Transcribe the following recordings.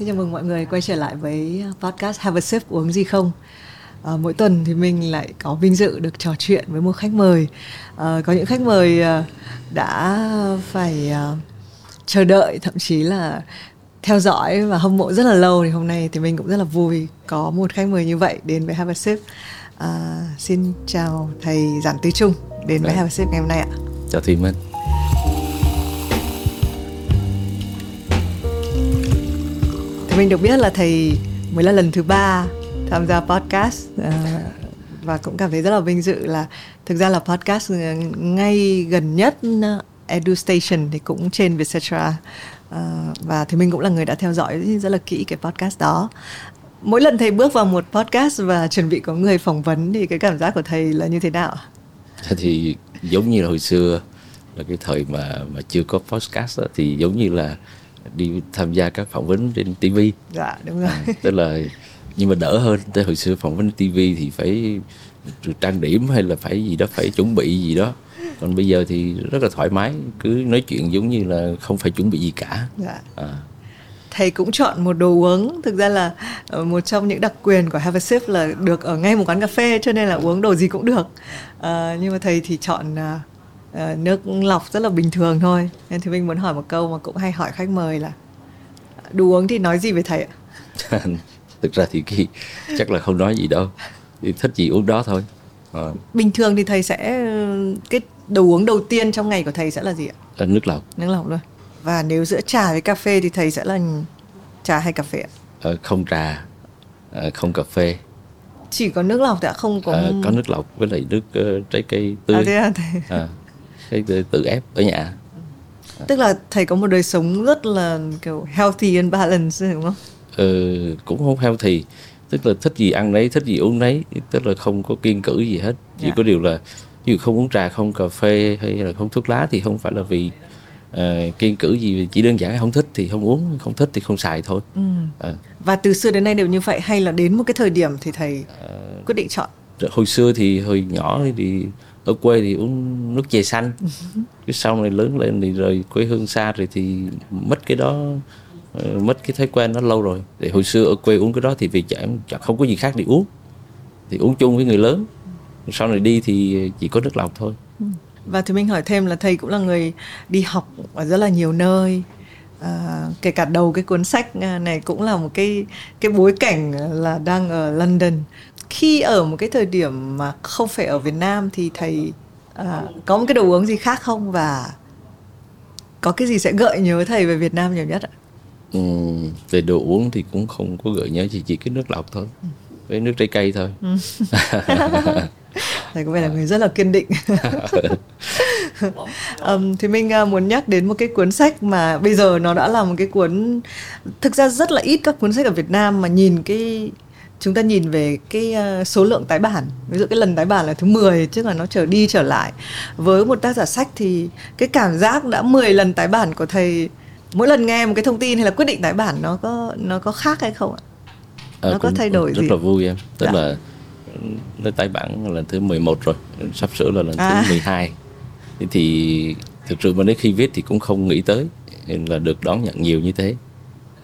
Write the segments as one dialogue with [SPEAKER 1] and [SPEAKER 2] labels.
[SPEAKER 1] Xin chào mừng mọi người quay trở lại với podcast Have a Sip uống gì không. À, mỗi tuần thì mình lại có vinh dự được trò chuyện với một khách mời. À, có những khách mời đã phải chờ đợi thậm chí là theo dõi và hâm mộ rất là lâu thì hôm nay thì mình cũng rất là vui có một khách mời như vậy đến với Have a Sip. À, xin chào thầy Giản Tư Trung đến với Have a Sip ngày hôm nay ạ.
[SPEAKER 2] Chào Thùy Minh.
[SPEAKER 1] Mình được biết là thầy mới là lần thứ ba tham gia podcast. Ờ, và cũng cảm thấy rất là vinh dự là thực ra là podcast ờ, ngay gần nhất ờ, Edu Station thì cũng trên Vietcetera. Và thì mình cũng là người đã theo dõi rất là kỹ cái podcast đó. Mỗi lần thầy bước vào một podcast và chuẩn bị có người phỏng vấn thì cái cảm giác của thầy là như thế nào?
[SPEAKER 2] Thì giống như là hồi xưa là cái thời mà mà chưa có podcast đó, thì giống như là đi tham gia các phỏng vấn trên TV.
[SPEAKER 1] Dạ đúng rồi. À,
[SPEAKER 2] tức là nhưng mà đỡ hơn. Tới hồi xưa phỏng vấn TV thì phải trang điểm hay là phải gì đó phải chuẩn bị gì đó. Còn bây giờ thì rất là thoải mái, cứ nói chuyện giống như là không phải chuẩn bị gì cả.
[SPEAKER 1] Dạ. À. Thầy cũng chọn một đồ uống Thực ra là ờ, một trong những đặc quyền của Have a Sip là được ở ngay một quán cà phê Cho nên là uống đồ gì cũng được à, Nhưng mà thầy thì chọn uh, uh, nước lọc rất là bình thường thôi. Nên thì mình muốn hỏi một câu mà cũng hay hỏi khách mời là đồ uống thì nói gì về thầy ạ?
[SPEAKER 2] Thực ra thì cái chắc là không nói gì đâu. Thì thích gì uống đó thôi. À.
[SPEAKER 1] bình thường thì thầy sẽ cái đồ uống đầu tiên trong ngày của thầy sẽ là gì ạ?
[SPEAKER 2] Là nước lọc.
[SPEAKER 1] Nước lọc luôn. Và nếu giữa trà với cà phê thì thầy sẽ là trà hay cà phê ạ?
[SPEAKER 2] À, không trà. À, không cà phê.
[SPEAKER 1] Chỉ có nước lọc thì ạ không có à,
[SPEAKER 2] có nước lọc với lại nước uh, trái cây tươi. À, thế à, thầy. À, cái tự, tự ép ở nhà
[SPEAKER 1] tức là thầy có một đời sống rất là kiểu healthy and balance đúng không
[SPEAKER 2] ừ, cũng không healthy tức là thích gì ăn đấy thích gì uống đấy tức là không có kiên cử gì hết chỉ yeah. Dạ. có điều là ví dụ không uống trà không cà phê hay là không thuốc lá thì không phải là vì uh, kiên cử gì chỉ đơn giản không thích thì không uống không thích thì không xài thôi ừ.
[SPEAKER 1] à. và từ xưa đến nay đều như vậy hay là đến một cái thời điểm thì thầy uh, quyết định chọn
[SPEAKER 2] hồi xưa thì hồi nhỏ thì ở quê thì uống nước chè xanh. Cái sau này lớn lên thì rồi quê hương xa rồi thì mất cái đó ờ, mất cái thói quen đó lâu rồi. Thì hồi xưa ở quê uống cái đó thì vì chẳng, chẳng không có gì khác để uống. Thì uống chung với người lớn. Sau này đi thì chỉ có nước lọc thôi.
[SPEAKER 1] Ừ. và thì mình hỏi thêm là thầy cũng là người đi học ở rất là nhiều nơi. À, kể cả đầu cái cuốn sách này cũng là một cái cái bối cảnh là đang ở London khi ở một cái thời điểm mà không phải ở Việt Nam thì thầy à, có một cái đồ uống gì khác không và có cái gì sẽ gợi nhớ thầy về Việt Nam nhiều nhất ạ?
[SPEAKER 2] Ừ, về đồ uống thì cũng không có gợi nhớ chỉ chỉ cái nước lọc thôi ừ. với nước trái cây thôi ừ.
[SPEAKER 1] thầy có vẻ là người rất là kiên định um, thì mình uh, muốn nhắc đến một cái cuốn sách mà bây giờ nó đã là một cái cuốn thực ra rất là ít các cuốn sách ở Việt Nam mà nhìn cái chúng ta nhìn về cái ờ, số lượng tái bản. Ví dụ cái lần tái bản là thứ 10 chứ là nó trở đi trở lại. Với một tác giả sách thì cái cảm giác đã 10 lần tái bản của thầy mỗi lần nghe một cái thông tin hay là quyết định tái bản nó có nó có khác hay không ạ?
[SPEAKER 2] À, nó có thay đổi rất gì? là vui em. Tức dạ. là lên tái bản lần thứ 11 rồi. Sắp sửa là lần à. thứ 12 thì, thì thực sự mà đến khi viết thì cũng không nghĩ tới là được đón nhận nhiều như thế.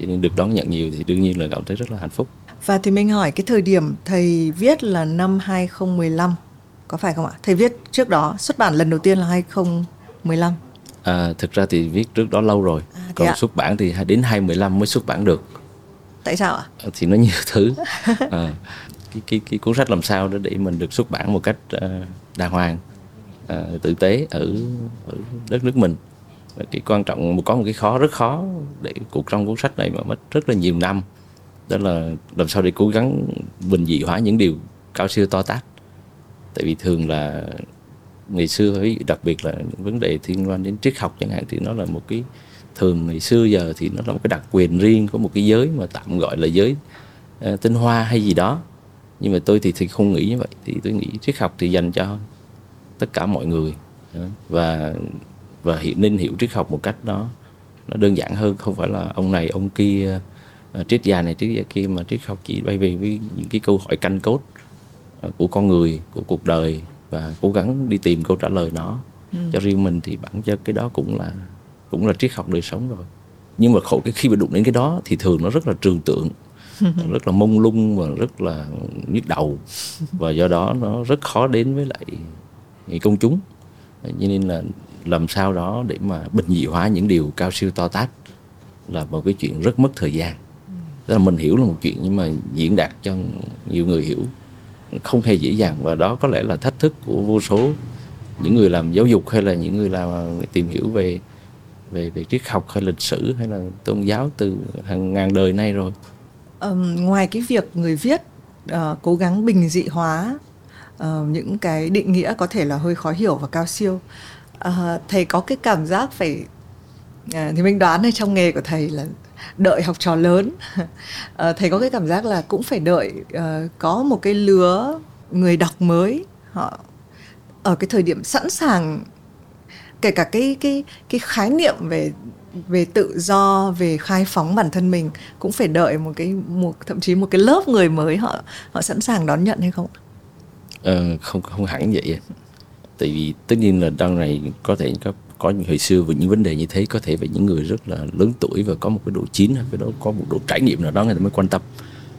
[SPEAKER 2] Cho nên được đón nhận nhiều thì đương nhiên là cảm thấy rất là hạnh phúc
[SPEAKER 1] và thì mình hỏi cái thời điểm thầy viết là năm 2015 có phải không ạ? Thầy viết trước đó xuất bản lần đầu tiên là 2015.
[SPEAKER 2] À, thực ra thì viết trước đó lâu rồi. À, Còn ạ? xuất bản thì đến 2015 mới xuất bản được.
[SPEAKER 1] Tại sao ạ?
[SPEAKER 2] À, thì nó nhiều thứ. À, cái, cái, cái cuốn sách làm sao để để mình được xuất bản một cách uh, đàng hoàng, uh, tử tế ở, ở đất nước mình. Cái quan trọng có một cái khó rất khó để cuộc trong cuốn sách này mà mất rất là nhiều năm đó là làm sao để cố gắng bình dị hóa những điều cao siêu to tát. Tại vì thường là ngày xưa đặc biệt là những vấn đề liên quan đến triết học chẳng hạn thì nó là một cái thường ngày xưa giờ thì nó là một cái đặc quyền riêng của một cái giới mà tạm gọi là giới uh, tinh hoa hay gì đó. Nhưng mà tôi thì thì không nghĩ như vậy thì tôi nghĩ triết học thì dành cho tất cả mọi người. Và và hiện nên hiểu triết học một cách nó nó đơn giản hơn. Không phải là ông này ông kia triết gia này triết gia kia mà triết học chỉ bay về với những cái câu hỏi canh cốt ờ, của con người của cuộc đời và cố gắng đi tìm câu trả lời nó. Ừ. cho riêng mình thì bản chất cái đó cũng là cũng là triết học đời sống rồi. Nhưng mà khổ cái khi mà đụng đến cái đó thì thường nó rất là trừu tượng rất là mông lung và rất là nhức đầu. Và do đó nó rất khó đến với lại công chúng. Cho nên là làm sao đó để mà bình dị hóa những điều cao siêu to tát là một cái chuyện rất mất thời gian tức là mình hiểu là một chuyện nhưng mà diễn đạt cho nhiều người hiểu không hề dễ dàng. Và đó có lẽ là thách thức của vô số những người làm giáo dục hay là những người làm à, tìm hiểu về về về triết học hay lịch sử hay là tôn giáo từ hàng ngàn đời nay rồi.
[SPEAKER 1] Um, ngoài cái việc người viết uh, cố gắng bình dị hóa uh, những cái định nghĩa có thể là hơi khó hiểu và cao siêu uh, thầy có cái cảm giác phải uh, thì mình đoán ở trong nghề của thầy là đợi học trò lớn. À, thầy có cái cảm giác là cũng phải đợi uh, có một cái lứa người đọc mới. Họ ở cái thời điểm sẵn sàng kể cả cái cái cái khái niệm về về tự do về khai phóng bản thân mình cũng phải đợi một cái một thậm chí một cái lớp người mới họ họ sẵn sàng đón nhận hay không
[SPEAKER 2] ờ, không không hẳn vậy. Tại vì tất nhiên là đằng này có thể có có những hồi xưa về những vấn đề như thế có thể về những người rất là lớn tuổi và có một cái độ chín hay cái đó có một độ trải nghiệm nào đó người ta mới quan tâm.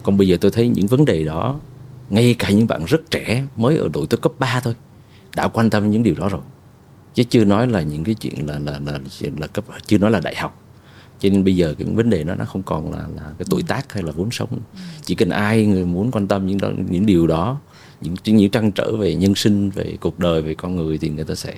[SPEAKER 2] Còn bây giờ tôi thấy những vấn đề đó ngay cả những bạn rất trẻ mới ở độ tới cấp 3 thôi đã quan tâm những điều đó rồi. Chứ chưa nói là những cái chuyện là là là là cấp chưa nói là đại học. Cho nên bây giờ cái vấn đề đó nó không còn là là cái tuổi tác hay là vốn sống. Chỉ cần ai người muốn quan tâm những đó, những điều đó những những trăn trở về nhân sinh về cuộc đời về con người thì người ta sẽ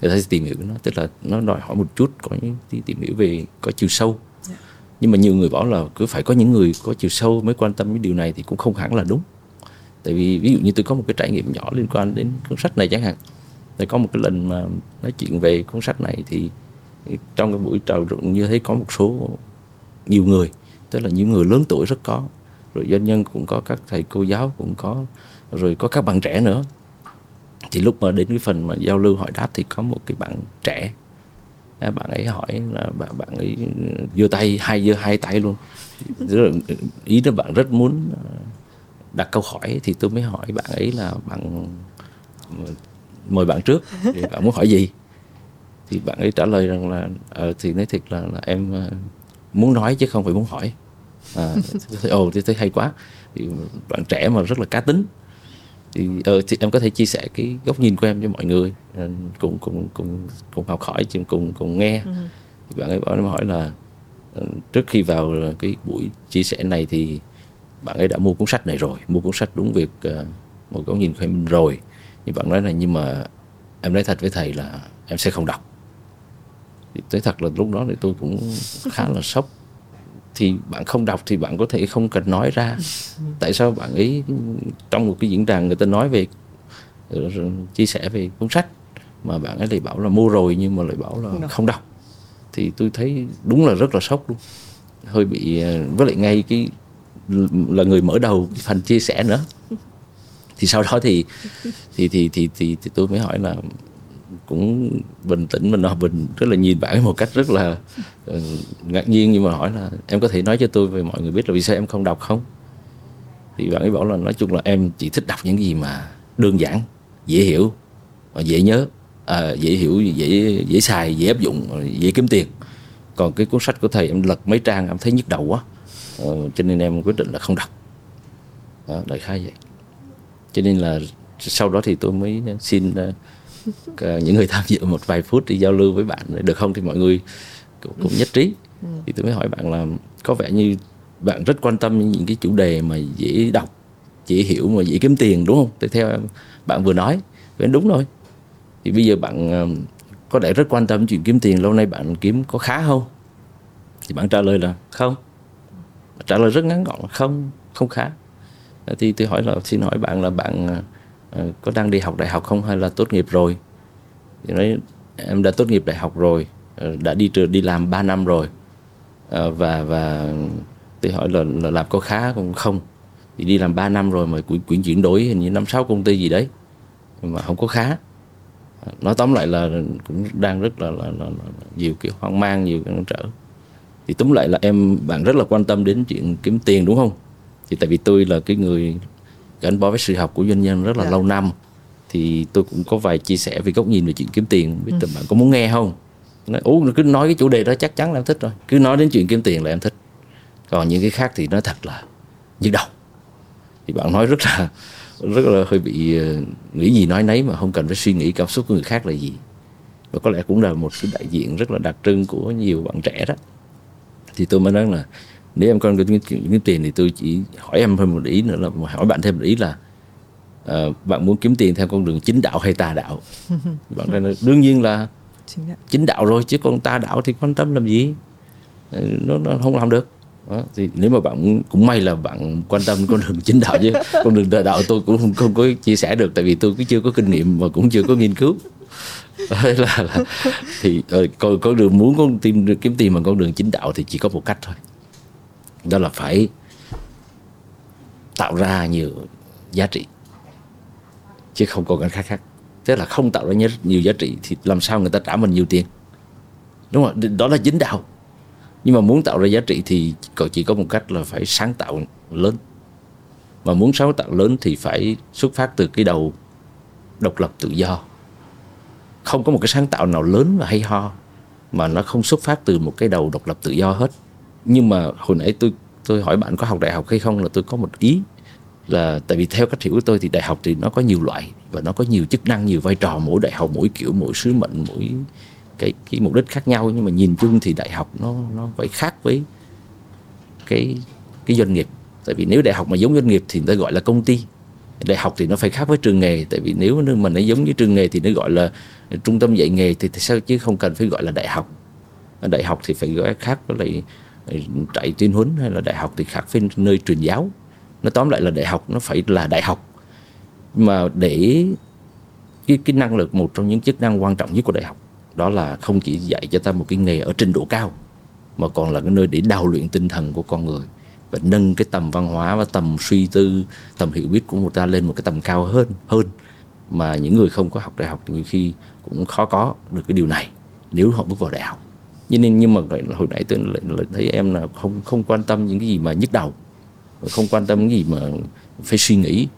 [SPEAKER 2] người ta sẽ tìm hiểu nó. Tức là nó đòi hỏi một chút có những tìm hiểu về có chiều sâu. Dạ. nhưng mà nhiều người bảo là cứ phải có những người có chiều sâu mới quan tâm đến điều này thì cũng không hẳn là đúng. Tại vì ví dụ như tôi có một cái trải nghiệm nhỏ liên quan đến cuốn sách này chẳng hạn. Thì có một cái lần mà nói chuyện về cuốn sách này thì trong cái buổi trò chuyện như thế có một số nhiều người tức là những người lớn tuổi rất có. Rồi doanh nhân cũng có các thầy cô giáo cũng có rồi có các bạn trẻ nữa. Thì lúc mà đến cái phần mà giao lưu hỏi đáp thì có một cái bạn trẻ. À, bạn ấy hỏi là bạn bạn ấy giơ tay hai giơ hai tay luôn. Ý là bạn rất muốn à, đặt câu hỏi thì tôi mới hỏi bạn ấy là bạn à, mời bạn trước thì bạn muốn hỏi gì? Thì bạn ấy trả lời rằng là ờ, thì nói thiệt là, là em muốn nói chứ không phải muốn hỏi. À, thấy ồ thì thấy hay quá. Thì bạn trẻ mà rất là cá tính thì, ờ, thì em có thể chia sẻ cái góc nhìn của em cho mọi người ờ, cùng cùng cùng cùng học hỏi cùng cùng nghe. Ừ. thì bạn ấy bảo em hỏi là ờ, trước khi vào cái buổi chia sẻ này thì bạn ấy đã mua cuốn sách này rồi mua cuốn sách đúng việc một góc nhìn của em rồi. Thì bạn nói là nhưng mà em nói thật với thầy là em sẽ không đọc. Thì tới thật là lúc đó thì tôi cũng khá là sốc thì bạn không đọc thì bạn có thể không cần nói ra. Tại sao bạn ấy trong một cái diễn đàn người ta nói về chia sẻ về cuốn sách mà bạn ấy lại bảo là mua rồi nhưng mà lại bảo là không đọc. thì tôi thấy đúng là rất là sốc luôn. Hơi bị với lại ngay cái là người mở đầu phần chia sẻ nữa. Thì sau đó thì thì thì thì thì, thì tôi mới hỏi là cũng bình tĩnh mình bình rất là nhìn bạn một cách rất là ờ, ngạc nhiên. Nhưng mà hỏi là em có thể nói cho tôi về mọi người biết là vì sao em không đọc không? Thì bạn ấy bảo là nói chung là em chỉ thích đọc những gì mà đơn giản dễ hiểu và dễ nhớ à, dễ hiểu dễ dễ xài dễ áp dụng dễ kiếm tiền. Còn cái cuốn sách của thầy em lật mấy trang em thấy nhức đầu quá ờ, cho nên em quyết định là không đọc. Đó, đại khái vậy. Cho nên là sau đó thì tôi mới xin uh, những người tham dự một vài phút đi giao lưu với bạn được không? Thì mọi người cũng, cũng nhất trí. Ừ. thì tôi mới hỏi bạn là có vẻ như bạn rất quan tâm những cái chủ đề mà dễ đọc dễ hiểu mà dễ kiếm tiền đúng không? Thì theo bạn vừa nói vậy đúng rồi. Thì bây giờ bạn có thể rất quan tâm chuyện kiếm tiền lâu nay bạn kiếm có khá không? Thì bạn trả lời là không. Trả lời rất ngắn gọn là không không khá. Thì tôi hỏi là xin hỏi bạn là bạn uh, Ờ, có đang đi học đại học không hay là tốt nghiệp rồi? Thì nói em đã tốt nghiệp đại học rồi ờ, đã đi trường đi làm 3 năm rồi. Ờ, và và tôi hỏi là, là làm có khá không? Không. Thì đi làm 3 năm rồi mà quyển, quyển chuyển đổi hình như năm sáu công ty gì đấy mà không có khá. Nói tóm lại là cũng đang rất là, là, là, là nhiều kiểu hoang mang nhiều cái trở. Thì túm lại là em bạn rất là quan tâm đến chuyện kiếm tiền đúng không? Thì tại vì tôi là cái người gắn bó với sự học của doanh nhân rất là. Dạ. lâu năm. Thì tôi cũng có vài chia sẻ về góc nhìn về chuyện kiếm tiền. Biết ừ. bạn có muốn nghe không? Nói ú cứ nói cái chủ đề đó chắc chắn là em thích rồi. Cứ nói đến chuyện kiếm tiền là em thích. Còn những cái khác thì nói thật là nhức đầu. Thì bạn nói rất là rất là hơi bị ờ, nghĩ gì nói nấy mà không cần phải suy nghĩ cảm xúc của người khác là gì. Và có lẽ cũng là một cái đại diện rất là đặc trưng của nhiều bạn trẻ đó. Thì tôi mới nói là nếu em con kiếm, kiếm tiền thì tôi chỉ hỏi em thêm một ý nữa là hỏi bạn thêm một ý là uh, bạn muốn kiếm tiền theo con đường chính đạo hay tà đạo? Bạn nói đương nhiên là chính đạo. rồi chứ còn tà đạo thì quan tâm làm gì? Ờ, nó, nó không làm được. Đó. thì nếu mà bạn cũng may là bạn quan tâm con đường chính đạo chứ. Con đường tà đạo tôi cũng không, không có chia sẻ được tại vì tôi cũng chưa có kinh nghiệm và cũng chưa có nghiên cứu. Là, là thì con ờ, con đường muốn con tìm kiếm tiền bằng con đường chính đạo thì chỉ có một cách thôi đó là phải tạo ra nhiều giá trị, chứ không còn cái khác. Khác thế là không tạo ra nhiều giá trị thì làm sao người ta trả mình nhiều tiền? Đúng không? Đó là chính đạo. Nhưng mà muốn tạo ra giá trị thì còn chỉ có một cách là phải sáng tạo lớn. Mà muốn sáng tạo lớn thì phải xuất phát từ cái đầu độc lập tự do. Không có một cái sáng tạo nào lớn và hay ho mà nó không xuất phát từ một cái đầu độc lập tự do hết nhưng mà hồi nãy tôi tôi hỏi bạn có học đại học hay không là tôi có một ý là tại vì theo cách hiểu của tôi thì đại học thì nó có nhiều loại và nó có nhiều chức năng nhiều vai trò. Mỗi đại học mỗi kiểu mỗi sứ mệnh mỗi cái cái mục đích khác nhau. Nhưng mà nhìn chung thì đại học nó nó phải khác với cái cái doanh nghiệp. Tại vì nếu đại học mà giống doanh nghiệp thì người ta gọi là công ty. Đại học thì nó phải khác với trường nghề. Tại vì nếu mà nó giống như trường nghề thì nó gọi là trung tâm dạy nghề thì, thì sao chứ không cần phải gọi là đại học. Đại học thì phải gọi khác với lại trại tuyên huấn hay là đại học thì khác với nơi truyền giáo. Nó tóm lại là đại học nó phải là đại học. Mà để cái, cái năng lực một trong những chức năng quan trọng nhất của đại học đó là không chỉ dạy cho ta một cái nghề ở trình độ cao mà còn là cái nơi để đào luyện tinh thần của con người và nâng cái tầm văn hóa và tầm suy tư tầm hiểu biết của người ta lên một cái tầm cao hơn hơn. Mà những người không có học đại học thì nhiều khi cũng khó có được cái điều này nếu họ bước vào đại học cho nên nhưng mà hồi nãy tôi lại, thấy em là không không quan tâm những cái gì mà nhức đầu không quan tâm những gì mà phải suy nghĩ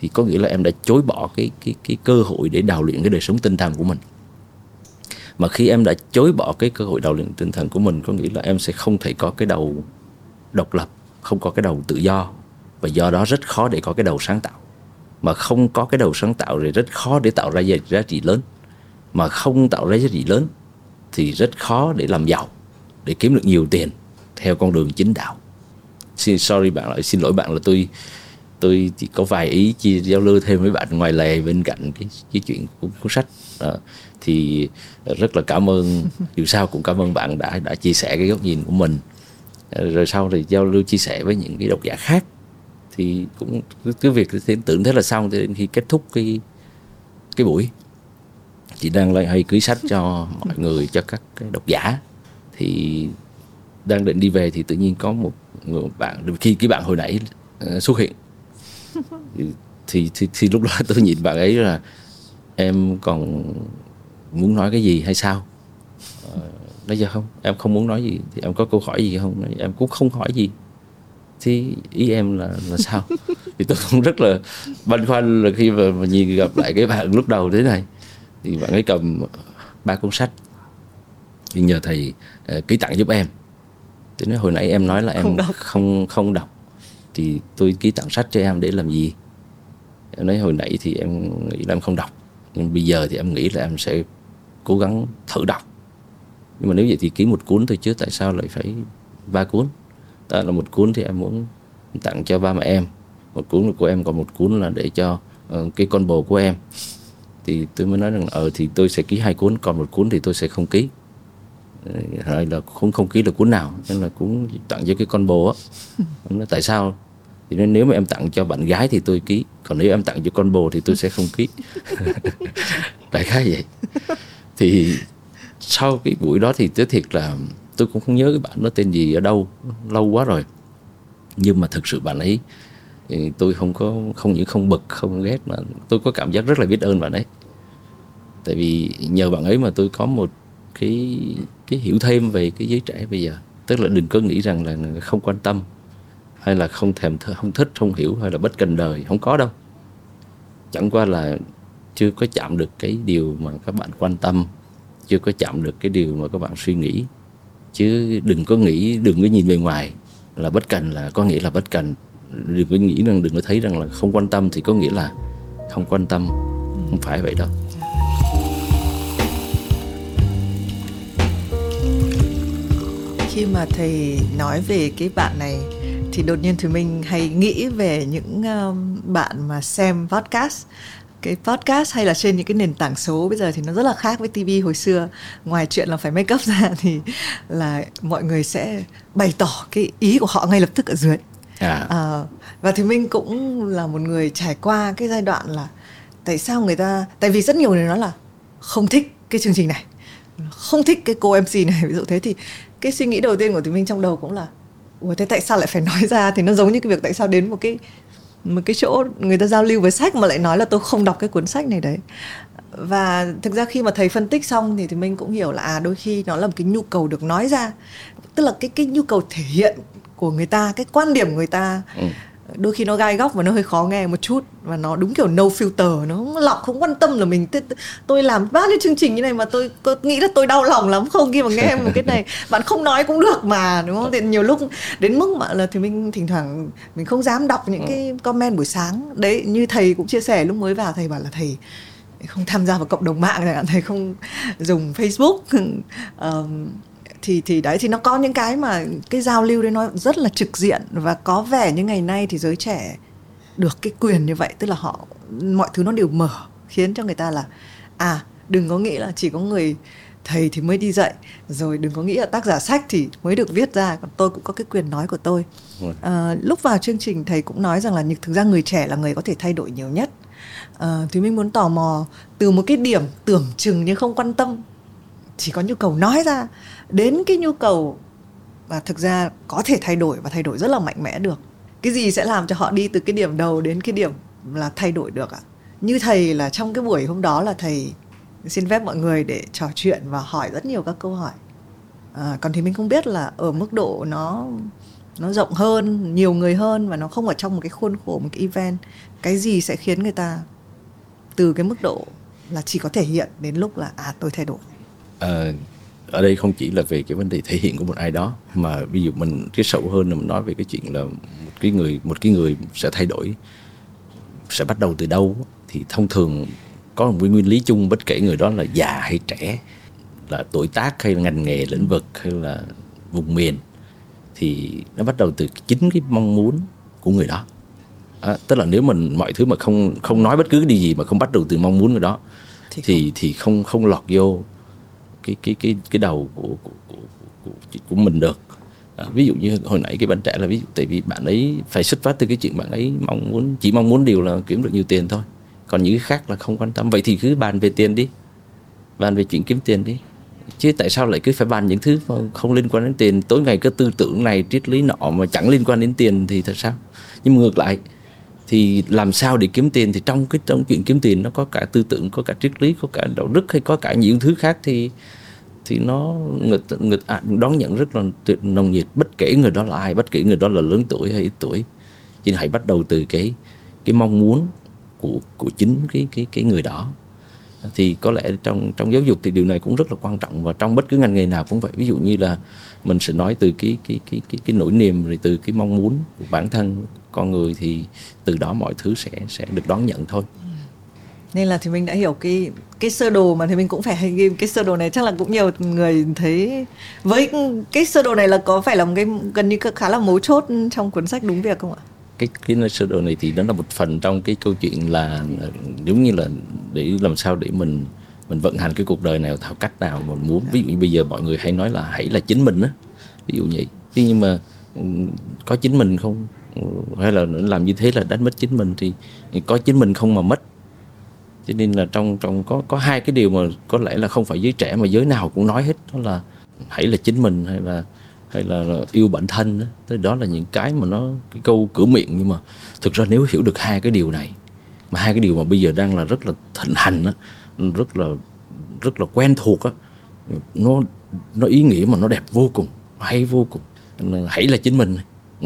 [SPEAKER 2] thì có nghĩa là em đã chối bỏ cái cái cái cơ hội để đào luyện cái đời sống tinh thần của mình. Mà khi em đã chối bỏ cái cơ hội đào luyện tinh thần của mình có nghĩa là em sẽ không thể có cái đầu độc lập không có cái đầu tự do và do đó rất khó để có cái đầu sáng tạo. Mà không có cái đầu sáng tạo thì rất khó để tạo ra giá trị lớn. Mà không tạo ra giá trị lớn thì rất khó để làm giàu để kiếm được nhiều tiền theo con đường chính đạo. Xin sorry bạn lại xin lỗi bạn là tôi tôi chỉ có vài ý chia giao lưu thêm với bạn ngoài lề bên cạnh cái cái chuyện của cuốn sách. Đó. thì rất là cảm ơn dù sao cũng cảm ơn bạn đã đã chia sẻ cái góc nhìn của mình. Rồi sau thì giao lưu chia sẻ với những cái độc giả khác. Thì cũng cái việc thì tưởng thế là xong đến khi kết thúc cái cái buổi chị đang lại hay cưới sách cho mọi người cho các cái độc giả. Thì đang định đi về thì tự nhiên có một người bạn khi cái bạn hồi nãy uh, xuất hiện. Thì, thì, thì thì lúc đó tôi nhìn bạn ấy là em còn muốn nói cái gì hay sao? Uh, nói giờ không em không muốn nói gì thì em có câu hỏi gì không? Em cũng không hỏi gì. Thì ý em là là sao? Thì tôi cũng rất là băn khoăn là khi mà, mà nhìn gặp lại cái bạn lúc đầu thế này thì bạn ấy cầm ba cuốn sách. Thì nhờ thầy uh, ký tặng giúp em. Thì nói hồi nãy em nói là em không đọc. không không đọc. Thì tôi ký tặng sách cho em để làm gì? Em nói hồi nãy thì em nghĩ là em không đọc. Nhưng bây giờ thì em nghĩ là em sẽ cố gắng thử đọc. Nhưng mà nếu vậy thì ký một cuốn thôi chứ tại sao lại phải ba cuốn? Đó là một cuốn thì em muốn tặng cho ba mẹ em. Một cuốn là của em còn một cuốn là để cho uh, cái con bồ của em thì tôi mới nói rằng ờ thì tôi sẽ ký hai cuốn còn một cuốn thì tôi sẽ không ký. Hay là không không ký được cuốn nào nên là cũng tặng cho cái con bồ á. Nói tại sao. Thì nên nếu mà em tặng cho bạn gái thì tôi ký còn nếu em tặng cho con bồ thì tôi sẽ không ký. Đại khái vậy. Thì sau cái buổi đó thì tới thiệt là tôi cũng không nhớ cái bạn đó tên gì ở đâu lâu quá rồi. Nhưng mà thực sự bạn ấy thì tôi không có, không những không bực, không ghét, mà tôi có cảm giác rất là biết ơn bạn ấy. Tại vì nhờ bạn ấy mà tôi có một cái cái hiểu thêm về cái giới trẻ bây giờ. Tức là đừng có nghĩ rằng là không quan tâm, hay là không thèm không thích, không hiểu, hay là bất cần đời, không có đâu. Chẳng qua là chưa có chạm được cái điều mà các bạn quan tâm, chưa có chạm được cái điều mà các bạn suy nghĩ. Chứ đừng có nghĩ, đừng có nhìn bề ngoài là bất cần, là có nghĩa là bất cần đừng có nghĩ rằng đừng có thấy rằng là không quan tâm thì có nghĩa là không quan tâm. Không phải vậy đâu.
[SPEAKER 1] Khi mà thầy nói về cái bạn này thì đột nhiên thì mình hay nghĩ về những um, bạn mà xem podcast. Cái podcast hay là trên những cái nền tảng số bây giờ thì nó rất là khác với TV hồi xưa. Ngoài chuyện là phải make up ra thì là mọi người sẽ bày tỏ cái ý của họ ngay lập tức ở dưới à. À, và thì mình cũng là một người trải qua cái giai đoạn là tại sao người ta tại vì rất nhiều người nói là không thích cái chương trình này không thích cái cô MC này. Ví dụ thế thì cái suy nghĩ đầu tiên của thì mình trong đầu cũng là ủa thế tại sao lại phải nói ra? Thì nó giống như cái việc tại sao đến một cái một cái chỗ người ta giao lưu với sách mà lại nói là tôi không đọc cái cuốn sách này đấy và thực ra khi mà thầy phân tích xong thì thì mình cũng hiểu là à đôi khi nó là một cái nhu cầu được nói ra. Tức là cái cái nhu cầu thể hiện của người ta cái quan điểm của người ta ừ. đôi khi nó gai góc và nó hơi khó nghe một chút. Và nó đúng kiểu no filter nó lọc không quan tâm là mình tôi, tôi làm bao nhiêu chương trình như này mà tôi, tôi nghĩ là tôi đau lòng lắm không khi mà nghe một cái này. Bạn không nói cũng được mà đúng không? Thì nhiều lúc đến mức mà là thì mình thỉnh thoảng mình không dám đọc những cái comment buổi sáng. Đấy như thầy cũng chia sẻ lúc mới vào thầy bảo là thầy không tham gia vào cộng đồng mạng này thầy không dùng facebook. Um, thì thì đấy thì nó có những cái mà cái giao lưu đấy nó rất là trực diện và có vẻ như ngày nay thì giới trẻ được cái quyền như vậy tức là họ mọi thứ nó đều mở khiến cho người ta là à đừng có nghĩ là chỉ có người thầy thì mới đi dạy rồi đừng có nghĩ là tác giả sách thì mới được viết ra còn tôi cũng có cái quyền nói của tôi. À, lúc vào chương trình thầy cũng nói rằng là thực ra người trẻ là người có thể thay đổi nhiều nhất Ờ, à, thúy minh muốn tò mò từ một cái điểm tưởng chừng như không quan tâm. Chỉ có nhu cầu nói ra. Đến cái nhu cầu và thực ra có thể thay đổi và thay đổi rất là mạnh mẽ được. Cái gì sẽ làm cho họ đi từ cái điểm đầu đến cái điểm là thay đổi được ạ? Như thầy là trong cái buổi hôm đó là thầy xin phép mọi người để trò chuyện và hỏi rất nhiều các câu hỏi. À, còn thì mình không biết là ở mức độ nó nó rộng hơn nhiều người hơn và nó không ở trong một cái khuôn khổ một cái event. Cái gì sẽ khiến người ta từ cái mức độ là chỉ có thể hiện đến lúc là à tôi thay đổi?
[SPEAKER 2] À, ở đây không chỉ là về cái vấn đề thể hiện của một ai đó mà ví dụ mình cái sâu hơn là mình nói về cái chuyện là một cái người một cái người sẽ thay đổi sẽ bắt đầu từ đâu thì thông thường có một nguyên lý chung bất kể người đó là già hay trẻ là tuổi tác hay là ngành nghề lĩnh vực hay là vùng miền thì nó bắt đầu từ chính cái mong muốn của người đó. À, tức là nếu mình mọi thứ mà không không nói bất cứ điều gì mà không bắt đầu từ mong muốn người đó thì thì không, thì không, không lọt vô cái cái cái cái đầu của của của, của, của mình được. À, ví dụ như hồi nãy cái bạn trẻ là ví dụ tại vì bạn ấy phải xuất phát từ cái chuyện bạn ấy mong muốn chỉ mong muốn điều là kiếm được nhiều tiền thôi. Còn những cái khác là không quan tâm. Vậy thì cứ bàn về tiền đi. Bàn về chuyện kiếm tiền đi chứ tại sao lại cứ phải bàn những thứ mà không liên quan đến tiền? Tối ngày cứ tư tưởng này triết lý nọ mà chẳng liên quan đến tiền thì thật sao? Nhưng ngược lại thì làm sao để kiếm tiền thì trong cái trong chuyện kiếm tiền nó có cả tư tưởng có cả triết lý có cả đạo đức hay có cả những thứ khác thì thì nó người, người à, đón nhận rất là nồng nhiệt. Bất kể người đó là ai bất kể người đó là lớn tuổi hay ít tuổi nhưng hãy bắt đầu từ cái cái mong muốn của của chính cái cái cái người đó thì có lẽ trong trong giáo dục thì điều này cũng rất là quan trọng và trong bất cứ ngành nghề nào cũng vậy. Ví dụ như là mình sẽ nói từ cái cái cái cái cái nỗi niềm rồi từ cái mong muốn của bản thân, con người thì từ đó mọi thứ sẽ sẽ được đón nhận thôi.
[SPEAKER 1] Nên là thì mình đã hiểu cái cái sơ đồ mà thì mình cũng phải ghi cái sơ đồ này. Chắc là cũng nhiều người thấy với cái sơ đồ này là có phải là một cái, gần như khá là mấu chốt trong cuốn sách đúng việc không ạ?
[SPEAKER 2] Cái cái sơ đồ này thì nó là một phần trong cái câu chuyện là ờ, giống như là để làm sao để mình mình vận hành cái cuộc đời này theo cách nào mình muốn. Ví dụ như bây giờ mọi người hay nói là hãy là chính mình á, ví dụ vậy. Thế nhưng mà ừ, có chính mình không? Ừ, hay là làm như thế là đánh mất chính mình thì có chính mình không mà mất. Cho nên là trong trong có có hai cái điều mà có lẽ là không phải giới trẻ mà giới nào cũng nói hết, đó là hãy là chính mình hay là hay là, là yêu bản thân đó. Thế đó là những cái mà nó cái câu cửa miệng. Nhưng mà thực ra nếu hiểu được hai cái điều này mà hai cái điều mà bây giờ đang là rất là thịnh hành đó, rất là rất là quen thuộc á nó nó ý nghĩa mà nó đẹp vô cùng hay vô cùng. Hãy là chính mình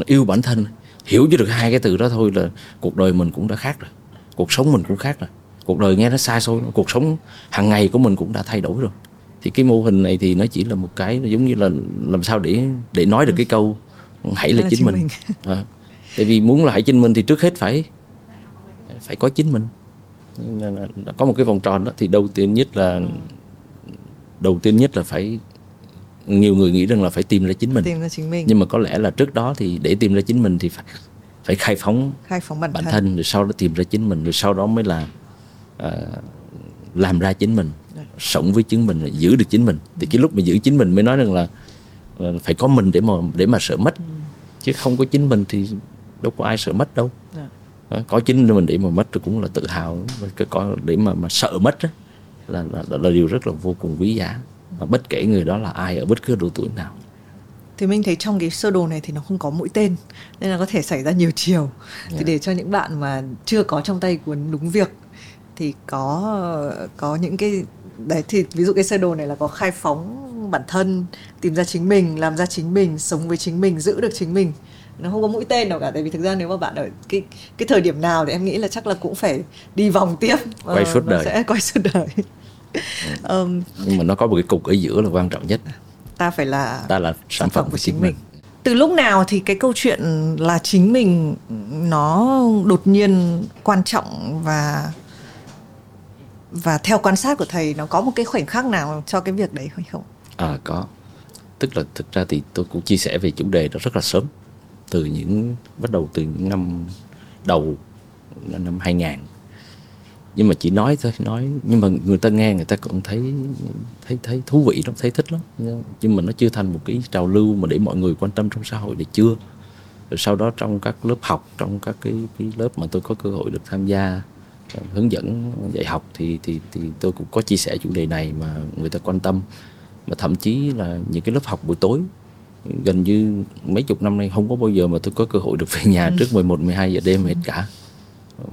[SPEAKER 2] yêu bản thân hiểu cho được hai cái từ đó thôi là cuộc đời mình cũng đã khác rồi cuộc sống mình cũng khác rồi. Cuộc đời nghe nó xa xôi cuộc sống hàng ngày của mình cũng đã thay đổi rồi thì cái mô hình này thì nó chỉ là một cái giống như là làm sao để để nói được cái câu hãy là, là chính, chính mình, mình. À, tại vì muốn là hãy chính mình thì trước hết phải phải có chính mình có một cái vòng tròn đó thì đầu tiên nhất là đầu tiên nhất là phải nhiều người nghĩ rằng là phải tìm ra chính mình
[SPEAKER 1] tìm ra chính mình
[SPEAKER 2] nhưng mà có lẽ là trước đó thì để tìm ra chính mình thì phải phải khai phóng
[SPEAKER 1] khai phóng bản,
[SPEAKER 2] bản thân. thân rồi sau đó tìm ra chính mình rồi sau đó mới là uh, làm ra chính mình. Sống với chính mình giữ được chính mình thì cái lúc mà giữ chính mình mới nói rằng là, là phải có mình để mà để mà sợ mất chứ không có chính mình thì đâu có ai sợ mất đâu. Dạ. có chính mình để mà mất thì cũng là tự hào có để mà mà sợ mất đó, là, là, là là điều rất là vô cùng quý giá và bất kể người đó là ai ở bất cứ độ tuổi nào
[SPEAKER 1] thì mình thấy trong cái sơ đồ này thì nó không có mũi tên nên là có thể xảy ra nhiều chiều yeah. thì dạ. để cho những bạn mà chưa có trong tay cuốn đúng việc thì có có những cái đấy thì ví dụ cái sơ đồ này là có khai phóng bản thân tìm ra chính mình làm ra chính mình sống với chính mình giữ được chính mình. Nó không có mũi tên đâu cả tại vì thực ra nếu mà bạn ở cái cái thời điểm nào thì em nghĩ là chắc là cũng phải đi vòng tiếp.
[SPEAKER 2] Quay suốt đời.
[SPEAKER 1] sẽ quay suốt đời.
[SPEAKER 2] Um, nhưng mà nó có một cái cục ở giữa là quan trọng nhất.
[SPEAKER 1] Ta phải là
[SPEAKER 2] ta là sản, sản phẩm, phẩm của chính mình. mình.
[SPEAKER 1] Từ lúc nào thì cái câu chuyện là chính mình nó đột nhiên quan trọng và và theo quan sát của thầy nó có một cái khoảnh khắc nào cho cái việc đấy hay không?
[SPEAKER 2] À có. Tức là thực ra thì tôi cũng chia sẻ về chủ đề đó rất là sớm. Từ những bắt đầu từ những năm đầu năm 2000 nhưng mà chỉ nói thôi nói nhưng mà người ta nghe người ta cũng thấy thấy thấy thú vị lắm thấy thích lắm nhưng mà nó chưa thành một cái trào lưu mà để mọi người quan tâm trong xã hội thì chưa rồi sau đó trong các lớp học trong các cái, cái lớp mà tôi có cơ hội được tham gia hướng dẫn dạy học thì thì thì tôi cũng có chia sẻ chủ đề này mà người ta quan tâm. Mà thậm chí là những cái lớp học buổi tối gần như mấy chục năm nay không có bao giờ mà tôi có cơ hội được về nhà ừ. trước 11 12 giờ đêm hết cả.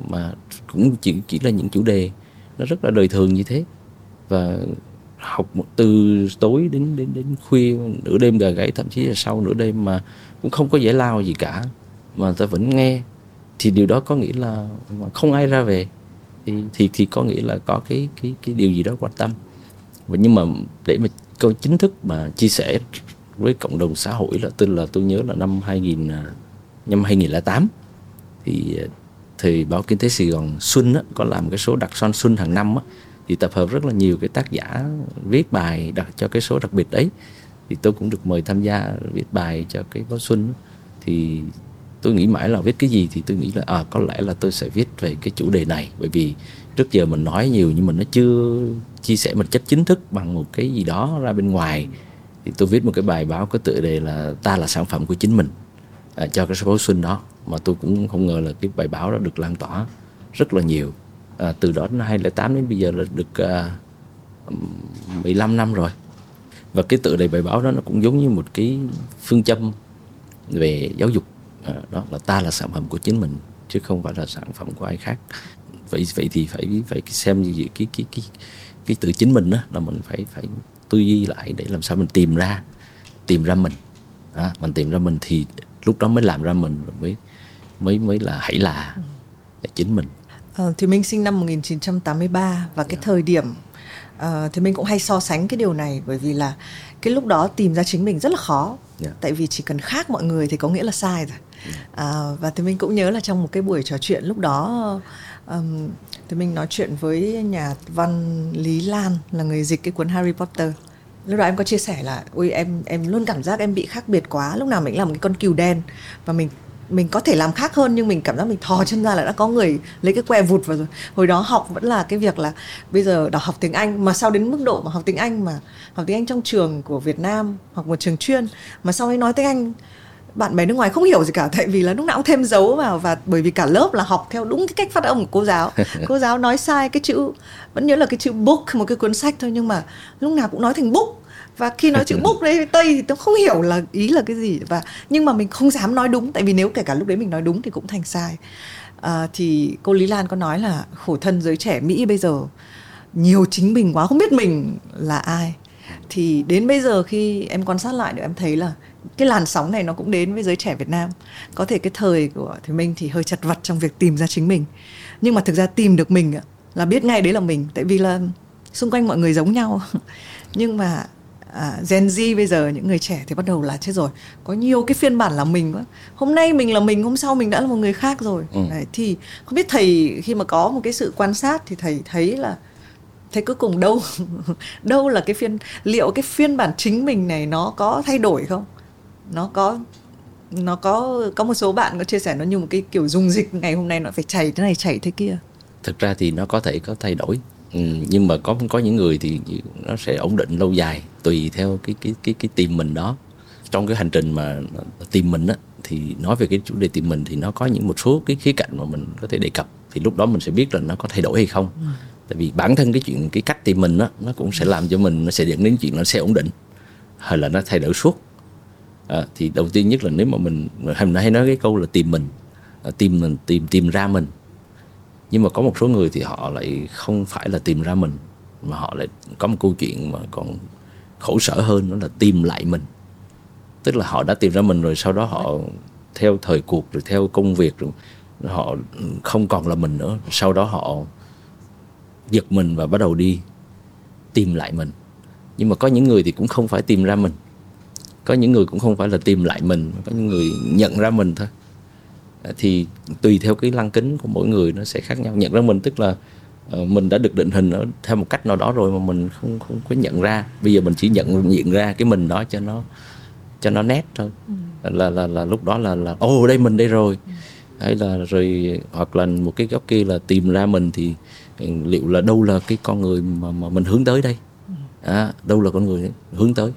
[SPEAKER 2] Mà cũng chỉ chỉ là những chủ đề nó rất là đời thường như thế. Và học từ tối đến đến đến khuya nửa đêm gà gáy thậm chí là sau nửa đêm mà cũng không có giải lao gì cả mà ta vẫn nghe thì điều đó có nghĩa là không ai ra về thì thì thì có nghĩa là có cái cái cái điều gì đó quan tâm. Và nhưng mà để mà câu chính thức mà chia sẻ với cộng đồng xã hội là tên là tôi nhớ là năm 2000 à, năm 2008 thì à, thì báo kinh tế Sài Gòn Xuân á, có làm cái số đặc son Xuân hàng năm á, thì tập hợp rất là nhiều cái tác giả viết bài đặt cho cái số đặc biệt đấy. Thì tôi cũng được mời tham gia viết bài cho cái báo Xuân thì tôi nghĩ mãi là viết cái gì thì tôi nghĩ là à có lẽ là tôi sẽ viết về cái chủ đề này. Bởi vì trước giờ mình nói nhiều nhưng mà nó chưa chia sẻ một chất chính thức bằng một cái gì đó ra bên ngoài. Thì tôi viết một cái bài báo có tựa đề là ta là sản phẩm của chính mình à, cho cái số báo Xuân đó. Mà tôi cũng không ngờ là cái bài báo đó được lan tỏa rất là nhiều. À, từ đó đến 2008 đến bây giờ là được à, 15 năm rồi. Và cái tự đề bài báo đó nó cũng giống như một cái phương châm về giáo dục à, đó là ta là sản phẩm của chính mình chứ không phải là sản phẩm của ai khác. Vậy vậy thì phải phải xem như cái cái cái cái tự chính mình đó là mình phải phải tư duy lại để làm sao mình tìm ra tìm ra mình. À, mình tìm ra mình thì lúc đó mới làm ra mình mới mới mới là hãy là chính mình.
[SPEAKER 1] À, thì mình sinh năm 1983 và cái yeah. thời điểm uh, thì mình cũng hay so sánh cái điều này bởi vì là cái lúc đó tìm ra chính mình rất là khó. Yeah. tại vì chỉ cần khác mọi người thì có nghĩa là sai rồi à, và thì mình cũng nhớ là trong một cái buổi trò chuyện lúc đó um, thì mình nói chuyện với nhà văn Lý Lan là người dịch cái cuốn Harry Potter. Lúc đó em có chia sẻ là ui em em luôn cảm giác em bị khác biệt quá lúc nào mình làm một cái con cừu đen và mình mình có thể làm khác hơn nhưng mình cảm giác mình thò chân ra là đã có người lấy cái que vụt vào rồi. Hồi đó học vẫn là cái việc là bây giờ đọc học tiếng anh mà sau đến mức độ mà học tiếng anh mà học tiếng anh trong trường của việt nam hoặc một trường chuyên mà sau ấy nói tiếng anh bạn bè nước ngoài không hiểu gì cả tại vì là lúc nào cũng thêm dấu vào và bởi vì cả lớp là học theo đúng cái cách phát âm của cô giáo. Cô giáo nói sai cái chữ vẫn nhớ là cái chữ book một cái cuốn sách thôi nhưng mà lúc nào cũng nói thành book. Và khi nói chữ book đấy tây thì tôi không hiểu là ý là cái gì. Và nhưng mà mình không dám nói đúng tại vì nếu kể cả lúc đấy mình nói đúng thì cũng thành sai. À, thì cô lý lan có nói là khổ thân giới trẻ mỹ bây giờ nhiều chính mình quá không biết mình là ai. Thì đến bây giờ khi em quan sát lại được em thấy là cái làn sóng này nó cũng đến với giới trẻ Việt Nam. Có thể cái thời của thì mình thì hơi chật vật trong việc tìm ra chính mình. Nhưng mà thực ra tìm được mình là biết ngay đấy là mình. Tại vì là xung quanh mọi người giống nhau. Nhưng mà à, Gen Z bây giờ những người trẻ thì bắt đầu là chết rồi. Có nhiều cái phiên bản là mình quá. Hôm nay mình là mình hôm sau mình đã là một người khác rồi. Ừ. Đấy, thì không biết thầy khi mà có một cái sự quan sát thì thầy thấy là thế cuối cùng đâu đâu là cái phiên liệu cái phiên bản chính mình này nó có thay đổi không nó có nó có có một số bạn có chia sẻ nó như một cái kiểu dung dịch ngày hôm nay nó phải chảy thế này chảy thế kia.
[SPEAKER 2] Thực ra thì nó có thể có thay đổi. Ừ, nhưng mà có có những người thì nó sẽ ổn định lâu dài tùy theo cái cái cái cái tìm mình đó. Trong cái hành trình mà tìm mình á thì nói về cái chủ đề tìm mình thì nó có những một số cái khía cạnh mà mình có thể đề cập. Thì lúc đó mình sẽ biết là nó có thay đổi hay không. Ừ. tại vì bản thân cái chuyện cái cách tìm mình á nó cũng sẽ làm cho mình nó sẽ dẫn đến chuyện nó sẽ ổn định hay là nó thay đổi suốt à, thì đầu tiên nhất là nếu mà mình hôm nay hay nói cái câu là tìm mình à, tìm mình tìm tìm ra mình. Nhưng mà có một số người thì họ lại không phải là tìm ra mình mà họ lại có một câu chuyện mà còn khổ sở hơn đó là tìm lại mình. Tức là họ đã tìm ra mình rồi sau đó họ theo thời cuộc rồi theo công việc rồi họ không còn là mình nữa. Sau đó họ giật mình và bắt đầu đi tìm lại mình. Nhưng mà có những người thì cũng không phải tìm ra mình có những người cũng không phải là tìm lại mình có những người nhận ra mình thôi. Thì tùy theo cái lăng kính của mỗi người nó sẽ khác nhau. Nhận ra mình tức là uh, mình đã được định hình ở theo một cách nào đó rồi mà mình không không có nhận ra. Bây giờ mình chỉ nhận diện ra cái mình đó cho nó cho nó nét thôi. Ừ. là là là lúc đó là là ồ đây mình đây rồi. Ừ. hay là rồi hoặc là một cái góc kia là tìm ra mình thì ừ, liệu là đâu là cái con người mà mà mình hướng tới đây? Ừ. à, đâu là con người hướng tới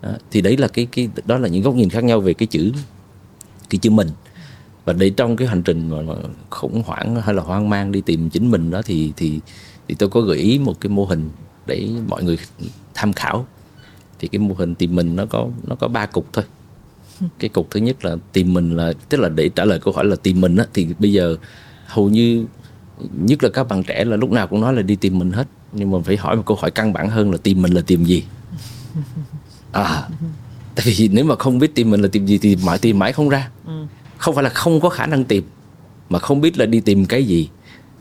[SPEAKER 2] à, thì đấy là cái cái đó là những góc nhìn khác nhau về cái chữ cái chữ mình. Và để trong cái hành trình mà, mà khủng hoảng hay là hoang mang đi tìm chính mình đó thì thì thì tôi có gợi ý một cái mô hình để mọi người tham khảo. Thì cái mô hình tìm mình nó có nó có ba cục thôi. Cái cục thứ nhất là tìm mình là tức là để trả lời câu hỏi là tìm mình á thì bây giờ hầu như nhất là các bạn trẻ là lúc nào cũng nói là đi tìm mình hết. Nhưng mà phải hỏi một câu hỏi căn bản hơn là tìm mình là tìm gì à tại vì nếu mà không biết tìm mình là tìm gì thì mãi tìm mãi không ra. Ừ. Không phải là không có khả năng tìm mà không biết là đi tìm cái gì.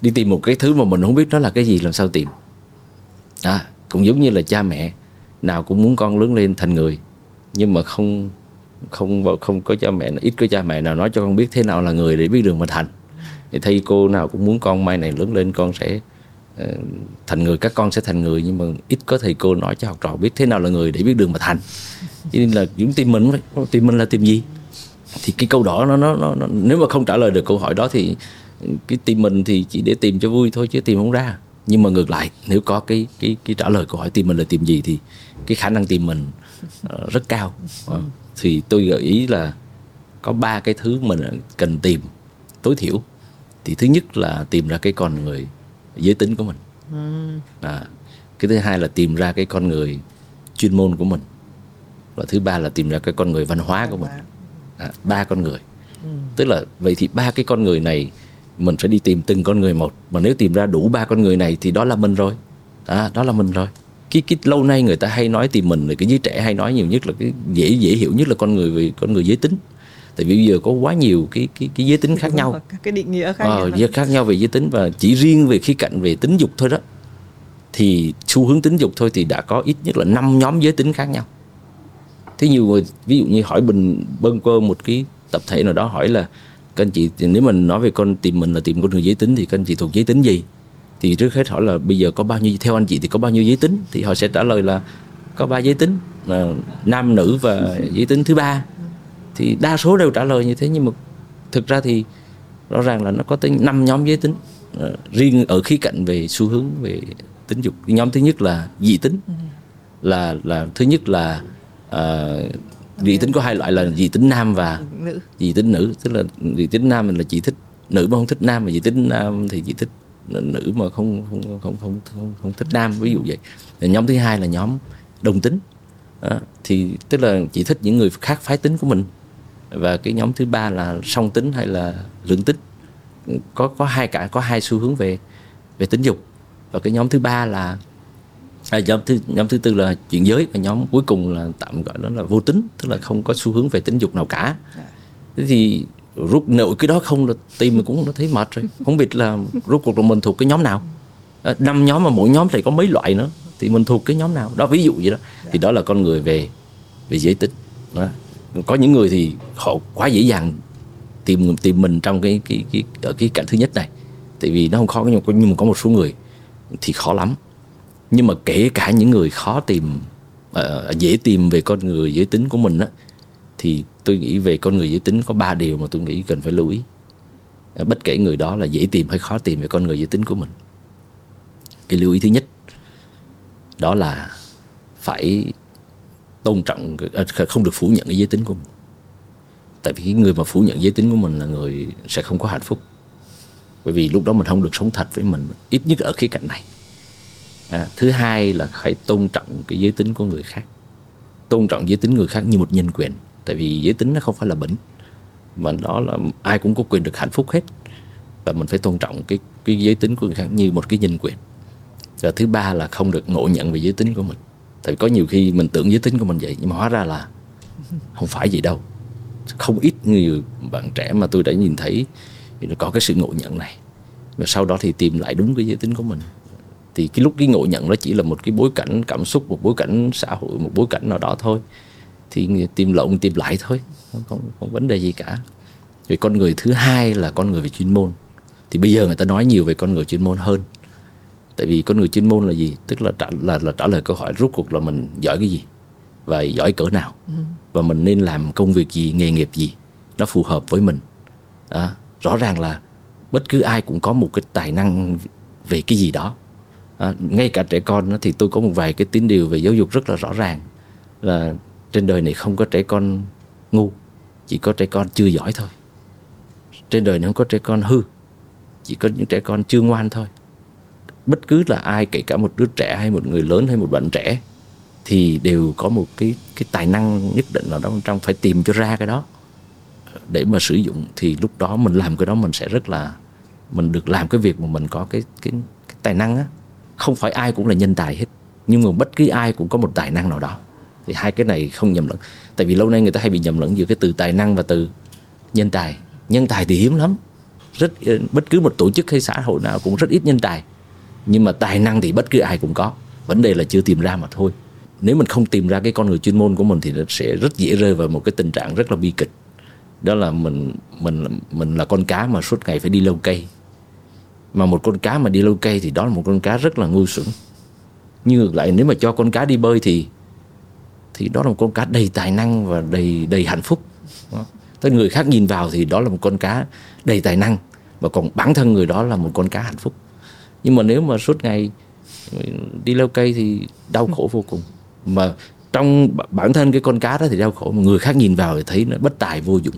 [SPEAKER 2] Đi tìm một cái thứ mà mình không biết nó là cái gì làm sao tìm? À, cũng giống như là cha mẹ nào cũng muốn con lớn lên thành người nhưng mà không không không có cha mẹ ít có cha mẹ nào nói cho con biết thế nào là người để biết đường mà thành. Thì thầy cô nào cũng muốn con mai này lớn lên con sẽ Ờ, thành người các con sẽ thành người nhưng mà ít có thầy cô nói cho học trò biết thế nào là người để biết đường mà thành. Cho nên là chúng tìm mình tìm mình là tìm gì? Thì cái câu đó nó, nó nó nếu mà không trả lời được câu hỏi đó thì cái tìm mình thì chỉ để tìm cho vui thôi chứ tìm không ra. Nhưng mà ngược lại nếu có cái cái cái trả lời câu hỏi tìm mình là tìm gì thì cái khả năng tìm mình ờ, rất cao. Ờ, thì tôi gợi ý là có ba cái thứ mình cần tìm tối thiểu. Thì thứ nhất là tìm ra cái con người giới tính của mình. À, cái thứ hai là tìm ra cái con người chuyên môn của mình. Và thứ ba là tìm ra cái con người văn hóa của mình. À, ba con người. Ừ. tức là vậy thì ba cái con người này mình phải đi tìm từng con người một. Mà nếu tìm ra đủ ba con người này thì đó là mình rồi. À, đó là mình rồi. Cái cái lâu nay người ta hay nói tìm mình là cái giới trẻ hay nói nhiều nhất là cái dễ dễ hiểu nhất là con người về con người giới tính tại vì bây giờ có quá nhiều cái cái cái giới tính khác nhau.
[SPEAKER 1] Cái định nghĩa khác
[SPEAKER 2] ờ, nhau khác nhau về giới tính và chỉ riêng về khía cạnh về tính dục thôi đó. Thì xu hướng tính dục thôi thì đã có ít nhất là năm nhóm giới tính khác nhau. Thế nhiều người ví dụ như hỏi bình bâng quơ một cái tập thể nào đó hỏi là các anh chị nếu mình nói về con tìm mình là tìm con người giới tính thì các anh chị thuộc giới tính gì? Thì trước hết hỏi là bây giờ có bao nhiêu theo anh chị thì có bao nhiêu giới tính? Thì họ sẽ trả lời là có ba giới tính là nam nữ và giới tính thứ ba thì đa số đều trả lời như thế nhưng mà thực ra thì rõ ràng là nó có tới năm nhóm giới tính à, riêng ở khía cạnh về xu hướng về tính dục. Nhóm thứ nhất là dị tính là là thứ nhất là uh, dị tính có hai loại là dị tính nam và nữ. dị tính nữ. Tức là dị tính nam mình là chỉ thích nữ mà không thích nam mà dị tính nam thì chỉ thích nữ mà không không không không không, không thích nam ví dụ vậy. Nhóm thứ hai là nhóm đồng tính. Đó. thì tức là chỉ thích những người khác phái tính của mình và cái nhóm thứ ba là song tính hay là lượng tính. Có có hai cả có hai xu hướng về về tính dục. Và cái nhóm thứ ba là à, nhóm thứ nhóm thứ tư là chuyện giới. Và nhóm cuối cùng là tạm gọi đó là vô tính tức là không có xu hướng về tính dục nào cả. Thế thì rút nội cái đó không là tim mình cũng nó thấy mệt rồi. Không biết là rút cuộc là mình thuộc cái nhóm nào. Năm năm nhóm mà mỗi nhóm thì có mấy loại nữa thì mình thuộc cái nhóm nào. Đó ví dụ vậy đó. Thì đó là con người về về giới tính. Đó có những người thì họ quá dễ dàng tìm tìm mình trong cái cái cái ở cái cảnh thứ nhất này. Tại vì nó không khó nhưng mà, nhưng mà có một số người thì khó lắm. Nhưng mà kể cả những người khó tìm uh, dễ tìm về con người giới tính của mình á thì tôi nghĩ về con người giới tính có ba điều mà tôi nghĩ cần phải lưu ý. Ờ, bất kể người đó là dễ tìm hay khó tìm về con người giới tính của mình. Cái lưu ý thứ nhất đó là phải tôn trọng à, không được phủ nhận cái giới tính của mình. Tại vì cái người mà phủ nhận giới tính của mình là người sẽ không có hạnh phúc. Bởi vì lúc đó mình không được sống thật với mình ít nhất ở khía cạnh này. À, thứ hai là phải tôn trọng cái giới tính của người khác. Tôn trọng giới tính người khác như một nhân quyền tại vì giới tính nó không phải là bệnh. Mà đó là ai cũng có quyền được hạnh phúc hết. Và mình phải tôn trọng cái cái giới tính của người khác như một cái nhân quyền. Và thứ ba là không được ngộ nhận về giới tính của mình tại có nhiều khi mình tưởng giới tính của mình vậy nhưng mà hóa ra là không phải vậy đâu. Không ít người bạn trẻ mà tôi đã nhìn thấy thì nó có cái sự ngộ nhận này. Và sau đó thì tìm lại đúng cái giới tính của mình. Thì cái lúc cái ngộ nhận nó chỉ là một cái bối cảnh cảm xúc một bối cảnh xã hội một bối cảnh nào đó thôi. Thì tìm lộn tìm lại thôi. Không, không, không vấn đề gì cả. Vì con người thứ hai là con người về chuyên môn. Thì bây giờ người ta nói nhiều về con người chuyên môn hơn tại vì con người chuyên môn là gì? Tức là trả, là, là trả lời câu hỏi rốt cuộc là mình giỏi cái gì và giỏi cỡ nào? Ừ. và mình nên làm công việc gì nghề nghiệp gì nó phù hợp với mình? À, rõ ràng là bất cứ ai cũng có một cái tài năng về cái gì đó. À, ngay cả trẻ con thì tôi có một vài cái tín điều về giáo dục rất là rõ ràng là trên đời này không có trẻ con ngu chỉ có trẻ con chưa giỏi thôi. Trên đời này không có trẻ con hư chỉ có những trẻ con chưa ngoan thôi bất cứ là ai kể cả một đứa trẻ hay một người lớn hay một bạn trẻ thì đều có một cái cái tài năng nhất định nào đó trong phải tìm cho ra cái đó. Để mà sử dụng thì lúc đó mình làm cái đó mình sẽ rất là mình được làm cái việc mà mình có cái cái, cái tài năng á. Không phải ai cũng là nhân tài hết nhưng mà bất cứ ai cũng có một tài năng nào đó. Thì hai cái này không nhầm lẫn. Tại vì lâu nay người ta hay bị nhầm lẫn giữa cái từ tài năng và từ nhân tài. Nhân tài thì hiếm lắm. Rất bất cứ một tổ chức hay xã hội nào cũng rất ít nhân tài nhưng mà tài năng thì bất cứ ai cũng có. Vấn đề là chưa tìm ra mà thôi. Nếu mình không tìm ra cái con người chuyên môn của mình thì sẽ rất dễ rơi vào một cái tình trạng rất là bi kịch. Đó là mình mình mình là con cá mà suốt ngày phải đi lâu cây. Mà một con cá mà đi lâu cây thì đó là một con cá rất là ngu xuẩn. Nhưng ngược lại, nếu mà cho con cá đi bơi thì thì đó là một con cá đầy tài năng và đầy đầy hạnh phúc. Tới người khác nhìn vào thì đó là một con cá đầy tài năng. Và còn bản thân người đó là một con cá hạnh phúc nhưng mà nếu mà suốt ngày ờ, đi leo cây thì đau khổ vô cùng. Mà trong bản thân cái con cá đó thì đau khổ mà người khác nhìn vào thì thấy nó bất tài vô dụng.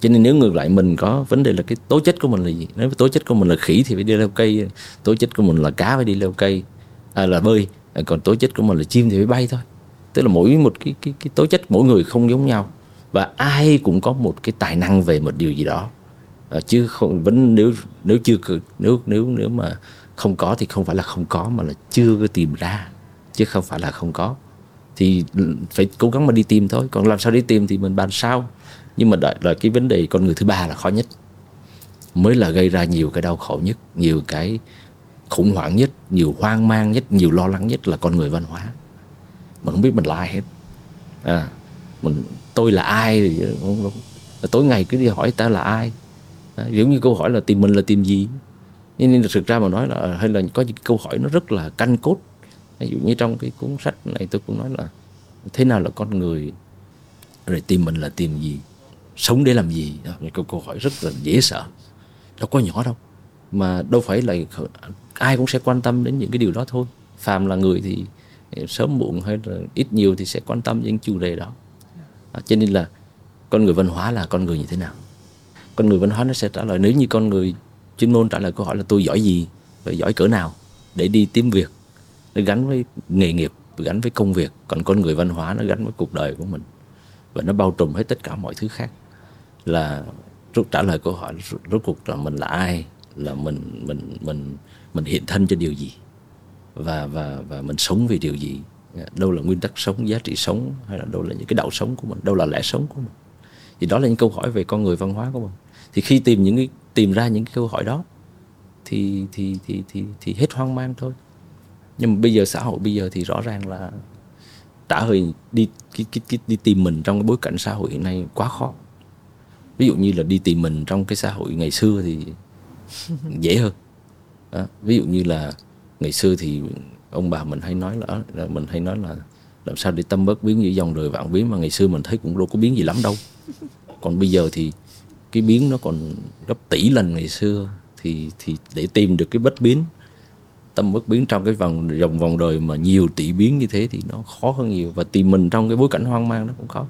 [SPEAKER 2] Cho nên nếu ngược lại mình có vấn đề là cái tố chất của mình là gì? Nếu tố chất của mình là khỉ thì phải đi leo cây tố chất của mình là cá phải đi leo cây à, là bơi à, còn tố chất của mình là chim thì phải bay thôi. Tức là mỗi một cái cái cái tố chất mỗi người không giống nhau và ai cũng có một cái tài năng về một điều gì đó. À, chứ không vẫn nếu nếu chưa nếu nếu nếu mà không có thì không phải là không có mà là chưa có tìm ra chứ không phải là không có. Thì phải cố gắng mà đi tìm thôi. Còn làm sao đi tìm thì mình bàn sau nhưng mà đợi là cái vấn đề con người thứ ba là khó nhất. Mới là gây ra nhiều cái đau khổ nhất nhiều cái khủng hoảng nhất nhiều hoang mang nhất nhiều lo lắng nhất là con người văn hóa. Mình không biết mình là ai hết. À mình tôi là ai thì không, không. tối ngày cứ đi hỏi ta là ai. À, giống như câu hỏi là tìm mình là tìm gì? Nên thực ra mà nói là ờ, hay là có những câu hỏi nó rất là căn cốt. Ví dụ như trong cái cuốn sách này tôi cũng nói là thế nào là con người? Rồi tìm mình là tìm gì? Sống để làm gì? Đó câu câu hỏi rất là dễ sợ. Đâu có nhỏ đâu. Mà đâu phải là ai cũng sẽ quan tâm đến những cái điều đó thôi. Phàm là người thì ờ, sớm muộn hay là ít nhiều thì sẽ quan tâm những chủ đề đó. À, cho nên là con người văn hóa là con người như thế nào? Con người văn hóa nó sẽ trả lời nếu như con người chuyên môn trả lời câu hỏi là tôi giỏi gì và giỏi cỡ nào để đi tìm việc. Nó gắn với nghề nghiệp, gắn với công việc, còn con người văn hóa nó gắn với cuộc đời của mình. Và nó bao trùm hết tất cả mọi thứ khác. Là rút trả lời câu hỏi, rốt cuộc là mình là ai? Là mình mình mình mình hiện thân cho điều gì? Và và và mình sống vì điều gì? Đâu là nguyên tắc sống, giá trị sống, hay là đâu là những cái đạo sống của mình? Đâu là lẽ sống của mình? Thì đó là những câu hỏi về con người văn hóa của mình thì khi tìm những cái tìm ra những cái câu hỏi đó thì thì thì thì thì hết hoang mang thôi. Nhưng mà bây giờ xã hội bây giờ thì rõ ràng là đã hơi đi cái, cái, cái, đi tìm mình trong cái bối cảnh xã hội hiện nay quá khó. Ví dụ như là đi tìm mình trong cái xã hội ngày xưa thì dễ hơn. Đó. ví dụ như là ngày xưa thì ông bà mình hay nói là, là mình hay nói là làm sao để tâm bất biến như dòng đời vạn biến mà ngày xưa mình thấy cũng đâu có biến gì lắm đâu. Còn bây giờ thì cái biến nó còn gấp tỷ lần ngày xưa, thì thì để tìm được cái bất biến, tâm bất biến trong cái vòng, dòng vòng đời mà nhiều tỷ biến như thế thì nó khó hơn nhiều. Và tìm mình trong cái bối cảnh hoang mang nó cũng khó.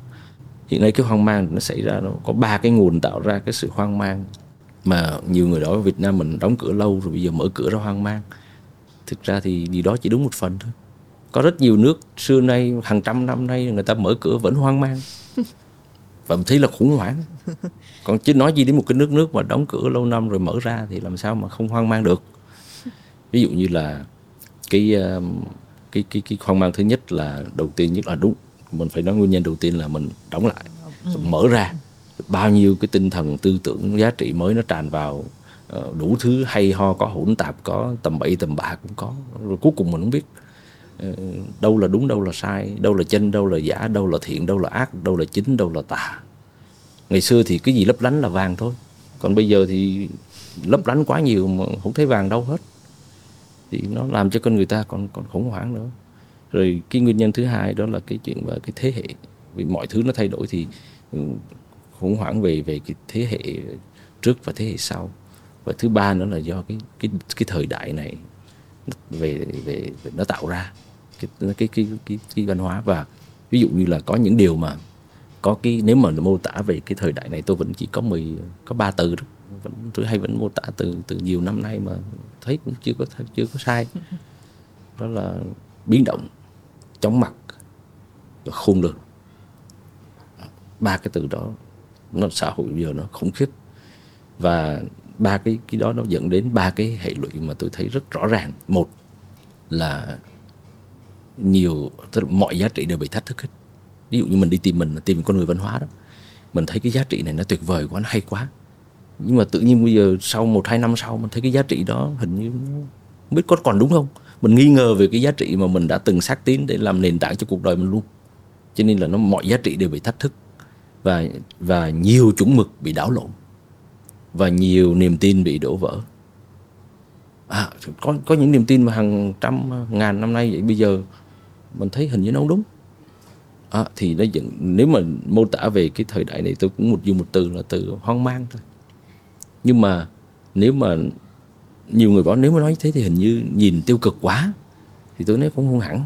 [SPEAKER 2] Hiện nay cái hoang mang nó xảy ra, nó có ba cái nguồn tạo ra cái sự hoang mang mà nhiều người nói Việt Nam mình đóng cửa lâu rồi bây giờ mở cửa ra hoang mang. Thực ra thì điều đó chỉ đúng một phần thôi. Có rất nhiều nước xưa nay, hàng trăm năm nay người ta mở cửa vẫn hoang mang và mình thấy là khủng hoảng. Còn chứ nói gì đến một cái nước nước mà đóng cửa lâu năm rồi mở ra thì làm sao mà không hoang mang được. Ví dụ như là cái um, cái cái cái hoang mang thứ nhất là đầu tiên nhất là đúng mình phải nói nguyên nhân đầu tiên là mình đóng lại mở ra. Bao nhiêu cái tinh thần tư tưởng giá trị mới nó tràn vào ờ, đủ thứ hay ho có hỗn tạp có tầm bậy tầm bạ cũng có. Rồi cuối cùng mình không biết Ờ, đâu là đúng đâu là sai đâu là chân đâu là giả đâu là thiện đâu là ác đâu là chính đâu là tà. Ngày xưa thì cái gì lấp lánh là vàng thôi. Còn bây giờ thì lấp lánh quá nhiều mà không thấy vàng đâu hết. Thì nó làm cho con người ta còn còn khủng hoảng nữa. Rồi cái nguyên nhân thứ hai đó là cái chuyện về cái thế hệ. Vì mọi thứ nó thay đổi thì ừ, khủng hoảng về về cái thế hệ trước và thế hệ sau. Và thứ ba nữa là do cái cái cái thời đại này về về, về nó tạo ra cái cái cái cái, cái văn hóa. Và ví dụ như là có những điều mà có cái nếu mà mô tả về cái thời đại này tôi vẫn chỉ có 10 có ba từ đó vẫn tôi hay vẫn mô tả từ từ nhiều năm nay mà thấy cũng chưa có chưa có sai. Đó là biến động chóng mặt và khôn lường. Ba cái từ đó nó xã hội bây giờ nó khủng khiếp. Và ba cái cái đó nó dẫn đến ba cái hệ lụy mà tôi thấy rất rõ ràng. Một là nhiều tức là mọi giá trị đều bị thách thức hết. Ví dụ như mình đi tìm mình tìm con người văn hóa đó mình thấy cái giá trị này nó tuyệt vời quá nó hay quá. Nhưng mà tự nhiên bây giờ sau một hai năm sau mình thấy cái giá trị đó hình như không biết có còn đúng không? Mình nghi ngờ về cái giá trị mà mình đã từng xác tín để làm nền tảng cho cuộc đời mình luôn. Cho nên là nó mọi giá trị đều bị thách thức. Và và nhiều chuẩn mực bị đảo lộn. Và nhiều niềm tin bị đổ vỡ. À, có có những niềm tin mà hàng trăm ngàn năm nay vậy bây giờ mình thấy hình như nó không đúng. À, thì nó dẫn nếu mà mô tả về cái thời đại này tôi cũng một dùng một từ là từ hoang mang thôi. Nhưng mà nếu mà nhiều người bảo nếu mà nói như thế thì hình như nhìn tiêu cực quá thì tôi nói cũng không hẳn.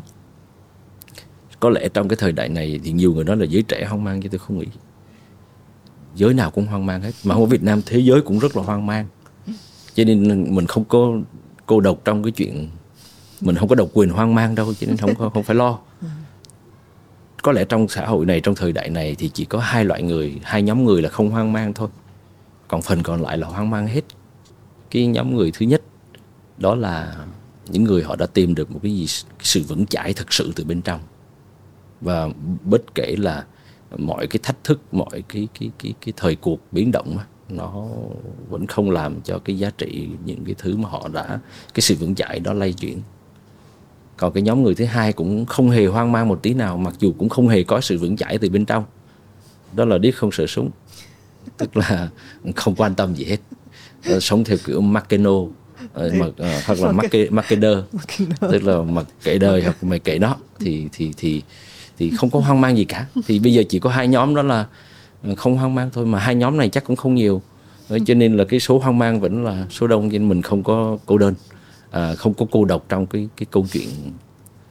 [SPEAKER 2] Có lẽ trong cái thời đại này thì nhiều người nói là giới trẻ hoang mang chứ tôi không nghĩ. Giới nào cũng hoang mang hết mà ở Việt Nam thế giới cũng rất là hoang mang. Cho nên mình không có cô độc trong cái chuyện mình không có độc quyền hoang mang đâu, cho nên không không phải lo. Có lẽ trong xã hội này, trong thời đại này thì chỉ có hai loại người, hai nhóm người là không hoang mang thôi. Còn phần còn lại là hoang mang hết. Cái nhóm người thứ nhất, đó là những người họ đã tìm được một cái gì sự vững chãi thực sự từ bên trong. Và bất kể là mọi cái thách thức, mọi cái cái cái cái thời cuộc biến động nó vẫn không làm cho cái giá trị, những cái thứ mà họ đã, cái sự vững chãi đó lay chuyển còn cái nhóm người thứ hai cũng không hề hoang mang một tí nào mặc dù cũng không hề có sự vững chãi từ bên trong. Đó là điếc không sợ súng. Tức là không quan tâm gì hết. Ờ, sống theo kiểu Makeno ờ, mà uh, hoặc là Make Makeder tức là mặc kệ đời hoặc mày kệ nó thì thì thì thì không có hoang mang gì cả. Thì bây giờ chỉ có hai nhóm đó là không hoang mang thôi mà hai nhóm này chắc cũng không nhiều. Cho nên là cái số hoang mang vẫn là số đông nên mình không có cô đơn à, không có cô độc trong cái cái câu chuyện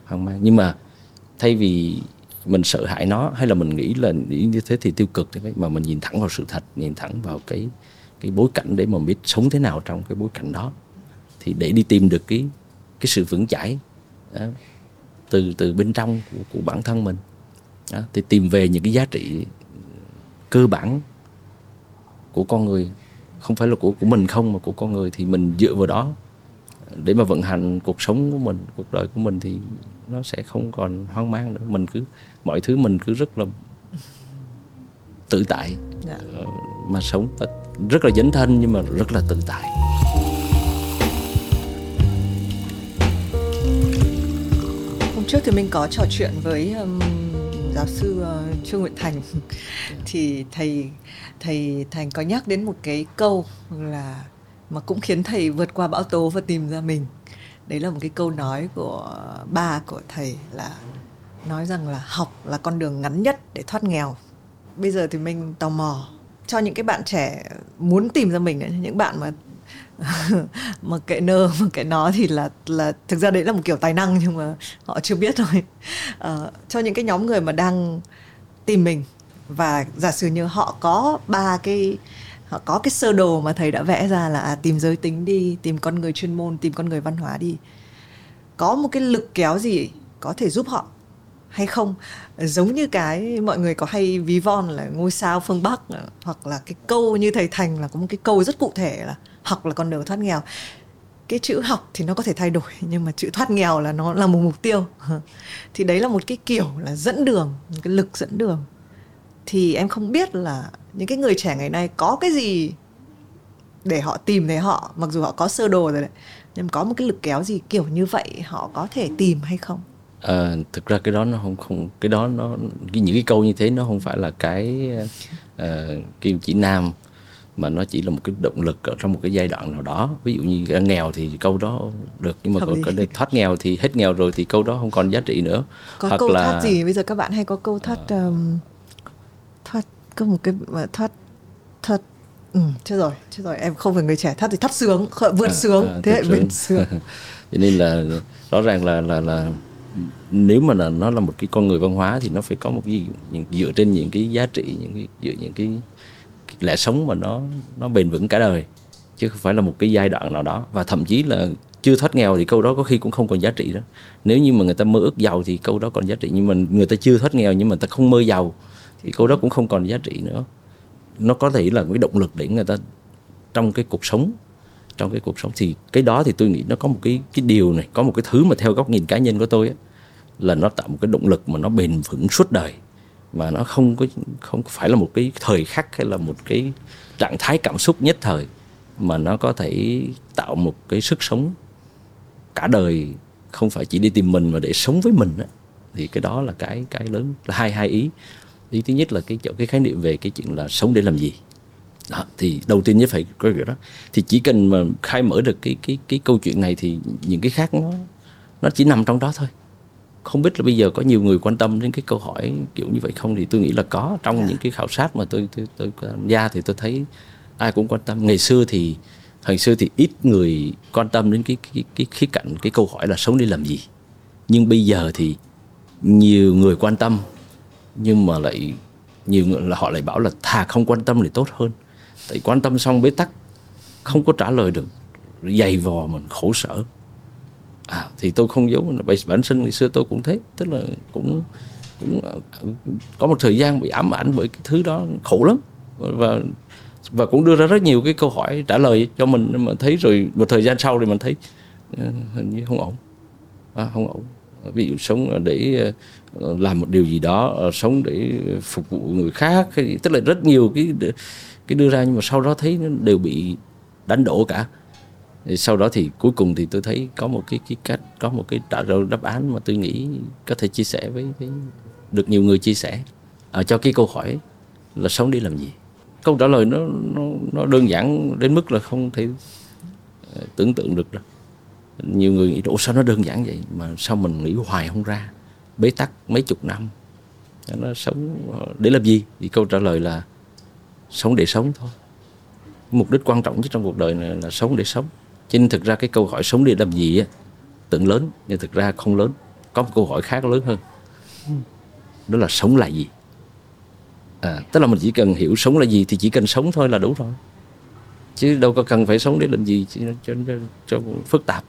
[SPEAKER 2] hoang mang. Nhưng mà thay vì mình sợ hãi nó hay là mình nghĩ là nghĩ như thế thì tiêu cực thế mà mình nhìn thẳng vào sự thật nhìn thẳng vào cái cái bối cảnh để mà biết sống thế nào trong cái bối cảnh đó thì để đi tìm được cái cái sự vững chãi đó, từ từ bên trong của, của bản thân mình đó, thì tìm về những cái giá trị cơ bản của con người. Không phải là của của mình không mà của con người thì mình dựa vào đó để mà vận hành cuộc sống của mình cuộc đời của mình thì nó sẽ không còn hoang mang nữa. Mình cứ mọi thứ mình cứ rất là tự tại. Dạ. Ờ, mà sống rất là dấn thân nhưng mà rất là tự tại.
[SPEAKER 1] Hôm trước thì mình có trò chuyện với um, giáo sư uh, trương nguyễn thành. Thì thầy thầy thành có nhắc đến một cái câu là mà cũng khiến thầy vượt qua bão tố và tìm ra mình. Đấy là một cái câu nói của ba của thầy là nói rằng là học là con đường ngắn nhất để thoát nghèo. Bây giờ thì mình tò mò cho những cái bạn trẻ muốn tìm ra mình những bạn mà mà kệ nơ mà kệ nó thì là là thực ra đấy là một kiểu tài năng nhưng mà họ chưa biết thôi à, cho những cái nhóm người mà đang tìm mình và giả sử như họ có ba cái họ có cái sơ đồ mà thầy đã vẽ ra là à, tìm giới tính đi tìm con người chuyên môn tìm con người văn hóa đi. Có một cái lực kéo gì có thể giúp họ hay không? Giống như cái mọi người có hay ví von là ngôi sao phương bắc ờ, hoặc là cái câu như thầy thành là có một cái câu rất cụ thể là học là con đường thoát nghèo. Cái chữ học thì nó có thể thay đổi nhưng mà chữ thoát nghèo là nó là một mục tiêu. Thì đấy là một cái kiểu là dẫn đường một cái lực dẫn đường. Thì em không biết là những cái người trẻ ngày nay có cái gì để họ tìm thấy họ? Mặc dù họ có sơ đồ rồi đấy nhưng có một cái lực kéo gì kiểu như vậy họ có thể tìm hay không?
[SPEAKER 2] À, thực ra cái đó nó không không cái đó nó cái, những cái câu như thế nó không phải là cái uh, kim chỉ nam mà nó chỉ là một cái động lực ở trong một cái giai đoạn nào đó. Ví dụ như nghèo thì câu đó được nhưng mà còn có thoát nghèo thì hết nghèo rồi thì câu đó không còn giá trị nữa.
[SPEAKER 1] Có Hoặc câu là... thoát gì? Bây giờ các bạn hay có câu thoát um, thoát có một cái thoát thoát ừ, chết rồi chết rồi em không phải người trẻ thoát thì thoát sướng vượt à, sướng à, thế hệ vượt sướng.
[SPEAKER 2] cho nên là rõ ràng là là là nếu mà là nó là một cái con người văn hóa thì nó phải có một cái gì dựa trên những cái giá trị những cái dựa những cái lẽ sống mà nó nó bền vững cả đời chứ không phải là một cái giai đoạn nào đó. Và thậm chí là chưa thoát nghèo thì câu đó có khi cũng không còn giá trị đó. Nếu như mà người ta mơ ước giàu thì câu đó còn giá trị nhưng mà người ta chưa thoát nghèo nhưng mà ta không mơ giàu thì câu đó cũng không còn giá trị nữa. Nó có thể là cái động lực để người ta trong cái cuộc sống trong cái cuộc sống. Thì cái đó thì tôi nghĩ nó có một cái cái điều này có một cái thứ mà theo góc nhìn cá nhân của tôi ấy, là nó tạo một cái động lực mà nó bền vững suốt đời. Và nó không có không phải là một cái thời khắc hay là một cái trạng thái cảm xúc nhất thời mà nó có thể tạo một cái sức sống cả đời. Không phải chỉ đi tìm mình mà để sống với mình á. Thì cái đó là cái cái lớn là hai hai ý ý thứ nhất là cái cái khái niệm về cái chuyện là sống để làm gì. Đó, thì đầu tiên nhất phải có cái đó. Thì chỉ cần mà khai mở được cái cái cái câu chuyện này thì những cái khác nó nó chỉ nằm trong đó thôi. Không biết là bây giờ có nhiều người quan tâm đến cái câu hỏi kiểu như vậy không? Thì tôi nghĩ là có. Trong yeah. những cái khảo sát mà tôi tôi tôi tham gia thì tôi thấy ai cũng quan tâm. Ngày xưa thì hồi xưa thì ít người quan tâm đến cái cái cái khía cạnh cái câu hỏi là sống đi làm gì. Nhưng bây giờ thì nhiều người quan tâm nhưng mà lại nhiều người là họ lại bảo là thà không quan tâm thì tốt hơn. Tại quan tâm xong bế tắc không có trả lời được. Dày vò mình khổ sở. À, thì tôi không giấu bản thân ngày xưa tôi cũng thế. Tức là cũng cũng ờ, có một thời gian bị ám ảnh bởi cái thứ đó khổ lắm. Và và cũng đưa ra rất nhiều cái câu hỏi trả lời cho mình mà thấy rồi một thời gian sau thì mình thấy ờ, hình như không ổn. À, không ổn. Ví dụ sống để uh, làm một điều gì đó ờ, sống để phục vụ người khác. Tức là rất nhiều cái cái đưa ra nhưng mà sau đó thấy nó đều bị đánh đổ cả. Sau đó thì cuối cùng thì tôi thấy có một cái cái cách có một cái trả lời đáp án mà tôi nghĩ có thể chia sẻ với, với được nhiều người chia sẻ. À, cho cái câu hỏi là sống đi làm gì? Câu trả lời nó nó nó đơn giản đến mức là không thể ờ, tưởng tượng được đâu. Nhiều người nghĩ ủa sao nó đơn giản vậy? Mà sao mình nghĩ hoài không ra? Bế tắc mấy chục năm. Nó sống để làm gì? Thì câu trả lời là sống để sống thôi. Mục đích quan trọng nhất trong cuộc đời này là sống để sống. Cho nên thực ra cái câu hỏi sống để làm gì á tưởng lớn nhưng thực ra không lớn. Có một câu hỏi khác lớn hơn. Đó là sống là gì? À, tức là mình chỉ cần hiểu sống là gì thì chỉ cần sống thôi là đủ rồi. Chứ đâu có cần phải sống để làm gì cho, cho, cho, phức tạp.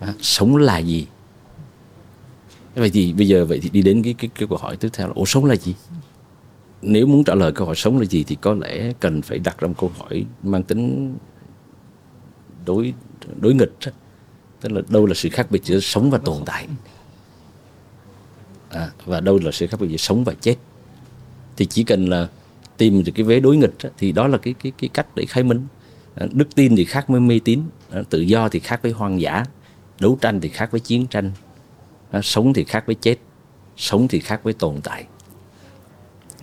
[SPEAKER 2] À, sống là gì? Vậy thì bây giờ vậy thì đi đến cái cái, cái câu hỏi tiếp theo là ủa sống là gì? Nếu muốn trả lời câu hỏi sống là gì? thì có lẽ cần phải đặt ra một câu hỏi mang tính đối đối nghịch tức là đâu là sự khác biệt giữa sống và tồn tại? À, và đâu là sự khác biệt giữa sống và chết? Thì chỉ cần là tìm được cái vế đối nghịch thì đó là cái cái cái cách để khai minh. À, đức tin thì khác với mê tín à, tự do thì khác với hoang dã đấu tranh thì khác với chiến tranh à, sống thì khác với chết sống thì khác với tồn tại.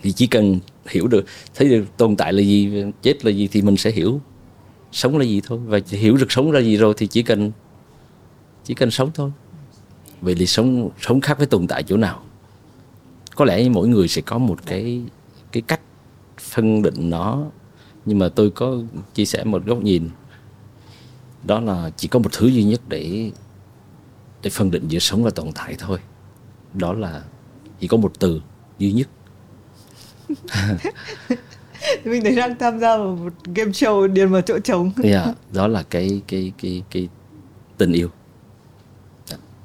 [SPEAKER 2] Thì chỉ cần hiểu được thấy được tồn tại là gì chết là gì thì mình sẽ hiểu. Sống là gì thôi và hiểu được sống là gì rồi thì chỉ cần chỉ cần sống thôi. Vậy thì sống sống khác với tồn tại chỗ nào? Có lẽ mỗi người sẽ có một cái cái cách phân định nó nhưng mà tôi có chia sẻ một góc nhìn. Đó là chỉ có một thứ duy nhất để để phân định giữa sống và tồn tại thôi. Đó là chỉ có một từ duy nhất.
[SPEAKER 1] Mình thấy đang tham gia vào một game show điền vào chỗ trống.
[SPEAKER 2] Yeah, dạ, đó là cái cái cái cái tình yêu.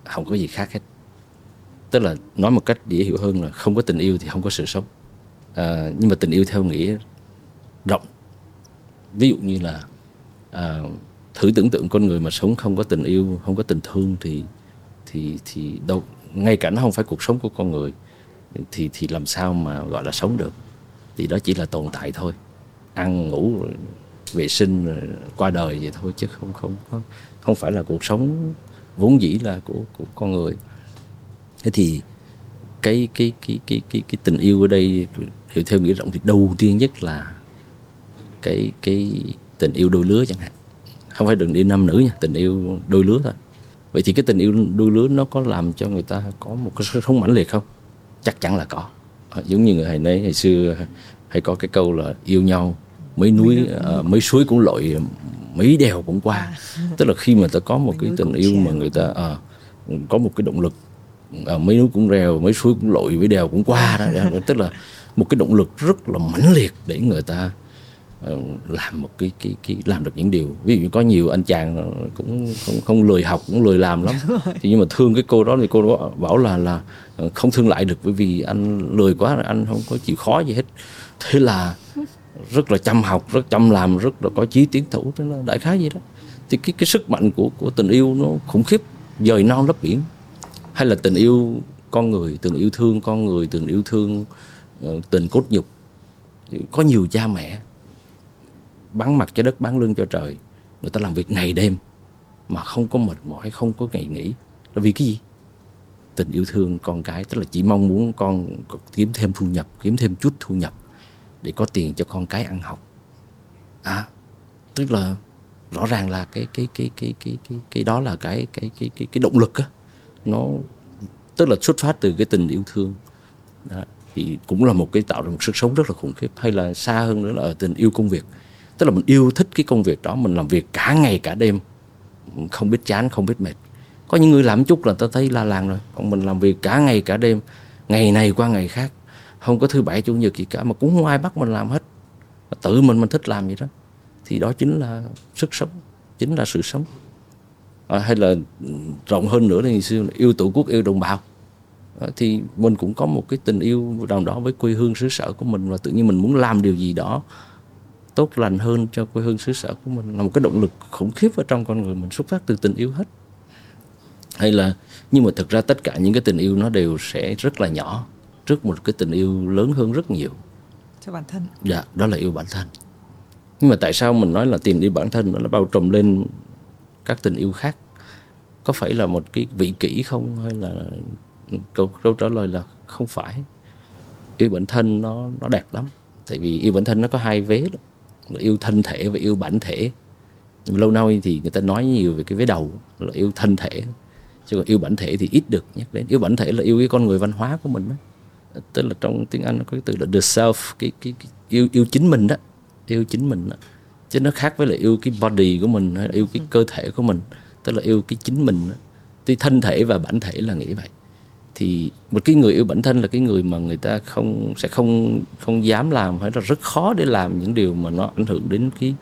[SPEAKER 2] Không có gì khác hết. Tức là nói một cách dễ hiểu hơn là không có tình yêu thì không có sự sống. À, nhưng mà tình yêu theo nghĩa rộng. Ví dụ như là à, thử tưởng tượng con người mà sống không có tình yêu không có tình thương thì thì thì đâu, ngay cả nó không phải cuộc sống của con người, thì thì làm sao mà gọi là sống được? Thì đó chỉ là tồn tại thôi. Ăn, ngủ, vệ sinh qua đời vậy thôi chứ không không không không phải là cuộc sống vốn dĩ là của của con người. Thế thì cái cái cái cái cái cái tình yêu ở đây hiểu theo nghĩa rộng thì đầu tiên nhất là cái cái tình yêu đôi lứa chẳng hạn. Không phải đừng đi nam nữ nha, tình yêu đôi lứa thôi vậy thì cái tình yêu đôi lứa nó có làm cho người ta có một cái sống mãnh liệt không? Chắc chắn là có. Ờ, giống như người hay nấy ngày xưa hay có cái câu là yêu nhau mấy núi uh, mấy suối cũng lội mấy đèo cũng qua. À. tức là khi mà ta có một cái tình yêu mà người ta uh, có một cái động lực uh, mấy núi cũng rèo mấy suối cũng lội mấy đèo cũng qua đó tức là một cái động lực rất là mãnh liệt để người ta làm một cái cái cái làm được những điều. Ví dụ như có nhiều anh chàng cũng không không lười học cũng lười làm lắm. Thì nhưng mà thương cái cô đó thì cô đó bảo là là không thương lại được bởi vì anh lười quá anh không có chịu khó gì hết. Thế là rất là chăm học rất chăm làm rất là có chí tiến thủ thế là đại khái gì đó. Thì cái cái sức mạnh của của tình yêu nó khủng khiếp dời non lấp biển. Hay là tình yêu con người tình yêu thương con người tình yêu thương uh, tình cốt nhục. Có nhiều cha mẹ bán mặt cho đất, bán lưng cho trời. Người ta làm việc ngày đêm mà không có mệt mỏi, không có ngày nghỉ. Là vì cái gì? Tình yêu thương con cái, tức là chỉ mong muốn con kiếm thêm thu nhập, kiếm thêm chút thu nhập để có tiền cho con cái ăn học. À tức là rõ ràng là cái cái cái cái cái cái cái đó là cái cái cái cái cái động lực á. Nó, tức là xuất phát từ cái tình yêu thương. Đó. thì cũng là một cái tạo ra một sức sống rất là khủng khiếp. Hay là xa hơn nữa là ở tình yêu công việc tức là mình yêu thích cái công việc đó mình làm việc cả ngày cả đêm. Không biết chán không biết mệt. Có những người làm chút là ta thấy la làng rồi. Còn mình làm việc cả ngày cả đêm ngày này qua ngày khác. Không có thứ bảy chủ nhật gì cả mà cũng không ai bắt mình làm hết. Tự mình mình thích làm gì đó. Thì đó chính là sức sống chính là sự sống. À, hay là rộng hơn nữa thì xưa yêu tổ quốc yêu đồng bào. À, thì mình cũng có một cái tình yêu đồng đó với quê hương xứ sở của mình và tự nhiên mình muốn làm điều gì đó tốt lành hơn cho quê hương xứ sở của mình là một cái động lực khủng khiếp ở trong con người mình xuất phát từ tình yêu hết. Hay là nhưng mà thực ra tất cả những cái tình yêu nó đều sẽ rất là nhỏ trước một cái tình yêu lớn hơn rất nhiều.
[SPEAKER 1] Cho bản thân.
[SPEAKER 2] Dạ đó là yêu bản thân. Nhưng mà tại sao mình nói là tìm đi bản thân nó bao trùm lên các tình yêu khác? Có phải là một cái vị kỷ không? Hay là câu, câu trả lời là không phải. Yêu bản thân nó nó đẹp lắm. Tại vì yêu bản thân nó có hai vế đó là yêu thân thể và yêu bản thể. Lâu nay thì người ta nói nhiều về cái vế đầu là yêu thân thể. Chứ còn yêu bản thể thì ít được nhắc đến. Yêu bản thể là yêu cái con người văn hóa của mình đó. Tức là trong tiếng Anh nó có cái từ là the self cái, cái, cái yêu yêu chính mình đó. Yêu chính mình đó. Chứ nó khác với là yêu cái body của mình hay là yêu cái cơ thể của mình. Tức là yêu cái chính mình đó. thì thân thể và bản thể là nghĩ vậy thì một cái người yêu bản thân là cái người mà người ta không sẽ không không dám làm hay là rất khó để làm những điều mà nó ảnh hưởng đến cái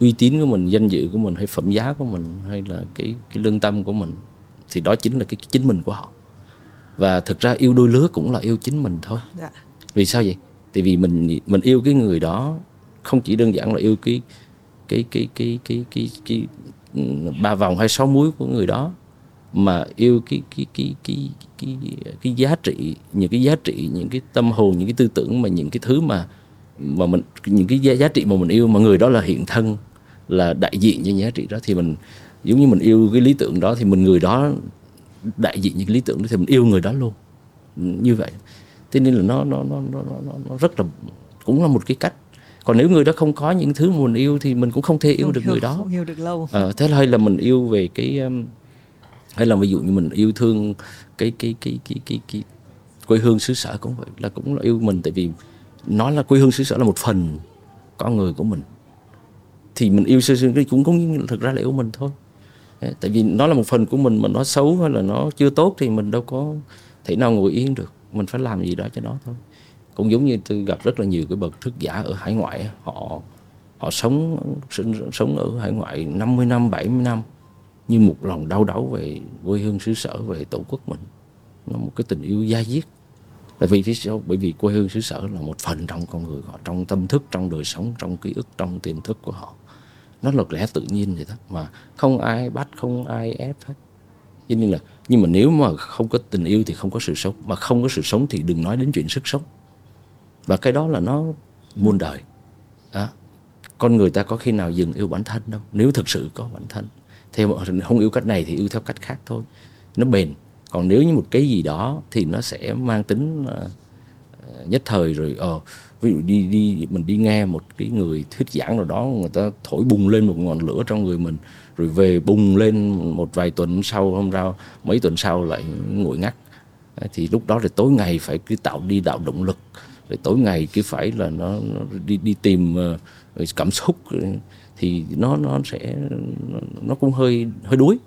[SPEAKER 2] uy tín của mình danh dự của mình hay phẩm giá của mình hay là cái cái lương tâm của mình. Thì đó chính là cái chính mình của họ. Và thực ra yêu đôi lứa cũng là yêu chính mình thôi. Dạ. vì sao vậy? Tại vì mình mình yêu cái người đó không chỉ đơn giản là yêu cái cái cái cái cái cái, cái, cái ba vòng hay sáu muối của người đó mà yêu cái cái cái cái cái cái, giá trị những cái giá trị những cái tâm hồn những cái tư tưởng mà những cái thứ mà mà mình những cái giá, giá trị mà mình yêu mà người đó là hiện thân là đại diện cho giá trị đó thì mình giống như mình yêu cái lý tưởng đó thì mình người đó đại diện những lý tưởng thì mình yêu người đó luôn. Như vậy. Thế nên là nó nó nó nó nó, nó rất là cũng là một cái cách. Còn nếu người đó không có những thứ mình yêu thì mình cũng không thể yêu
[SPEAKER 1] không
[SPEAKER 2] được
[SPEAKER 1] hiểu,
[SPEAKER 2] người đó.
[SPEAKER 1] không hiểu được lâu.
[SPEAKER 2] À, thế hay là mình yêu về cái um, hay là ví dụ như mình yêu thương cái cái cái cái cái, cái quê hương xứ sở cũng vậy là cũng là yêu mình tại vì nó là quê hương xứ sở là một phần con người của mình. Thì mình yêu xứ sở cũng cũng thực ra là yêu mình thôi. Tại vì nó là một phần của mình mà nó xấu hay là nó chưa tốt thì mình đâu có thể nào ngồi yên được. Mình phải làm gì đó cho nó thôi. Cũng giống như tôi gặp rất là nhiều cái bậc thức giả ở hải ngoại họ họ sống sống ở hải ngoại 50 năm 70 năm như một lòng đau đớn về quê hương xứ sở, về tổ quốc mình. Nó một cái tình yêu da diết. Tại vì thế sao? bởi vì quê hương xứ sở là một phần trong con người họ, trong tâm thức, trong đời sống, trong ký ức, trong tiềm thức của họ. Nó là lẽ tự nhiên vậy đó, mà không ai bắt, không ai ép hết. Cho nên là, nhưng mà nếu mà không có tình yêu thì không có sự sống, mà không có sự sống thì đừng nói đến chuyện sức sống. Và cái đó là nó muôn đời. Đó. con người ta có khi nào dừng yêu bản thân đâu, nếu thực sự có bản thân theo không yêu cách này thì yêu theo cách khác thôi. Nó bền. Còn nếu như một cái gì đó thì nó sẽ mang tính uh, nhất thời rồi ờ ví dụ đi đi mình đi nghe một cái người thuyết giảng nào đó người ta thổi bùng lên một ngọn lửa trong người mình rồi về bùng lên một vài tuần sau hôm sau mấy tuần sau lại nguội ngắt. Thì lúc đó thì tối ngày phải cứ tạo đi tạo động lực. Rồi tối ngày cứ phải là nó, nó đi đi tìm ờ, cảm xúc thì nó nó sẽ nó cũng hơi hơi đuối.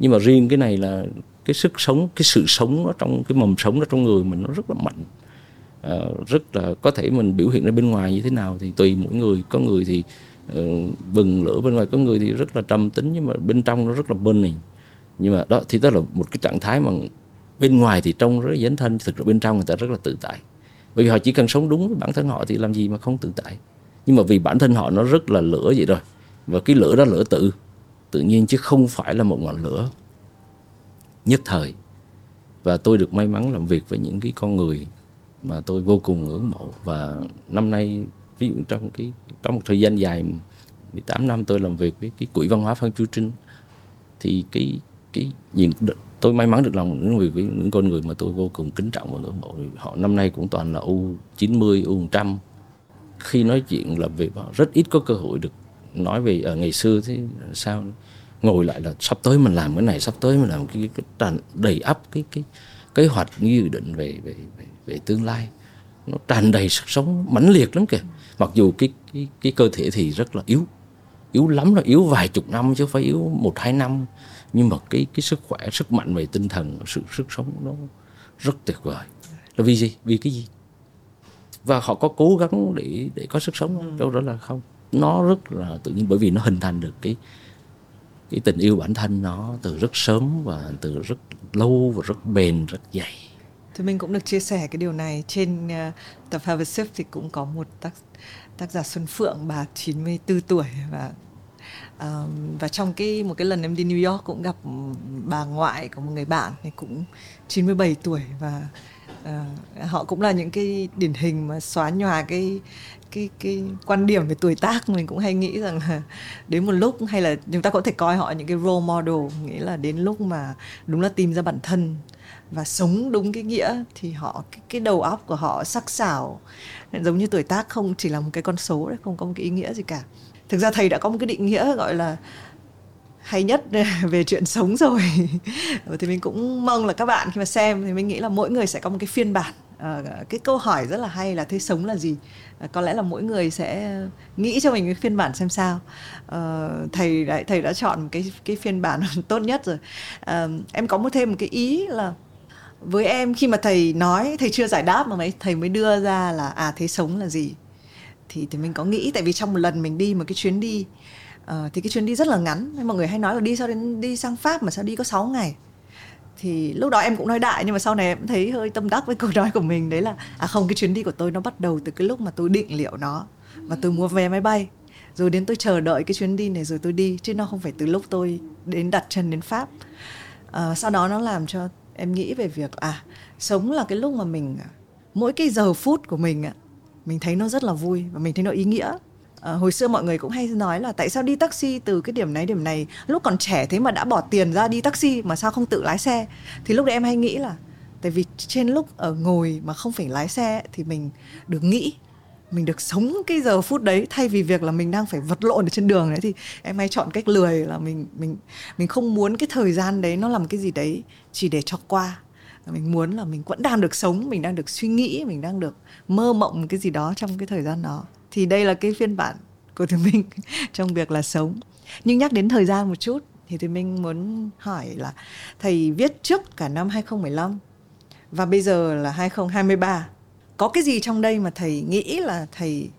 [SPEAKER 2] Nhưng mà riêng cái này là cái sức sống cái sự sống nó trong cái mầm sống nó trong người mình nó rất là mạnh. À, rất là có thể mình biểu hiện ra bên ngoài như thế nào thì tùy mỗi người. Có người thì ờ, uh, bừng lửa bên ngoài có người thì rất là trầm tính nhưng mà bên trong nó rất là burning. Nhưng mà đó thì đó là một cái trạng thái mà bên ngoài thì trông rất là dấn thân thực ra bên trong người ta rất là tự tại. Bởi vì họ chỉ cần sống đúng với bản thân họ thì làm gì mà không tự tại. Nhưng mà vì bản thân họ nó rất là lửa vậy rồi và cái lửa đó lửa tự. Tự nhiên chứ không phải là một ngọn lửa nhất thời. Và tôi được may mắn làm việc với những cái con người mà tôi vô cùng ngưỡng mộ. Và năm nay, ví dụ trong cái trong một thời gian dài 18 năm tôi làm việc với cái quỹ văn hóa Phan Chu Trinh, thì cái cái nhìn tôi may mắn được làm những việc với những con người mà tôi vô cùng kính trọng và ngưỡng mộ. Họ năm nay cũng toàn là u 90 u 100 khi nói chuyện, làm việc, họ rất ít có cơ hội được nói về ở ngày xưa thế sao ngồi lại là sắp tới mình làm cái này sắp tới mình làm cái, cái, cái đầy ắp cái cái kế hoạch dự định về về về, về tương lai. Nó tràn đầy sức sống mãnh liệt lắm kìa. Mặc dù cái cái cái cơ thể thì rất là yếu yếu lắm là yếu vài chục năm chứ phải yếu một hai năm. Nhưng mà cái cái sức khỏe sức mạnh về tinh thần sự sức sống nó rất tuyệt vời. Là vì gì? Vì cái gì? Và họ có cố gắng để để có sức sống không đâu đó là không nó rất là tự nhiên bởi vì nó hình thành được cái cái tình yêu bản thân nó từ rất sớm và từ rất lâu và rất bền rất dày.
[SPEAKER 1] Thì mình cũng được chia sẻ cái điều này. Trên uh, tập Have a Sip thì cũng có một tác tác giả Xuân Phượng bà 94 tuổi và um, và trong cái một cái lần em đi New York cũng gặp bà ngoại của một người bạn thì cũng 97 tuổi và à, họ cũng là những cái điển hình mà xóa nhòa cái cái cái quan điểm về tuổi tác. Mình cũng hay nghĩ rằng là đến một lúc hay là chúng ta có thể coi họ những cái role model nghĩa là đến lúc mà đúng là tìm ra bản thân và sống đúng cái nghĩa thì họ cái, cái đầu óc của họ sắc sảo giống như tuổi tác không chỉ là một cái con số đấy không có một cái ý nghĩa gì cả. Thực ra thầy đã có một cái định nghĩa gọi là hay nhất về chuyện sống rồi. Ờ, thì mình cũng mong là các bạn khi mà xem thì mình nghĩ là mỗi người sẽ có một cái phiên bản. À, cái câu hỏi rất là hay là thế sống là gì? À, có lẽ là mỗi người sẽ nghĩ cho mình cái phiên bản xem sao. À, thầy đã, thầy đã chọn cái cái phiên bản tốt nhất rồi. À, em có một thêm một cái ý là với em khi mà thầy nói thầy chưa giải đáp mà mấy thầy mới đưa ra là à thế sống là gì? Thì thì mình có nghĩ tại vì trong một lần mình đi một cái chuyến đi à, thì cái chuyến đi rất là ngắn. Mọi người hay nói là đi sao đến đi sang pháp mà sao đi có 6 ngày. Thì lúc đó em cũng nói đại nhưng mà sau này em thấy hơi tâm đắc với câu nói của mình. Đấy là à không cái chuyến đi của tôi nó bắt đầu từ cái lúc mà tôi định liệu nó và tôi mua vé máy bay. Rồi đến tôi chờ đợi cái chuyến đi này rồi tôi đi chứ nó không phải từ lúc tôi đến đặt chân đến pháp. À, sau đó nó làm cho em nghĩ về việc à sống là cái lúc mà mình à, mỗi cái giờ phút của mình mình thấy nó rất là vui và mình thấy nó ý nghĩa à, hồi xưa mọi người cũng hay nói là tại sao đi taxi từ cái điểm này điểm này lúc còn trẻ thế mà đã bỏ tiền ra đi taxi mà sao không tự lái xe? Thì lúc đấy em hay nghĩ là tại vì trên lúc ở ngồi mà không phải lái xe thì mình được nghĩ mình được sống cái giờ phút đấy thay vì việc là mình đang phải vật lộn ở trên đường đấy thì em hay chọn cách lười là mình mình mình không muốn cái thời gian đấy nó làm cái gì đấy chỉ để cho qua. Mình muốn là mình vẫn đang được sống mình đang được suy nghĩ mình đang được mơ mộng cái gì đó trong cái thời gian đó thì đây là cái phiên bản của thùy minh trong việc là sống. Nhưng nhắc đến thời gian một chút, thì thùy minh muốn hỏi là thầy viết trước cả năm 2015 và bây giờ là 2023 có cái gì trong đây mà thầy nghĩ là thầy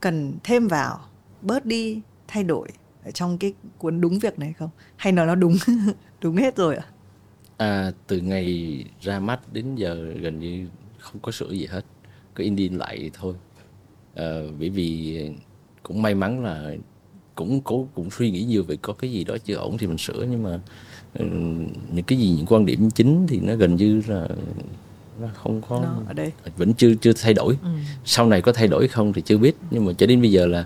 [SPEAKER 1] cần thêm vào, bớt đi thay đổi ở trong cái cuốn đúng việc này không? Hay là nó đúng đúng hết rồi ạ?
[SPEAKER 2] À? từ ngày ra mắt đến giờ gần như không có sửa gì hết. Cứ in đi lại thôi à, bởi vì cũng may mắn là cũng cố cũng suy nghĩ nhiều về có cái gì đó chưa ổn thì mình sửa nhưng mà ừ, những cái gì những quan điểm chính thì nó gần như là nó không có
[SPEAKER 1] nó ở đây.
[SPEAKER 2] vẫn chưa chưa thay đổi. Ừ. sau này có thay đổi không thì chưa biết nhưng mà cho đến bây giờ là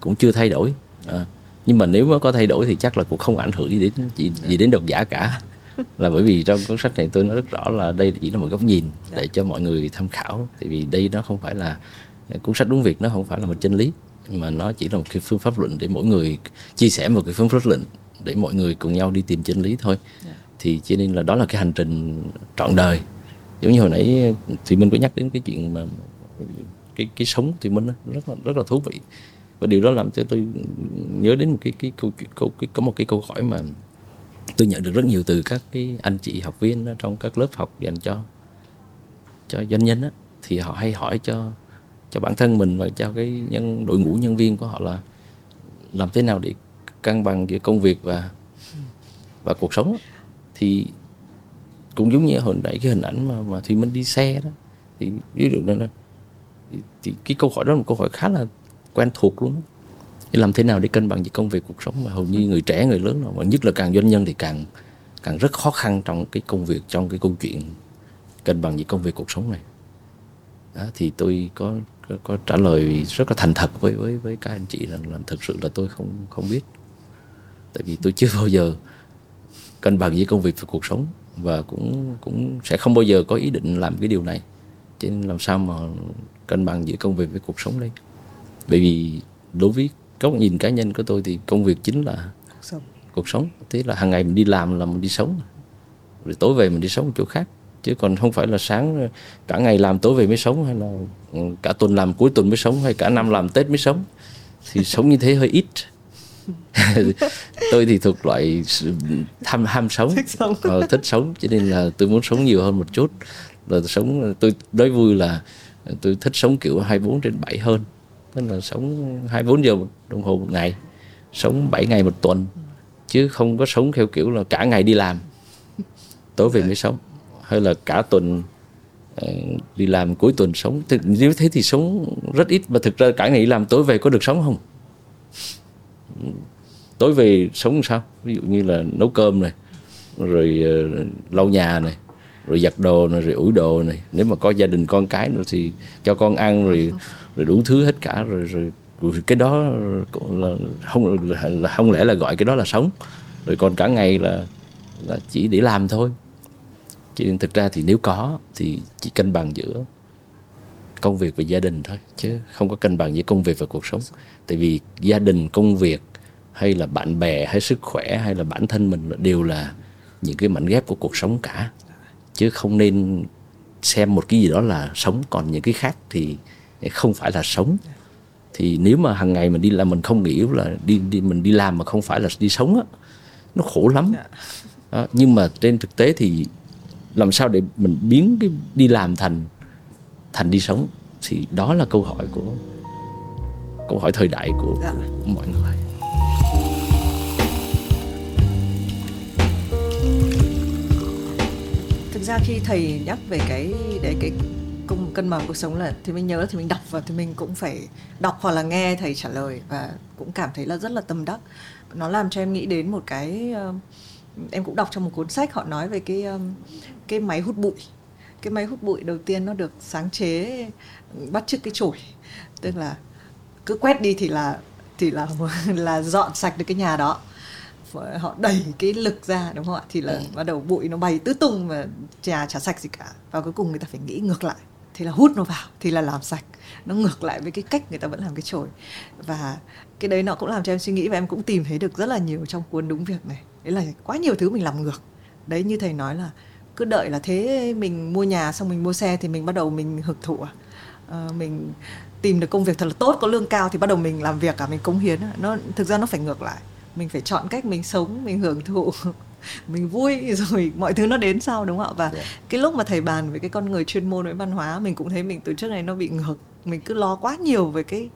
[SPEAKER 2] cũng chưa thay đổi. À, nhưng mà nếu mà có thay đổi thì chắc là cũng không ảnh hưởng gì đến gì, gì đến độc giả cả. Là bởi vì trong cuốn sách này tôi nói rất rõ là đây chỉ là một góc nhìn để cho mọi người tham khảo tại vì đây nó không phải là cuốn sách đúng việc nó không phải là một chân lý mà nó chỉ là một cái phương pháp luận để mỗi người chia sẻ một cái phương pháp luận để mọi người cùng nhau đi tìm chân lý thôi. Thì cho nên là đó là cái hành trình trọn đời. Giống như hồi nãy thì minh có nhắc đến cái chuyện mà cái cái sống thì minh rất là rất là thú vị. Và điều đó làm cho tôi nhớ đến một cái cái câu câu cái, có một cái câu hỏi mà tôi nhận được rất nhiều từ các cái anh chị học viên trong các lớp học dành cho cho doanh nhân á. Thì họ hay hỏi cho cho bản thân mình và cho cái nhân đội ngũ nhân viên của họ là làm thế nào để cân bằng giữa công việc và và cuộc sống thì cũng giống như hồi nãy cái hình ảnh mà mà thì mình đi xe đó thì ví dụ là thì, thì cái câu hỏi đó là một câu hỏi khá là quen thuộc luôn để làm thế nào để cân bằng giữa công việc cuộc sống mà hầu như người trẻ người lớn nào mà nhất là càng doanh nhân thì càng càng rất khó khăn trong cái công việc trong cái câu chuyện cân bằng giữa công việc cuộc sống này. Đó, thì tôi có, có trả lời rất là thành thật với với với các anh chị rằng là thực sự là tôi không không biết. Tại vì tôi chưa bao giờ cân bằng giữa công việc và cuộc sống và cũng cũng sẽ không bao giờ có ý định làm cái điều này. Cho nên làm sao mà cân bằng giữa công việc với cuộc sống đây? Bởi vì đối với góc nhìn cá nhân của tôi thì công việc chính là cuộc sống, cuộc sống. thế là hàng ngày mình đi làm là mình đi sống. Rồi tối về mình đi sống một chỗ khác chứ còn không phải là sáng cả ngày làm tối về mới sống hay là cả tuần làm cuối tuần mới sống hay cả năm làm tết mới sống. Thì sống như thế hơi ít. Tôi thì thuộc loại tham ham sống. Thích sống. Ờ, thích sống cho nên là tôi muốn sống nhiều hơn một chút. Là sống tôi nói vui là tôi thích sống kiểu 24 trên 7 hơn. Tức là sống 24 giờ đồng hồ một ngày sống 7 ngày một tuần. Chứ không có sống theo kiểu là cả ngày đi làm tối về mới sống hay là cả tuần ờ, đi làm cuối tuần sống. Thì, nếu thế thì sống rất ít. Và thực ra cả ngày đi làm tối về có được sống không? Tối về sống sao? Ví dụ như là nấu cơm này rồi uh, lau nhà này rồi giặt đồ này rồi ủi đồ này. Nếu mà có gia đình con cái nữa thì cho con ăn rồi rồi đủ thứ hết cả. Rồi rồi, rồi cái đó là không là không lẽ là gọi cái đó là sống. Rồi còn cả ngày là là chỉ để làm thôi chứ thực ra thì nếu có thì chỉ cân bằng giữa công việc và gia đình thôi chứ không có cân bằng giữa công việc và cuộc sống. Tại vì gia đình công việc hay là bạn bè hay sức khỏe hay là bản thân mình đều là những cái mảnh ghép của cuộc sống cả. Chứ không nên xem một cái gì đó là sống còn những cái khác thì không phải là sống. Thì nếu mà hàng ngày mình đi làm mình không nghĩ là đi, đi mình đi làm mà không phải là đi sống á nó khổ lắm. Đó, nhưng mà trên thực tế thì làm sao để mình biến cái đi làm thành thành đi sống? Thì đó là câu hỏi của câu hỏi thời đại của, dạ. của mọi người.
[SPEAKER 1] Thực ra khi thầy nhắc về cái để cái công cân bằng cuộc sống là thì mình nhớ thì mình đọc và thì mình cũng phải đọc hoặc là nghe thầy trả lời và cũng cảm thấy là rất là tâm đắc. Nó làm cho em nghĩ đến một cái uh, em cũng đọc trong một cuốn sách họ nói về cái um, cái máy hút bụi. Cái máy hút bụi đầu tiên nó được sáng chế bắt chước cái chổi. Tức là cứ quét đi thì là thì là là dọn sạch được cái nhà đó. Họ đẩy cái lực ra đúng không ạ? Thì là ừ. bắt đầu bụi nó bay tứ tung và nhà chả sạch gì cả. Và cuối cùng người ta phải nghĩ ngược lại. Thì là hút nó vào thì là làm sạch. Nó ngược lại với cái cách người ta vẫn làm cái chổi. Và cái đấy nó cũng làm cho em suy nghĩ và em cũng tìm thấy được rất là nhiều trong cuốn đúng việc này đấy là quá nhiều thứ mình làm ngược đấy như thầy nói là cứ đợi là thế mình mua nhà xong mình mua xe thì mình bắt đầu mình hưởng thụ à? à mình tìm được công việc thật là tốt có lương cao thì bắt đầu mình làm việc cả mình cống hiến nó thực ra nó phải ngược lại mình phải chọn cách mình sống mình hưởng thụ mình vui rồi mọi thứ nó đến sau đúng không ạ và yeah. Dạ. cái lúc mà thầy bàn về cái con người chuyên môn với văn hóa mình cũng thấy mình từ trước này nó bị ngược mình cứ lo quá nhiều về cái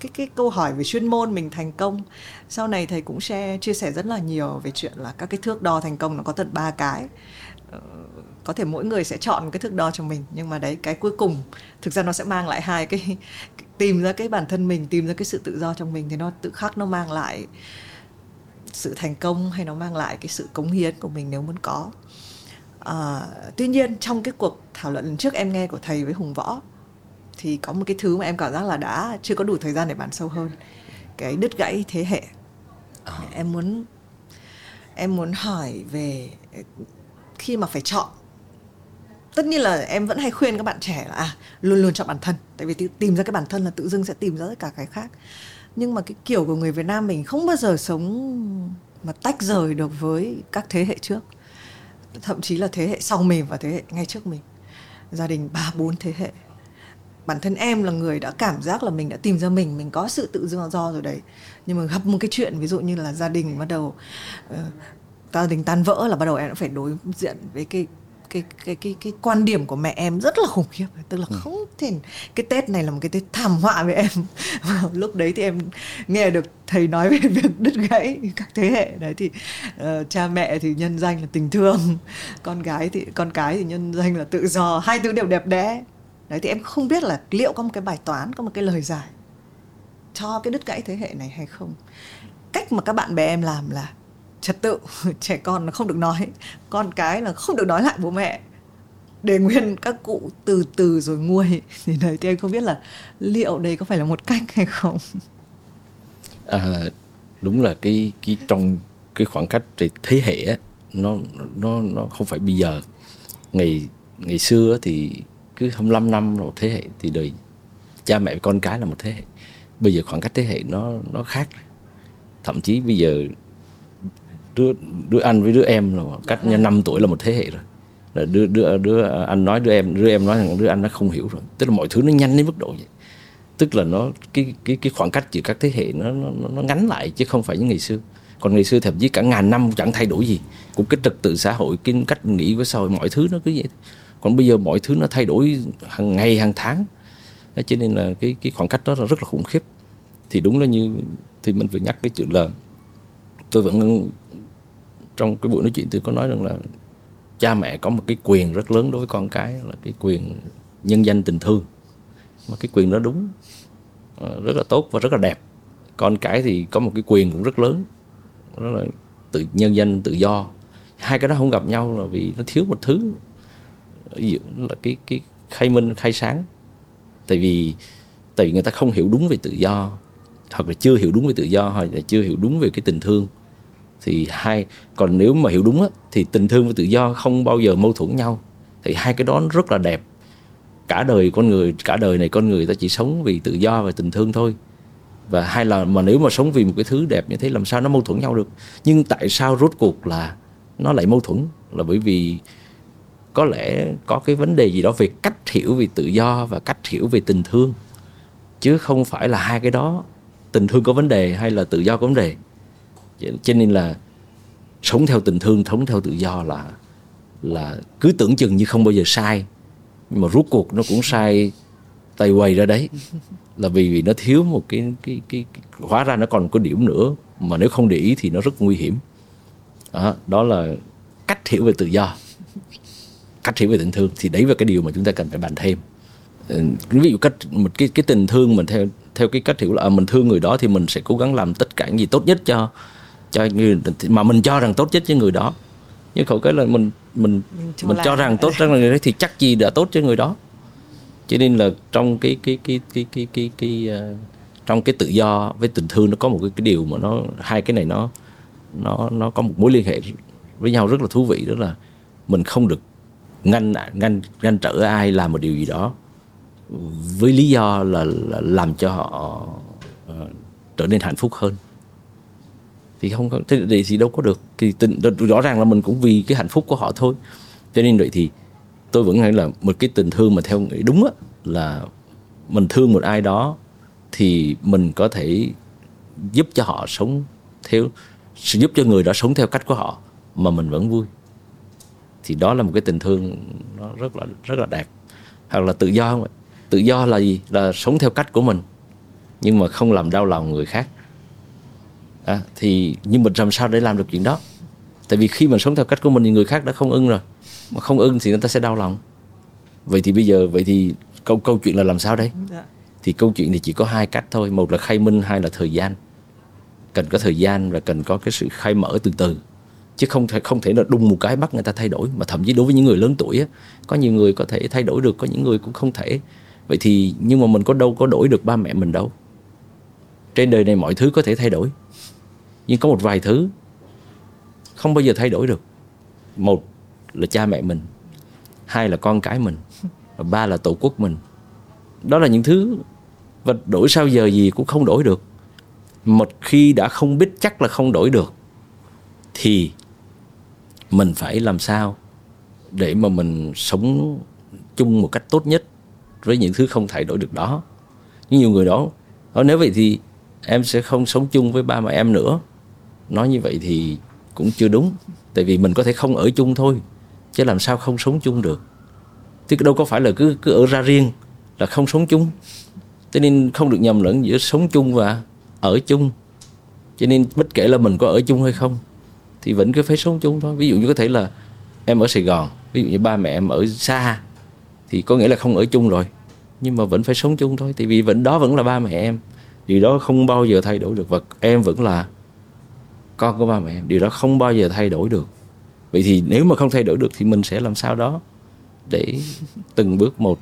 [SPEAKER 1] cái cái câu hỏi về chuyên môn mình thành công. Sau này thầy cũng share chia sẻ rất là nhiều về chuyện là các cái thước đo thành công nó có tận ba cái. Ờ, có thể mỗi người sẽ chọn cái thước đo cho mình nhưng mà đấy cái cuối cùng thực ra nó sẽ mang lại hai cái tìm ra cái bản thân mình tìm ra cái sự tự do trong mình thì nó tự khắc nó mang lại sự thành công hay nó mang lại cái sự cống hiến của mình nếu muốn có. À, tuy nhiên trong cái cuộc thảo luận lần trước em nghe của thầy với hùng võ thì có một cái thứ mà em cảm giác là đã chưa có đủ thời gian để bàn sâu hơn. Cái đứt gãy thế hệ. À. em muốn em muốn hỏi về khi mà phải chọn tất nhiên là em vẫn hay khuyên các bạn trẻ là à luôn luôn chọn bản thân. Tại vì tìm ra cái bản thân là tự dưng sẽ tìm ra tất cả cái khác. Nhưng mà cái kiểu của người Việt Nam mình không bao giờ sống mà tách rời được với các thế hệ trước. Thậm chí là thế hệ sau mình và thế hệ ngay trước mình. Gia đình ba bốn thế hệ bản thân em là người đã cảm giác là mình đã tìm ra mình mình có sự tự do do rồi đấy. Nhưng mà gặp một cái chuyện ví dụ như là gia đình bắt đầu uh, gia đình tan vỡ là bắt đầu em đã phải đối diện với cái cái cái cái cái quan điểm của mẹ em rất là khủng khiếp. Tức là ừ. không thể cái tết này là một cái tết thảm họa với em. Lúc đấy thì em nghe được thầy nói về việc đứt gãy các thế hệ. Đấy thì uh, cha mẹ thì nhân danh là tình thương con gái thì con cái thì nhân danh là tự do. Hai thứ đều đẹp đẽ đấy thì em không biết là liệu có một cái bài toán có một cái lời giải cho cái đứt gãy thế hệ này hay không. Cách mà các bạn bè em làm là trật tự trẻ con là không được nói con cái là không được nói lại bố mẹ. Để nguyên các cụ từ từ rồi nguôi. Thì đấy thì em không biết là liệu đây có phải là một cách hay không.
[SPEAKER 2] À, đúng là cái cái trong cái khoảng cách về thế hệ á, nó nó nó không phải bây giờ. Ngày ngày xưa thì cứ 25 năm một thế hệ thì đời cha mẹ con cái là một thế hệ. Bây giờ khoảng cách thế hệ nó nó khác. Thậm chí bây giờ đứa đứa anh với đứa em là cách nhau 5 tuổi là một thế hệ rồi. Là đứa đứa đứa anh nói đứa em đứa em nói rằng đứa anh nó không hiểu rồi. Tức là mọi thứ nó nhanh đến mức độ vậy. Tức là nó cái cái cái khoảng cách giữa các thế hệ nó nó, nó ngắn lại chứ không phải như ngày xưa. Còn ngày xưa thậm chí cả ngàn năm chẳng thay đổi gì. Cũng cái trật tự xã hội cái cách nghĩ của xã hội mọi thứ nó cứ vậy còn bây giờ mọi thứ nó thay đổi hàng ngày hàng tháng. Đó, cho nên là cái cái khoảng cách đó là rất là khủng khiếp. Thì đúng là như thì mình vừa nhắc cái chuyện là tôi vẫn trong cái buổi nói chuyện tôi có nói rằng là cha mẹ có một cái quyền rất lớn đối với con cái là cái quyền nhân danh tình thương. Mà cái quyền đó đúng ờ, rất là tốt và rất là đẹp. Con cái thì có một cái quyền cũng rất lớn đó là tự nhân danh tự do. Hai cái đó không gặp nhau là vì nó thiếu một thứ là cái cái khai minh khai sáng. Tại vì tại vì người ta không hiểu đúng về tự do hoặc là chưa hiểu đúng về tự do hoặc là chưa hiểu đúng về cái tình thương. Thì hai còn nếu mà hiểu đúng á, thì tình thương và tự do không bao giờ mâu thuẫn nhau. Thì hai cái đó rất là đẹp. Cả đời con người cả đời này con người ta chỉ sống vì tự do và tình thương thôi. Và hai là mà nếu mà sống vì một cái thứ đẹp như thế làm sao nó mâu thuẫn nhau được? Nhưng tại sao rốt cuộc là nó lại mâu thuẫn? Là bởi vì có lẽ có cái vấn đề gì đó về cách hiểu về tự do và cách hiểu về tình thương. Chứ không phải là hai cái đó tình thương có vấn đề hay là tự do có vấn đề. Cho nên là sống theo tình thương sống theo tự do là là cứ tưởng chừng như không bao giờ sai. Nhưng mà rút cuộc nó cũng sai tay quầy ra đấy. Là vì vì nó thiếu một cái cái cái, cái hóa ra nó còn có điểm nữa mà nếu không để ý thì nó rất nguy hiểm. Đó, đó là cách hiểu về tự do cách hiểu về tình thương thì đấy là cái điều mà chúng ta cần phải bàn thêm. Ừ, ví dụ cách một cái cái tình thương mình theo theo cái cách hiểu là à, mình thương người đó thì mình sẽ cố gắng làm tất cả những gì tốt nhất cho cho người mà mình cho rằng tốt nhất cho người đó. Nhưng khẩu cái là mình mình mình, mình cho rằng tốt cho người đó thì chắc gì đã tốt cho người đó. Cho nên là trong cái cái cái cái cái cái cái, cái uh, trong cái tự do với tình thương nó có một cái, cái điều mà nó hai cái này nó nó nó có một mối liên hệ với nhau rất là thú vị đó là mình không được ngăn ngăn ngăn trở ai làm một điều gì đó với lý do là, là làm cho họ uh, trở nên hạnh phúc hơn. Thì không thế thì, thì đâu có được. Thì tình, rõ ràng là mình cũng vì cái hạnh phúc của họ thôi. Cho nên vậy thì tôi vẫn nghĩ là một cái tình thương mà theo nghĩ đúng á là mình thương một ai đó thì mình có thể giúp cho họ sống theo giúp cho người đó sống theo cách của họ mà mình vẫn vui thì đó là một cái tình thương nó rất là rất là đẹp. Hoặc là tự do không tự do là gì? Là sống theo cách của mình nhưng mà không làm đau lòng người khác. À, thì nhưng mình làm sao để làm được chuyện đó? Tại vì khi mình sống theo cách của mình thì người khác đã không ưng rồi. Mà không ưng thì người ta sẽ đau lòng. Vậy thì bây giờ vậy thì câu câu chuyện là làm sao đấy dạ. thì câu chuyện thì chỉ có hai cách thôi. Một là khai minh hai là thời gian. Cần có thời gian và cần có cái sự khai mở từ từ chứ không thể không thể là đùng một cái bắt người ta thay đổi. Mà thậm chí đối với những người lớn tuổi á, có nhiều người có thể thay đổi được có những người cũng không thể. Vậy thì nhưng mà mình có đâu có đổi được ba mẹ mình đâu. Trên đời này mọi thứ có thể thay đổi. Nhưng có một vài thứ không bao giờ thay đổi được. Một là cha mẹ mình hai là con cái mình và ba là tổ quốc mình. Đó là những thứ và đổi sao giờ gì cũng không đổi được. Một khi đã không biết chắc là không đổi được thì mình phải làm sao để mà mình sống chung một cách tốt nhất với những thứ không thay đổi được đó? Nhưng nhiều người đó nói ờ, nếu vậy thì em sẽ không sống chung với ba mẹ em nữa. Nói như vậy thì cũng chưa đúng, tại vì mình có thể không ở chung thôi, chứ làm sao không sống chung được? Chứ đâu có phải là cứ cứ ở ra riêng là không sống chung. Cho nên không được nhầm lẫn giữa sống chung và ở chung. Cho nên bất kể là mình có ở chung hay không thì vẫn cứ phải sống chung thôi. Ví dụ như có thể là em ở sài gòn ví dụ như ba mẹ em ở xa thì có nghĩa là không ở chung rồi. Nhưng mà vẫn phải sống chung thôi tại vì vẫn đó vẫn là ba mẹ em. Điều đó không bao giờ thay đổi được và em vẫn là con của ba mẹ em. Điều đó không bao giờ thay đổi được. Vậy thì nếu mà không thay đổi được thì mình sẽ làm sao đó để từng bước một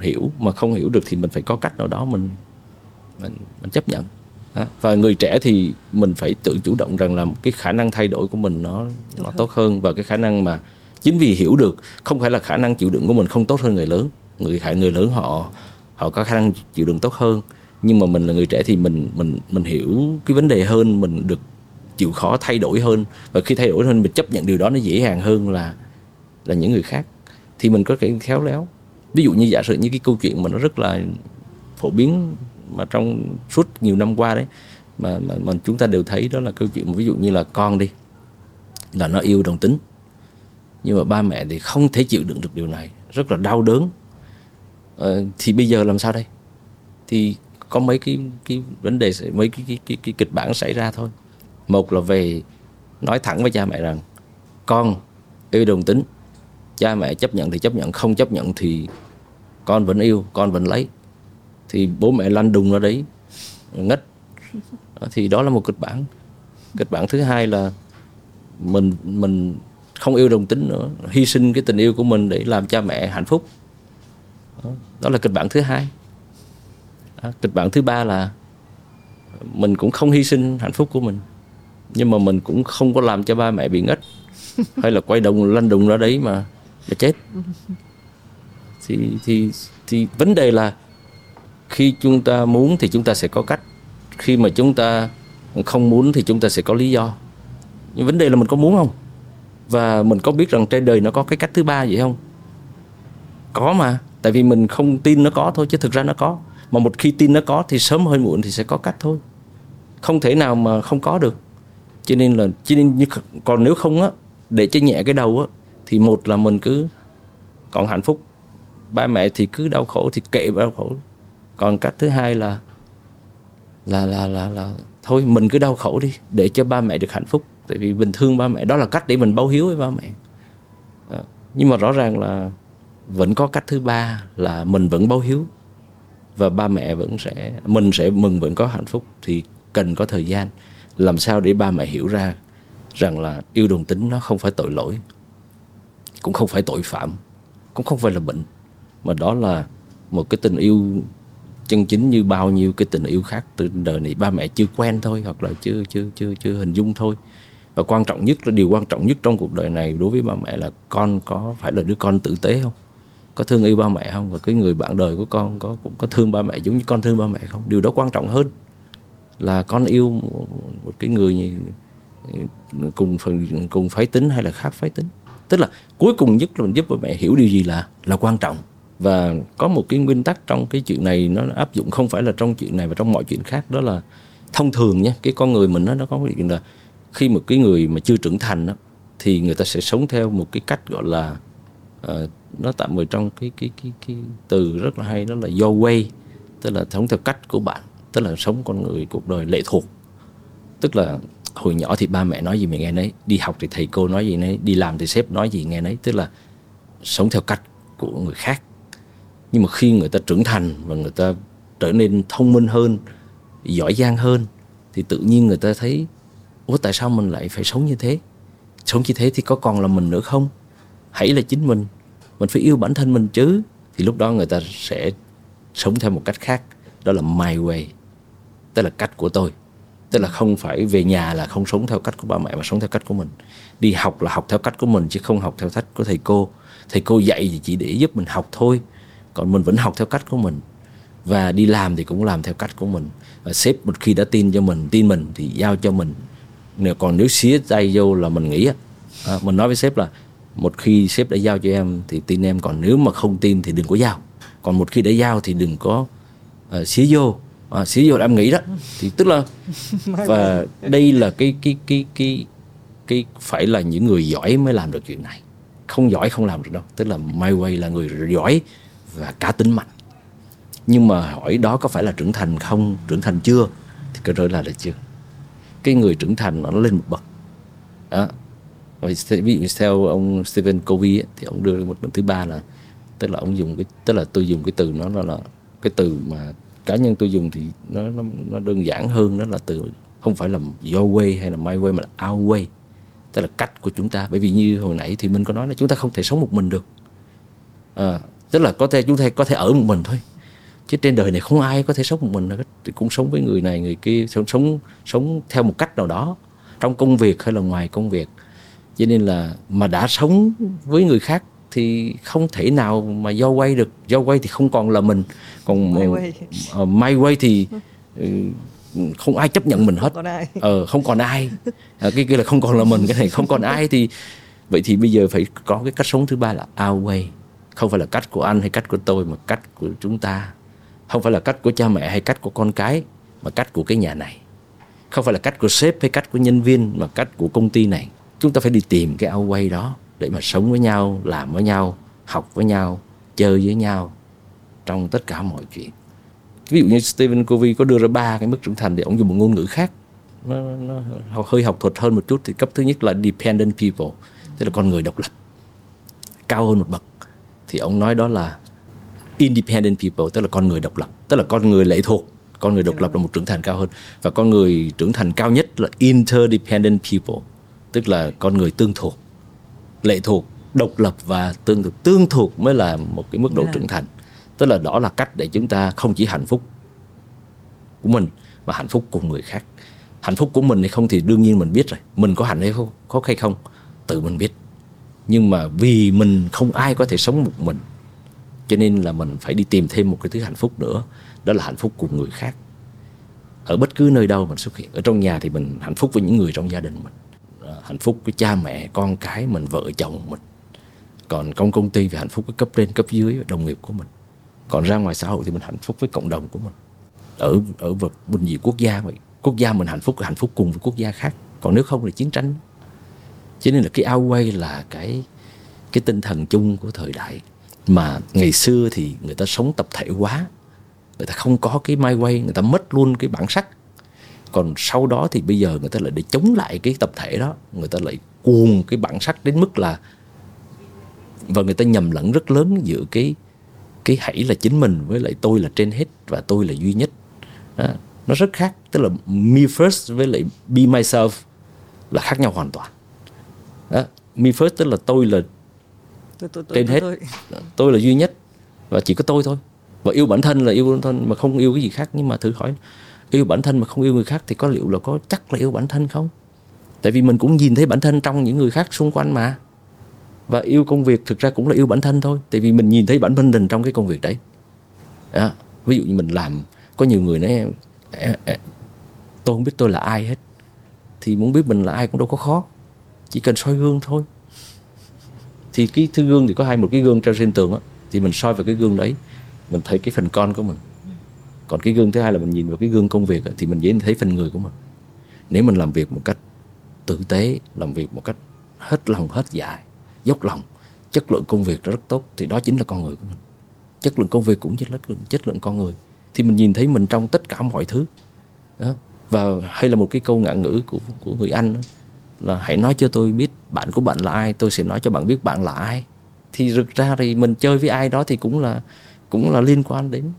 [SPEAKER 2] hiểu. Mà không hiểu được thì mình phải có cách nào đó mình mình, mình chấp nhận và người trẻ thì mình phải tự chủ động rằng là cái khả năng thay đổi của mình nó nó tốt hơn. Và cái khả năng mà chính vì hiểu được không phải là khả năng chịu đựng của mình không tốt hơn người lớn. Người hại người lớn họ họ có khả năng chịu đựng tốt hơn. Nhưng mà mình là người trẻ thì mình mình mình hiểu cái vấn đề hơn mình được chịu khó thay đổi hơn. Và khi thay đổi hơn mình chấp nhận điều đó nó dễ dàng hơn là là những người khác. Thì mình có thể khéo léo. Ví dụ như giả sử như cái câu chuyện mà nó rất là phổ biến mà trong suốt nhiều năm qua đấy mà, mà mà chúng ta đều thấy đó là câu chuyện ví dụ như là con đi là nó yêu đồng tính nhưng mà ba mẹ thì không thể chịu đựng được điều này rất là đau đớn. Ờ, thì bây giờ làm sao đây? Thì có mấy cái cái vấn đề mấy cái cái, cái, cái kịch bản xảy ra thôi. Một là về nói thẳng với cha mẹ rằng con yêu đồng tính cha mẹ chấp nhận thì chấp nhận không chấp nhận thì con vẫn yêu con vẫn lấy thì bố mẹ lăn đùng ra đấy ngất. Ờ, thì đó là một kịch bản. Kịch bản thứ hai là mình mình không yêu đồng tính nữa hy sinh cái tình yêu của mình để làm cha mẹ hạnh phúc. Đó, là kịch bản thứ hai. Kịch bản thứ ba là mình cũng không hy sinh hạnh phúc của mình nhưng mà mình cũng không có làm cho ba mẹ bị ngất hay là quay đồng lăn đùng ra đấy mà mà chết. Thì thì thì vấn đề là khi chúng ta muốn thì chúng ta sẽ có cách. Khi mà chúng ta không muốn thì chúng ta sẽ có lý do. Nhưng vấn đề là mình có muốn không? Và mình có biết rằng trên đời nó có cái cách thứ ba vậy không? Có mà, tại vì mình không tin nó có thôi, chứ thực ra nó có. Mà một khi tin nó có thì sớm hơi muộn thì sẽ có cách thôi. Không thể nào mà không có được. Cho nên là, cho nên còn nếu không á, để cho nhẹ cái đầu á, thì một là mình cứ còn hạnh phúc. Ba mẹ thì cứ đau khổ thì kệ đau khổ còn cách thứ hai là là là là là thôi mình cứ đau khổ đi để cho ba mẹ được hạnh phúc. Tại vì mình thương ba mẹ đó là cách để mình báo hiếu với ba mẹ. À, nhưng mà rõ ràng là vẫn có cách thứ ba là mình vẫn báo hiếu. Và ba mẹ vẫn sẽ mình sẽ mừng vẫn có hạnh phúc. Thì cần có thời gian làm sao để ba mẹ hiểu ra rằng là yêu đồng tính nó không phải tội lỗi cũng không phải tội phạm cũng không phải là bệnh. Mà đó là một cái tình yêu chân chính như bao nhiêu cái tình yêu khác từ đời này. Ba mẹ chưa quen thôi, hoặc là chưa chưa chưa chưa hình dung thôi. Và quan trọng nhất là, điều quan trọng nhất trong cuộc đời này đối với ba mẹ là con có phải là đứa con tử tế không? Có thương yêu ba mẹ không? Và cái người bạn đời của con có, cũng có thương ba mẹ giống như con thương ba mẹ không? Điều đó quan trọng hơn là con yêu một cái người cùng phần, cùng phái tính hay là khác phái tính. Tức là cuối cùng nhất là mình giúp ba mẹ hiểu điều gì là là quan trọng và có một cái nguyên tắc trong cái chuyện này nó áp dụng không phải là trong chuyện này và trong mọi chuyện khác đó là thông thường nhé cái con người mình nó nó có cái chuyện là khi một cái người mà chưa trưởng thành đó, thì người ta sẽ sống theo một cái cách gọi là uh, nó tạm ở trong cái cái cái cái từ rất là hay đó là your way tức là sống theo cách của bạn tức là sống con người cuộc đời lệ thuộc. Tức là hồi nhỏ thì ba mẹ nói gì mình nghe nấy đi học thì thầy cô nói gì nấy đi làm thì sếp nói gì nghe nấy tức là sống theo cách của người khác nhưng mà khi người ta trưởng thành và người ta trở nên thông minh hơn, giỏi giang hơn, thì tự nhiên người ta thấy, ủa, tại sao mình lại phải sống như thế? Sống như thế thì có còn là mình nữa không? Hãy là chính mình. Mình phải yêu bản thân mình chứ. Thì lúc đó người ta sẽ sống theo một cách khác. Đó là my way. Tức là cách của tôi. Tức là không phải về nhà là không sống theo cách của ba mẹ mà sống theo cách của mình. Đi học là học theo cách của mình chứ không học theo cách của thầy cô. Thầy cô dạy thì chỉ để giúp mình học thôi còn mình vẫn học theo cách của mình. Và đi làm thì cũng làm theo cách của mình. Và sếp một khi đã tin cho mình tin mình thì giao cho mình. Nếu còn nếu xía tay vô là mình nghĩ à, mình nói với sếp là một khi sếp đã giao cho em thì tin em còn nếu mà không tin thì đừng có giao. Còn một khi đã giao thì đừng có uh, xía vô. À, xía vô là em nghĩ đó. Thì tức là và đây là cái cái cái cái cái phải là những người giỏi mới làm được chuyện này. Không giỏi không làm được đâu. Tức là my way là người giỏi và cá tính mạnh. Nhưng mà hỏi đó có phải là trưởng thành không trưởng thành chưa thì câu trả lời là chưa? Cái người trưởng thành nó lên một bậc. Đó. Ví dụ theo ông Stephen Covey ấy, thì ông đưa một lần thứ ba là tức là ông dùng cái tức là tôi dùng cái từ nó là, là cái từ mà cá nhân tôi dùng thì nó nó, nó đơn giản hơn đó là từ không phải là your way hay là my way mà là our way. Tức là cách của chúng ta. Bởi vì như hồi nãy thì mình có nói là chúng ta không thể sống một mình được. À, tức là có thể chúng ta có thể ở một mình thôi. Chứ trên đời này không ai có thể sống một mình thì cũng sống với người này người kia sống sống sống theo một cách nào đó. Trong công việc hay là ngoài công việc. Cho nên là mà đã sống với người khác thì không thể nào mà do quay được. Do quay thì không còn là mình. Còn my way, uh, my way thì uh, không ai chấp nhận mình hết.
[SPEAKER 1] Không còn ai.
[SPEAKER 2] ờ không còn ai. À, cái kia là không còn là mình cái này không còn ai thì. Vậy thì bây giờ phải có cái cách sống thứ ba là our way không phải là cách của anh hay cách của tôi mà cách của chúng ta. Không phải là cách của cha mẹ hay cách của con cái mà cách của cái nhà này. Không phải là cách của sếp hay cách của nhân viên mà cách của công ty này. Chúng ta phải đi tìm cái ao quay đó để mà sống với nhau làm với nhau học với nhau chơi với nhau trong tất cả mọi chuyện. Ví dụ như Stephen Covey có đưa ra ba cái mức trưởng thành thì ông dùng một ngôn ngữ khác. Nó, nó hơi học thuật hơn một chút thì cấp thứ nhất là dependent people tức là con người độc lập cao hơn một bậc thì ông nói đó là independent people, tức là con người độc lập, tức là con người lệ thuộc. Con người độc lập là một trưởng thành cao hơn. Và con người trưởng thành cao nhất là interdependent people, tức là con người tương thuộc, lệ thuộc, độc lập và tương thuộc. Tương thuộc mới là một cái mức độ trưởng thành. Tức là đó là cách để chúng ta không chỉ hạnh phúc của mình, mà hạnh phúc cùng người khác. Hạnh phúc của mình hay không thì đương nhiên mình biết rồi. Mình có hạnh hay không, có hay không, tự mình biết nhưng mà vì mình không ai có thể sống một mình, cho nên là mình phải đi tìm thêm một cái thứ hạnh phúc nữa, đó là hạnh phúc cùng người khác. Ở bất cứ nơi đâu mình xuất hiện, ở trong nhà thì mình hạnh phúc với những người trong gia đình mình. À, hạnh phúc với cha mẹ, con cái mình, vợ, chồng mình. Còn trong công ty thì hạnh phúc với cấp trên, cấp dưới, đồng nghiệp của mình. Còn ra ngoài xã hội thì mình hạnh phúc với cộng đồng của mình. Ở ở vực bình dị quốc gia vậy, quốc gia mình hạnh phúc hạnh phúc cùng với quốc gia khác. Còn nếu không thì chiến tranh cho nên là cái ao quay là cái cái tinh thần chung của thời đại. Mà ngày xưa thì người ta sống tập thể quá người ta không có cái mai quay, người ta mất luôn cái bản sắc. Còn sau đó thì bây giờ người ta lại để chống lại cái tập thể đó. Người ta lại cuồng cái bản sắc đến mức là, và người ta nhầm lẫn rất lớn giữa cái cái hãy là chính mình với lại tôi là trên hết và tôi là duy nhất. Đó. nó rất khác. Tức là me first với lại be myself là khác nhau hoàn toàn đó. me first tức là tôi là
[SPEAKER 1] tôi, tôi, tôi,
[SPEAKER 2] trên
[SPEAKER 1] tôi,
[SPEAKER 2] hết
[SPEAKER 1] tôi.
[SPEAKER 2] tôi là duy nhất và chỉ có tôi thôi và yêu bản thân là yêu bản thân mà không yêu cái gì khác nhưng mà thử hỏi yêu bản thân mà không yêu người khác thì có liệu là có chắc là yêu bản thân không tại vì mình cũng nhìn thấy bản thân trong những người khác xung quanh mà và yêu công việc thực ra cũng là yêu bản thân thôi tại vì mình nhìn thấy bản thân mình trong cái công việc đấy đó. ví dụ như mình làm có nhiều người nói tôi không biết tôi là ai hết thì muốn biết mình là ai cũng đâu có khó chỉ cần soi gương thôi. Thì cái thứ gương thì có hai một cái gương treo trên tường á thì mình soi vào cái gương đấy mình thấy cái phần con của mình. Còn cái gương thứ hai là mình nhìn vào cái gương công việc thì mình dễ thấy phần người của mình. Nếu mình làm việc một cách tử tế làm việc một cách hết lòng hết dạ dốc lòng chất lượng công việc rất tốt thì đó chính là con người của mình. Chất lượng công việc cũng như chất lượng chất lượng con người. Thì mình nhìn thấy mình trong tất cả mọi thứ. Đó. và hay là một cái câu ngạn ngữ của của người anh đó, là hãy nói cho tôi biết bạn của bạn là ai, tôi sẽ nói cho bạn biết bạn là ai. Thì rực ra thì mình chơi với ai đó thì cũng là cũng là liên quan đến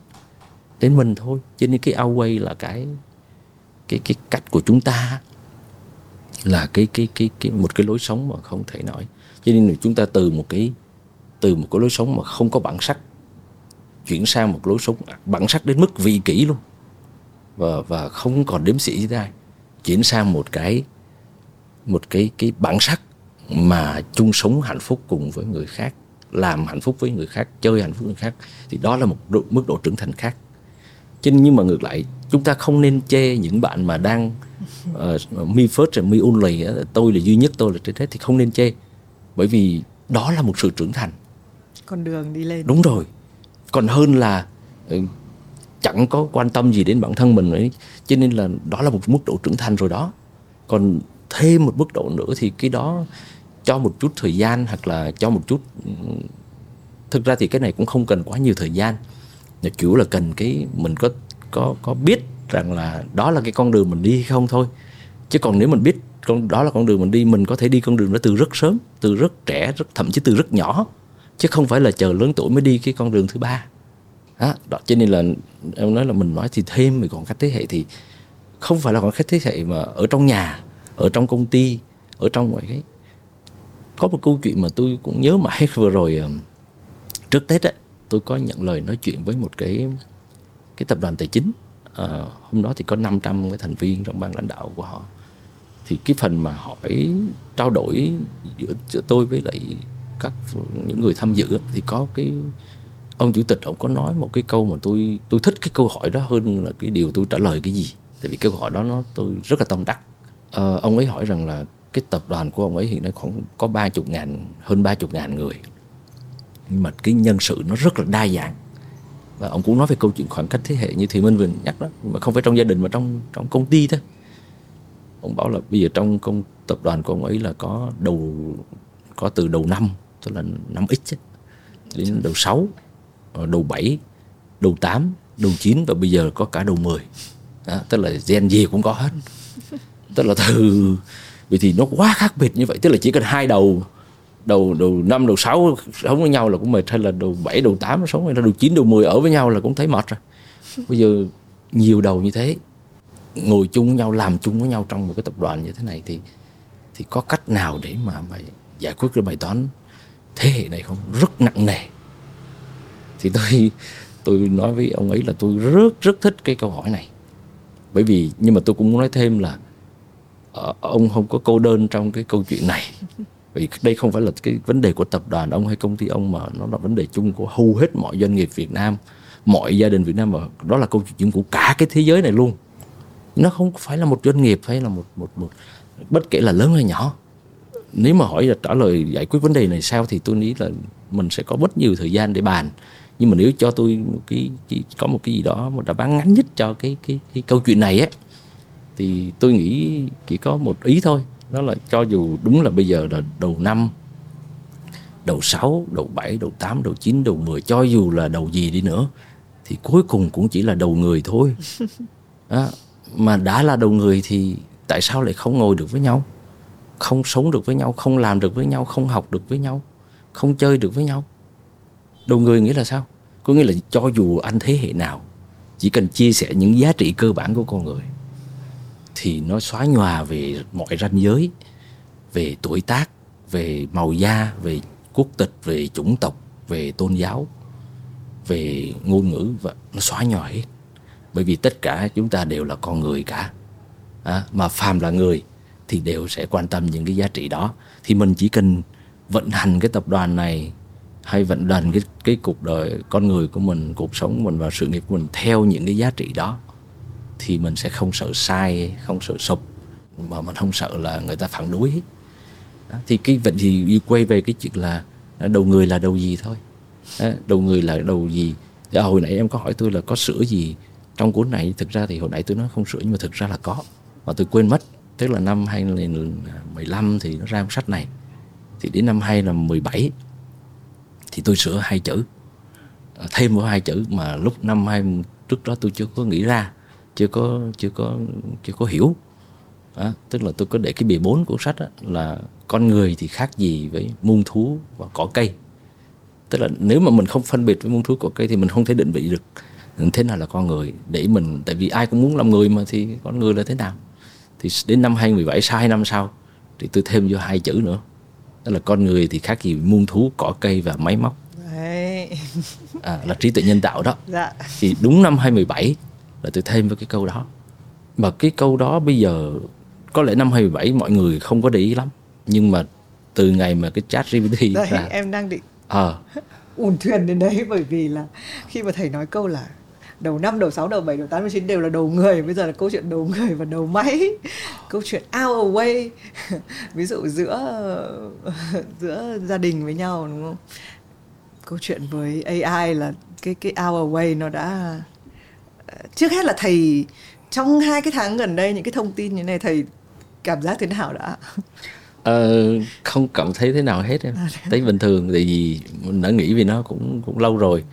[SPEAKER 2] đến mình thôi. Cho nên cái outweigh là cái cái cái cách của chúng ta là cái cái cái cái một cái lối sống mà không thể nói. Cho nên là chúng ta từ một cái, từ một cái lối sống mà không có bản sắc, chuyển sang một lối sống à, bản sắc đến mức vị kỷ luôn. Và và không còn đếm xỉ với ai. Chuyển sang một cái một cái cái bản sắc mà chung sống hạnh phúc cùng với người khác làm hạnh phúc với người khác chơi hạnh phúc với người khác thì đó là một độ, mức độ trưởng thành khác. Nên nhưng mà ngược lại chúng ta không nên chê những bạn mà đang uh, me first and me only tôi là duy nhất tôi là trên hết thì không nên chê. Bởi vì đó là một sự trưởng thành.
[SPEAKER 1] Con đường đi lên.
[SPEAKER 2] Đúng rồi. Còn hơn là ừ, chẳng có quan tâm gì đến bản thân mình ấy. Cho nên là đó là một mức độ trưởng thành rồi đó. Còn thêm một mức độ nữa thì cái đó cho một chút thời gian hoặc là cho một chút thực ra thì cái này cũng không cần quá nhiều thời gian. Là chủ là cần cái mình có có có biết rằng là đó là cái con đường mình đi hay không thôi. Chứ còn nếu mình biết con đó là con đường mình đi mình có thể đi con đường đó từ rất sớm từ rất trẻ rất thậm chí từ rất nhỏ. Chứ không phải là chờ lớn tuổi mới đi cái con đường thứ ba. Đó, đó cho nên là em nói là mình nói thì thêm về còn cách thế hệ thì không phải là còn cách thế hệ mà ở trong nhà ở trong công ty ở trong mọi cái. Có một câu chuyện mà tôi cũng nhớ mãi vừa rồi ờ, trước tết ấy, tôi có nhận lời nói chuyện với một cái cái tập đoàn tài chính. À, hôm đó thì có 500 cái thành viên trong ban lãnh đạo của họ. Thì cái phần mà hỏi trao đổi giữa tôi với lại các những người tham dự thì có cái ông chủ tịch ông có nói một cái câu mà tôi tôi thích cái câu hỏi đó hơn là cái điều tôi trả lời cái gì. Tại vì câu hỏi đó nó tôi rất là tâm đắc à, ông ấy hỏi rằng là cái tập đoàn của ông ấy hiện nay khoảng có ba chục ngàn hơn ba chục ngàn người. Nhưng mà cái nhân sự nó rất là đa dạng. Và ông cũng nói về câu chuyện khoảng cách thế hệ như thì minh vừa nhắc đó mà không phải trong gia đình mà trong trong công ty thôi. Ông bảo là bây giờ trong công tập đoàn của ông ấy là có đầu có từ đầu năm tức là năm x đến đầu 6 ờ, đầu 7 đầu 8 đầu 9 và bây giờ có cả đầu 10 đó, tức là gen gì cũng có hết tức là từ vì thì nó quá khác biệt như vậy. Tức là chỉ cần hai đầu đầu đầu năm, đầu sáu sống với nhau là cũng mệt, hay là đầu bảy, đầu tám sống hay là đầu chín, đầu mười ở với nhau là cũng thấy mệt rồi. Bây giờ nhiều đầu như thế, ngồi chung với nhau, làm chung với nhau trong một cái tập đoàn như thế này thì thì có cách nào để mà mà giải quyết cái bài toán thế hệ này không? Rất nặng nề. Thì tôi tôi nói với ông ấy là tôi rất rất thích cái câu hỏi này. Bởi vì nhưng mà tôi cũng muốn nói thêm là Ờ, ông không có cô đơn trong cái câu chuyện này. Vì đây không phải là cái vấn đề của tập đoàn ông hay công ty ông mà nó là vấn đề chung của hầu hết mọi doanh nghiệp Việt Nam. Mọi gia đình Việt Nam mà đó là câu chuyện của cả cái thế giới này luôn. Nó không phải là một doanh nghiệp hay là một một một bất kể là lớn hay nhỏ. Nếu mà hỏi là trả lời giải quyết vấn đề này sao thì tôi nghĩ là mình sẽ có rất nhiều thời gian để bàn. Nhưng mà nếu cho tôi một cái, cái có một cái gì đó một đáp án ngắn nhất cho cái cái cái câu chuyện này á thì tôi nghĩ chỉ có một ý thôi đó là cho dù đúng là bây giờ là đầu năm đầu 6, đầu 7, đầu 8, đầu 9, đầu 10 cho dù là đầu gì đi nữa thì cuối cùng cũng chỉ là đầu người thôi. Đó. mà đã là đầu người thì tại sao lại không ngồi được với nhau? Không sống được với nhau không làm được với nhau không học được với nhau không chơi được với nhau. Đầu người nghĩa là sao? Có nghĩa là cho dù anh thế hệ nào chỉ cần chia sẻ những giá trị cơ bản của con người thì nó xóa nhòa về mọi ranh giới về tuổi tác về màu da về quốc tịch về chủng tộc về tôn giáo về ngôn ngữ và nó xóa nhòa hết. Bởi vì tất cả chúng ta đều là con người cả. À, mà phàm là người thì đều sẽ quan tâm những cái giá trị đó. Thì mình chỉ cần vận hành cái tập đoàn này hay vận hành cái cái cuộc đời con người của mình cuộc sống của mình và sự nghiệp của mình theo những cái giá trị đó thì mình sẽ không sợ sai, không sợ sụp, mà mình không sợ là người ta phản đối. Đó. thì cái vậy thì quay về cái chuyện là à, đầu người là đầu gì thôi. Đó. đầu người là đầu gì? Thì hồi nãy em có hỏi tôi là có sửa gì trong cuốn này? Thực ra thì hồi nãy tôi nói không sửa nhưng mà thực ra là có, mà tôi quên mất. Tức là năm 2015 thì nó ra sách này. Thì đến năm 2017 thì tôi sửa hai chữ à, thêm vào hai chữ mà lúc năm hai, trước đó tôi chưa có nghĩ ra chưa có chưa có chưa có hiểu. Đó, tức là tôi có để cái bìa bốn của sách đó, là con người thì khác gì với muôn thú và cỏ cây. Tức là nếu mà mình không phân biệt với muôn thú cỏ cây thì mình không thể định vị được thế nào là con người để mình tại vì ai cũng muốn làm người mà thì con người là thế nào? Thì đến năm 2017 sai năm sau thì tôi thêm vô hai chữ nữa. Đó là con người thì khác gì muôn thú cỏ cây và máy móc. À, là trí tuệ nhân tạo đó. Dạ. thì đúng năm 2017 là tôi thêm với cái câu đó. Mà cái câu đó bây giờ có lẽ năm 2017 mọi người không có để ý lắm. Nhưng mà từ ngày mà cái chat GPT
[SPEAKER 1] Đấy, ra em đang định
[SPEAKER 2] à.
[SPEAKER 1] ùn thuyền đến đấy bởi vì là khi mà thầy nói câu là đầu năm đầu 6 đầu 7 đầu 8 đầu 9 đều là đầu người. Bây giờ là câu chuyện đầu người và đầu máy. Câu chuyện out away ví dụ giữa giữa gia đình với nhau đúng không? Câu chuyện với AI là cái cái out away nó đã trước hết là thầy trong hai cái tháng gần đây những cái thông tin như này thầy cảm giác thế nào đã?
[SPEAKER 2] Ờ, không cảm thấy thế nào hết em. À, thấy bình thường tại vì mình đã nghĩ vì nó cũng cũng lâu rồi.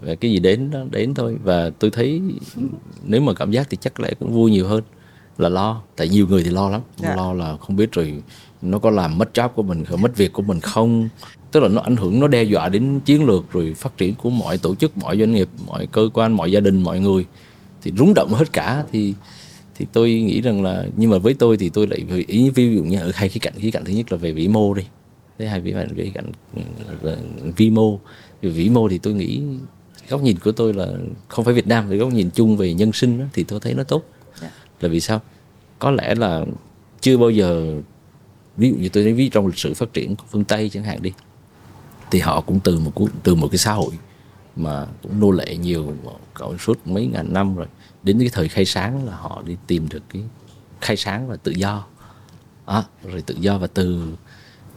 [SPEAKER 2] Và cái gì đến nó đến thôi. Và tôi thấy nếu mà cảm giác thì chắc lẽ cũng vui nhiều hơn là lo. Tại nhiều người thì lo lắm. Dạ. lo là không biết rồi nó có làm mất job của mình mất việc của mình không. Tức là nó ảnh hưởng nó đe dọa đến chiến lược rồi phát triển của mọi tổ chức mọi doanh nghiệp mọi cơ quan mọi gia đình mọi người thì rúng động hết cả thì thì tôi nghĩ rằng là nhưng mà với tôi thì tôi lại ý ví dụ như ở hai khía cạnh khía cạnh thứ nhất là về vĩ mô đi thứ hai về khía cạnh vi mô về vĩ mô thì tôi nghĩ góc nhìn của tôi là không phải Việt Nam thì góc nhìn chung về nhân sinh đó, thì tôi thấy nó tốt yeah. Dạ. là vì sao có lẽ là chưa bao giờ ví dụ như tôi nói ví trong lịch sử phát triển của phương Tây chẳng hạn đi thì họ cũng từ một từ một cái xã hội mà cũng nô lệ nhiều. Cậu suốt mấy ngàn năm rồi đến cái thời khai sáng là họ đi tìm được cái khai sáng và tự do. À, rồi tự do và từ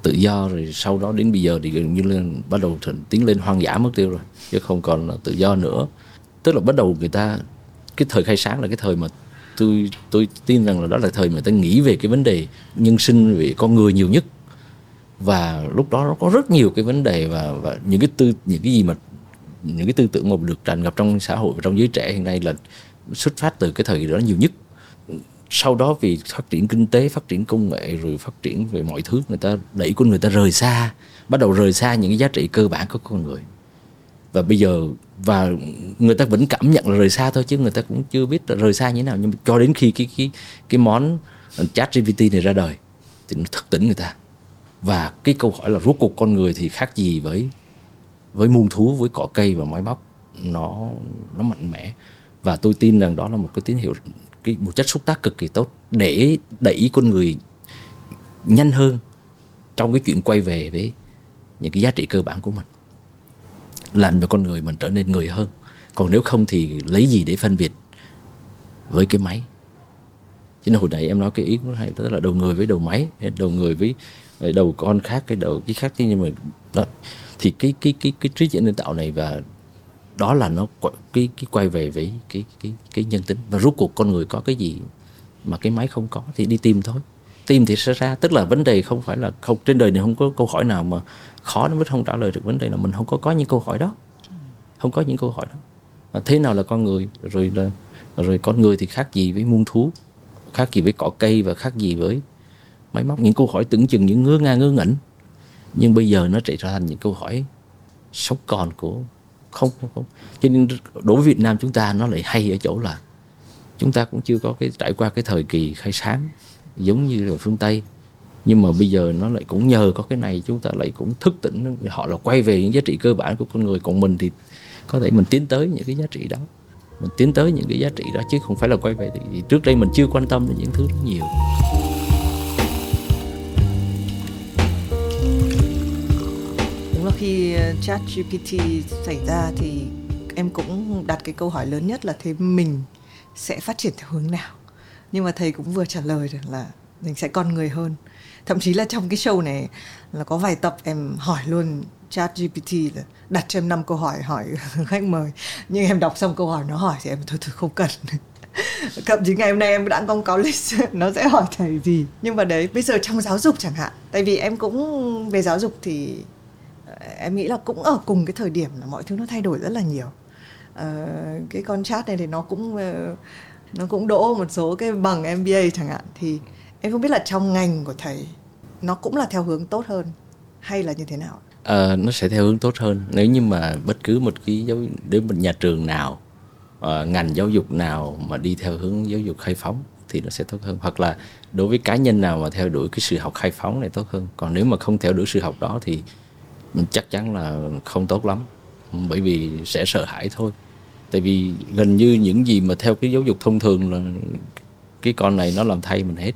[SPEAKER 2] tự do rồi sau đó đến bây giờ thì gần như là bắt đầu tiến lên hoang dã mất tiêu rồi chứ không còn là tự do nữa. Tức là bắt đầu người ta cái thời khai sáng là cái thời mà tôi tôi tin rằng là đó là thời mà ta nghĩ về cái vấn đề nhân sinh về con người nhiều nhất. Và lúc đó nó có rất nhiều cái vấn đề và và những cái tư những cái gì mà những cái tư tưởng mà được tràn ngập trong xã hội và trong giới trẻ hiện nay là xuất phát từ cái thời đó nhiều nhất. Sau đó vì phát triển kinh tế, phát triển công nghệ, rồi phát triển về mọi thứ, người ta đẩy con người ta rời xa, bắt đầu rời xa những cái giá trị cơ bản của con người. Và bây giờ, và người ta vẫn cảm nhận là rời xa thôi chứ người ta cũng chưa biết là rời xa như thế nào. Nhưng mà cho đến khi cái cái cái món chat GPT này ra đời thì nó thức tỉnh người ta. Và cái câu hỏi là rốt cuộc con người thì khác gì với với muôn thú, với cỏ cây và máy móc nó nó mạnh mẽ. Và tôi tin rằng đó là một cái tín hiệu, cái, một chất xúc tác cực kỳ tốt để đẩy con người nhanh hơn trong cái chuyện quay về với những cái giá trị cơ bản của mình, làm cho con người mình trở nên người hơn. Còn nếu không thì lấy gì để phân biệt với cái máy? Cho nên hồi nãy em nói cái ý cũng hay, tức là đầu người với đầu máy, đầu người với, đầu con khác, cái đầu, cái khác nhưng mà, đó thì cái cái cái cái trí tuệ nhân tạo này và đó là nó cái cái quay về với cái cái cái nhân tính. Và rốt cuộc con người có cái gì mà cái máy không có thì đi tìm thôi. Tìm thì sẽ ra. Tức là vấn đề không phải là không trên đời này không có câu hỏi nào mà khó nó mới không trả lời được vấn đề là mình không có có những câu hỏi đó. Không có những câu hỏi đó. À, thế nào là con người? Rồi là rồi con người thì khác gì với muôn thú? Khác gì với cỏ cây và khác gì với máy móc? Những câu hỏi tưởng chừng những ngứa ngang ngứa ngẩn nhưng bây giờ nó trở thành những câu hỏi sống còn của không không không. Cho nên đối với Việt Nam chúng ta, nó lại hay ở chỗ là chúng ta cũng chưa có cái, trải qua cái thời kỳ khai sáng, giống như là phương Tây. Nhưng mà bây giờ nó lại cũng nhờ có cái này, chúng ta lại cũng thức tỉnh. Họ là quay về những giá trị cơ bản của con người, còn mình thì có thể mình tiến tới những cái giá trị đó. Mình tiến tới những cái giá trị đó, chứ không phải là quay về. Thì trước đây mình chưa quan tâm đến những thứ đó nhiều.
[SPEAKER 1] Khi ờ, chat GPT xảy ra thì em cũng đặt cái câu hỏi lớn nhất là thế mình sẽ phát triển theo hướng nào? Nhưng mà thầy cũng vừa trả lời được là mình sẽ con người hơn. Thậm chí là trong cái show này là có vài tập em hỏi luôn chat GPT là đặt cho em năm câu hỏi hỏi khách mời. Nhưng em đọc xong câu hỏi nó hỏi thì em thôi thôi không cần. Thậm chí ngày hôm nay em đã không có list, nó sẽ hỏi thầy gì. Nhưng mà đấy, bây giờ trong giáo dục chẳng hạn, tại vì em cũng về giáo dục thì em nghĩ là cũng ở cùng cái thời điểm là mọi thứ nó thay đổi rất là nhiều. Uh, cái con chat này thì nó cũng uh, nó cũng đỗ một số cái bằng MBA chẳng hạn. Thì em không biết là trong ngành của thầy nó cũng là theo hướng tốt hơn hay là như thế nào?
[SPEAKER 2] À, nó sẽ theo hướng tốt hơn. Nếu như mà bất cứ một cái giáo đến một nhà trường nào uh, ngành giáo dục nào mà đi theo hướng giáo dục khai phóng thì nó sẽ tốt hơn. Hoặc là đối với cá nhân nào mà theo đuổi cái sự học khai phóng này tốt hơn. Còn nếu mà không theo đuổi sự học đó thì chắc chắn là không tốt lắm bởi vì sẽ sợ hãi thôi. Tại vì gần như những gì mà theo cái giáo dục thông thường là cái con này nó làm thay mình hết.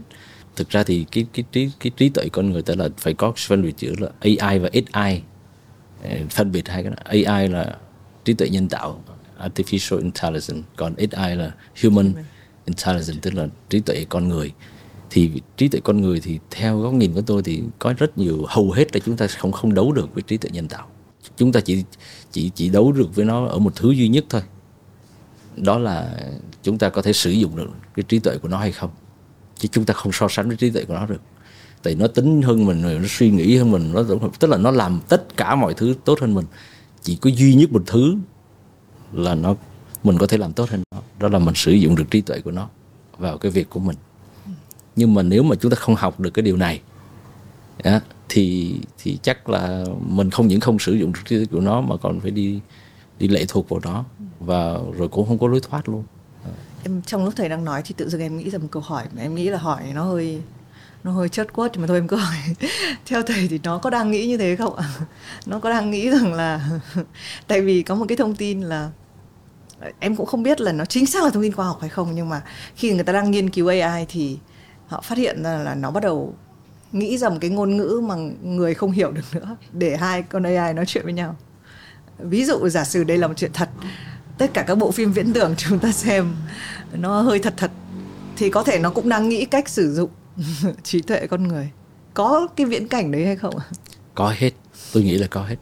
[SPEAKER 2] Thực ra thì cái cái trí cái trí tuệ con người ta là phải có phân biệt giữa là AI và SI phân biệt hai cái đó. AI là trí tuệ nhân tạo artificial intelligence còn SI là human. intelligence tức là trí tuệ con người thì trí tuệ con người thì theo góc nhìn của tôi thì có rất nhiều, hầu hết là chúng ta không không đấu được với trí tuệ nhân tạo. Chúng ta chỉ chỉ chỉ đấu được với nó ở một thứ duy nhất thôi. Đó là chúng ta có thể sử dụng được cái trí tuệ của nó hay không. Chứ chúng ta không so sánh với trí tuệ của nó được. Tại nó tính hơn mình nó suy nghĩ hơn mình, nó tức là nó làm tất cả mọi thứ tốt hơn mình. Chỉ có duy nhất một thứ là nó, mình có thể làm tốt hơn nó. Đó là mình sử dụng được trí tuệ của nó vào cái việc của mình nhưng mà nếu mà chúng ta không học được cái điều này thì thì chắc là mình không những không sử dụng được trí tuệ của nó mà còn phải đi đi lệ thuộc vào nó. Và rồi cũng không có lối thoát luôn.
[SPEAKER 1] Em trong lúc thầy đang nói thì tự dưng em nghĩ ra một câu hỏi mà em nghĩ là hỏi nó hơi nó hơi chất quất mà thôi em cứ hỏi. Theo thầy thì nó có đang nghĩ như thế không ạ? Nó có đang nghĩ rằng là tại vì có một cái thông tin là, em cũng không biết là nó chính xác là thông tin khoa học hay không, nhưng mà khi người ta đang nghiên cứu AI thì họ phát hiện ra là nó bắt đầu nghĩ ra một cái ngôn ngữ mà người không hiểu được nữa để hai con AI nói chuyện với nhau. Ví dụ giả sử đây là một chuyện thật tất cả các bộ phim viễn tưởng chúng ta xem nó hơi thật thật thì có thể nó cũng đang nghĩ cách sử dụng trí tuệ con người. Có cái viễn cảnh đấy hay không
[SPEAKER 2] có hết tôi nghĩ là có hết.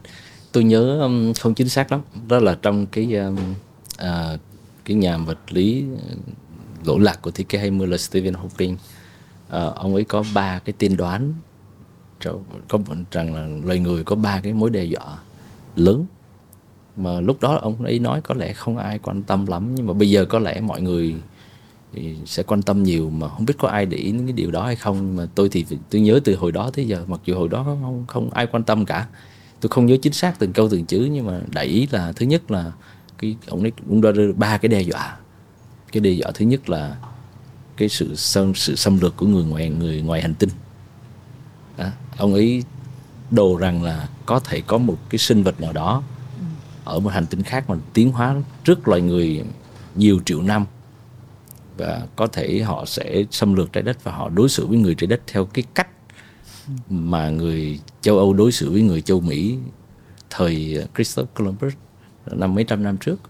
[SPEAKER 2] Tôi nhớ um, không chính xác lắm. Đó là trong cái uh, cái nhà vật lý uh, lỗ lạc của thế kỷ 20 là Stephen Hawking uh, ông ấy có ba cái tiên đoán. Có rằng là loài người có ba cái mối đe dọa lớn. Mà lúc đó ông ấy nói có lẽ không ai quan tâm lắm nhưng mà bây giờ có lẽ mọi người thì sẽ quan tâm nhiều mà không biết có ai để ý đến cái điều đó hay không. Mà tôi thì tôi nhớ từ hồi đó tới giờ mặc dù hồi đó không không ai quan tâm cả. Tôi không nhớ chính xác từng câu từng chữ nhưng mà đại ý là thứ nhất là cái ông ấy cũng đưa ba cái đe dọa. Cái đe dọa thứ nhất là cái sự xâm sự xâm lược của người ngoài người ngoài hành tinh đó. ông ấy đồ rằng là có thể có một cái sinh vật nào đó ở một hành tinh khác mà tiến hóa trước loài người nhiều triệu năm và có thể họ sẽ xâm lược trái đất và họ đối xử với người trái đất theo cái cách mà người châu Âu đối xử với người châu Mỹ thời Christopher Columbus năm mấy trăm năm trước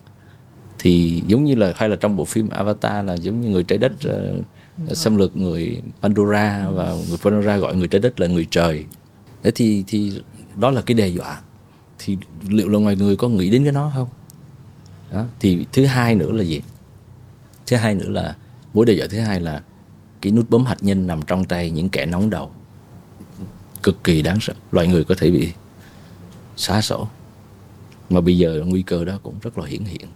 [SPEAKER 2] thì giống như là hay là trong bộ phim Avatar là giống như người trái đất uh, xâm lược người Pandora và người Pandora gọi người trái đất là người trời. Thế thì thì đó là cái đe dọa. Thì liệu là ngoài người có nghĩ đến cái nó không? Đó. thì thứ hai nữa là gì? Thứ hai nữa là mối đe dọa thứ hai là cái nút bấm hạt nhân nằm trong tay những kẻ nóng đầu. Cực kỳ đáng sợ. Loài người có thể bị xá sổ. Mà bây giờ nguy cơ đó cũng rất là hiển hiện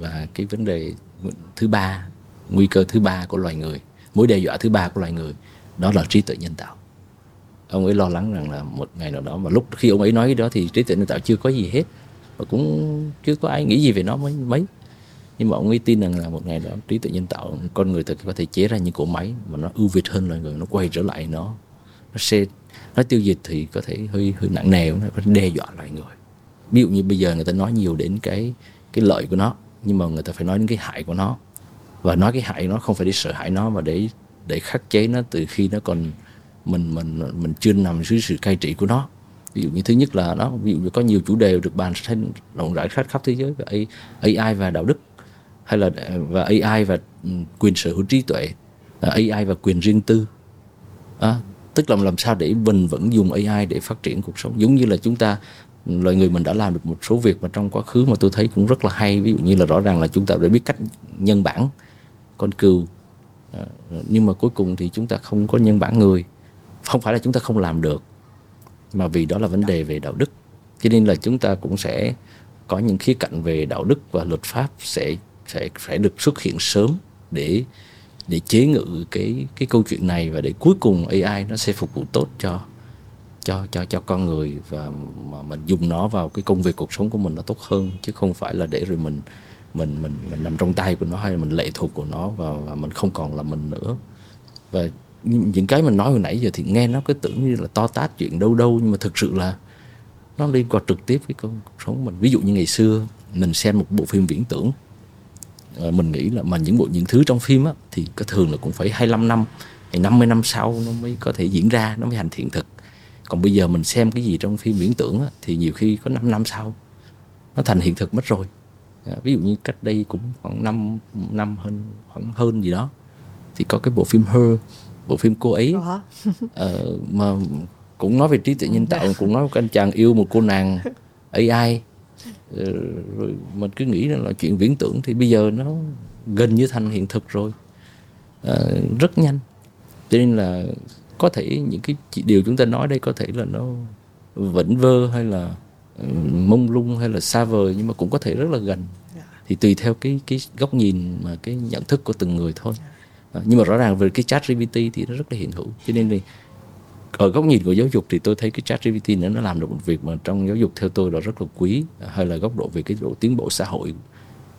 [SPEAKER 2] và cái vấn đề thứ ba, nguy cơ thứ ba của loài người, mối đe dọa thứ ba của loài người, đó là trí tuệ nhân tạo. Ông ấy lo lắng rằng là một ngày nào đó mà lúc khi ông ấy nói cái đó thì trí tuệ nhân tạo chưa có gì hết, và cũng chưa có ai nghĩ gì về nó mấy mấy. Nhưng mà ông ấy tin rằng là một ngày đó trí tuệ nhân tạo, con người thực có thể chế ra những cỗ máy mà nó ưu việt hơn loài người, nó quay trở lại nó nó sẽ, nó tiêu diệt thì có thể hơi hơi nặng nề, nó đe dọa loài người. Ví dụ như bây giờ người ta nói nhiều đến cái cái lợi của nó nhưng mà người ta phải nói đến cái hại của nó. Và nói cái hại nó không phải để sợ hãi nó mà để để khắc chế nó từ khi nó còn mình mình mình chưa nằm dưới sự cai trị của nó. Ví dụ như thứ nhất là nó ví dụ như có nhiều chủ đề được bàn rộng rãi khắp khắp thế giới về AI và đạo đức hay là và AI và ừ, quyền sở hữu trí tuệ à, AI và quyền riêng tư. À, tức là làm sao để mình vẫn dùng AI để phát triển cuộc sống. Giống như là chúng ta loài người mình đã làm được một số việc mà trong quá khứ mà tôi thấy cũng rất là hay. Ví dụ như là rõ ràng là chúng ta đã biết cách nhân bản con cừu. Ờ, nhưng mà cuối cùng thì chúng ta không có nhân bản người. Không phải là chúng ta không làm được, mà vì đó là vấn đề về đạo đức. Cho nên là chúng ta cũng sẽ có những khía cạnh về đạo đức và luật pháp sẽ sẽ phải được xuất hiện sớm để để chế ngự cái cái câu chuyện này và để cuối cùng AI nó sẽ phục vụ tốt cho cho cho cho con người và mà mình dùng nó vào cái công việc cuộc sống của mình nó tốt hơn chứ không phải là để rồi mình mình mình mình nằm trong tay của nó hay là mình lệ thuộc của nó và, và mình không còn là mình nữa. Và những cái mình nói hồi nãy giờ thì nghe nó cứ tưởng như là to tát chuyện đâu đâu nhưng mà thực sự là nó liên quan trực tiếp với cuộc sống mình. Ví dụ như ngày xưa mình xem một bộ phim viễn tưởng ờ, mình nghĩ là mà những bộ những thứ trong phim á, thì có thường là cũng phải 25 năm hay 50 năm sau nó mới có thể diễn ra nó mới thành hiện thực còn bây giờ mình xem cái gì trong phim viễn tưởng á, thì nhiều khi có 5 năm sau nó thành hiện thực mất rồi. À, ví dụ như cách đây cũng khoảng 5 năm hơn khoảng hơn gì đó thì có cái bộ phim Her bộ phim cô ấy. Uh, mà cũng nói về trí tuệ nhân tạo cũng nói cái anh chàng yêu một cô nàng AI uh, rồi mình cứ nghĩ là chuyện viễn tưởng thì bây giờ nó gần như thành hiện thực rồi. Uh, rất nhanh. Cho nên là có thể những cái điều chúng ta nói đây có thể là nó vẩn vơ hay là mông lung hay là xa vời nhưng mà cũng có thể rất là gần. Dạ. thì tùy theo cái cái góc nhìn mà cái nhận thức của từng người thôi. Dạ. nhưng mà rõ ràng về cái chat GPT thì nó rất là hiện hữu. Cho nên thì ở góc nhìn của giáo dục thì tôi thấy cái chat GPT nữa nó làm được một việc mà trong giáo dục theo tôi là rất là quý hay là góc độ về cái độ tiến bộ xã hội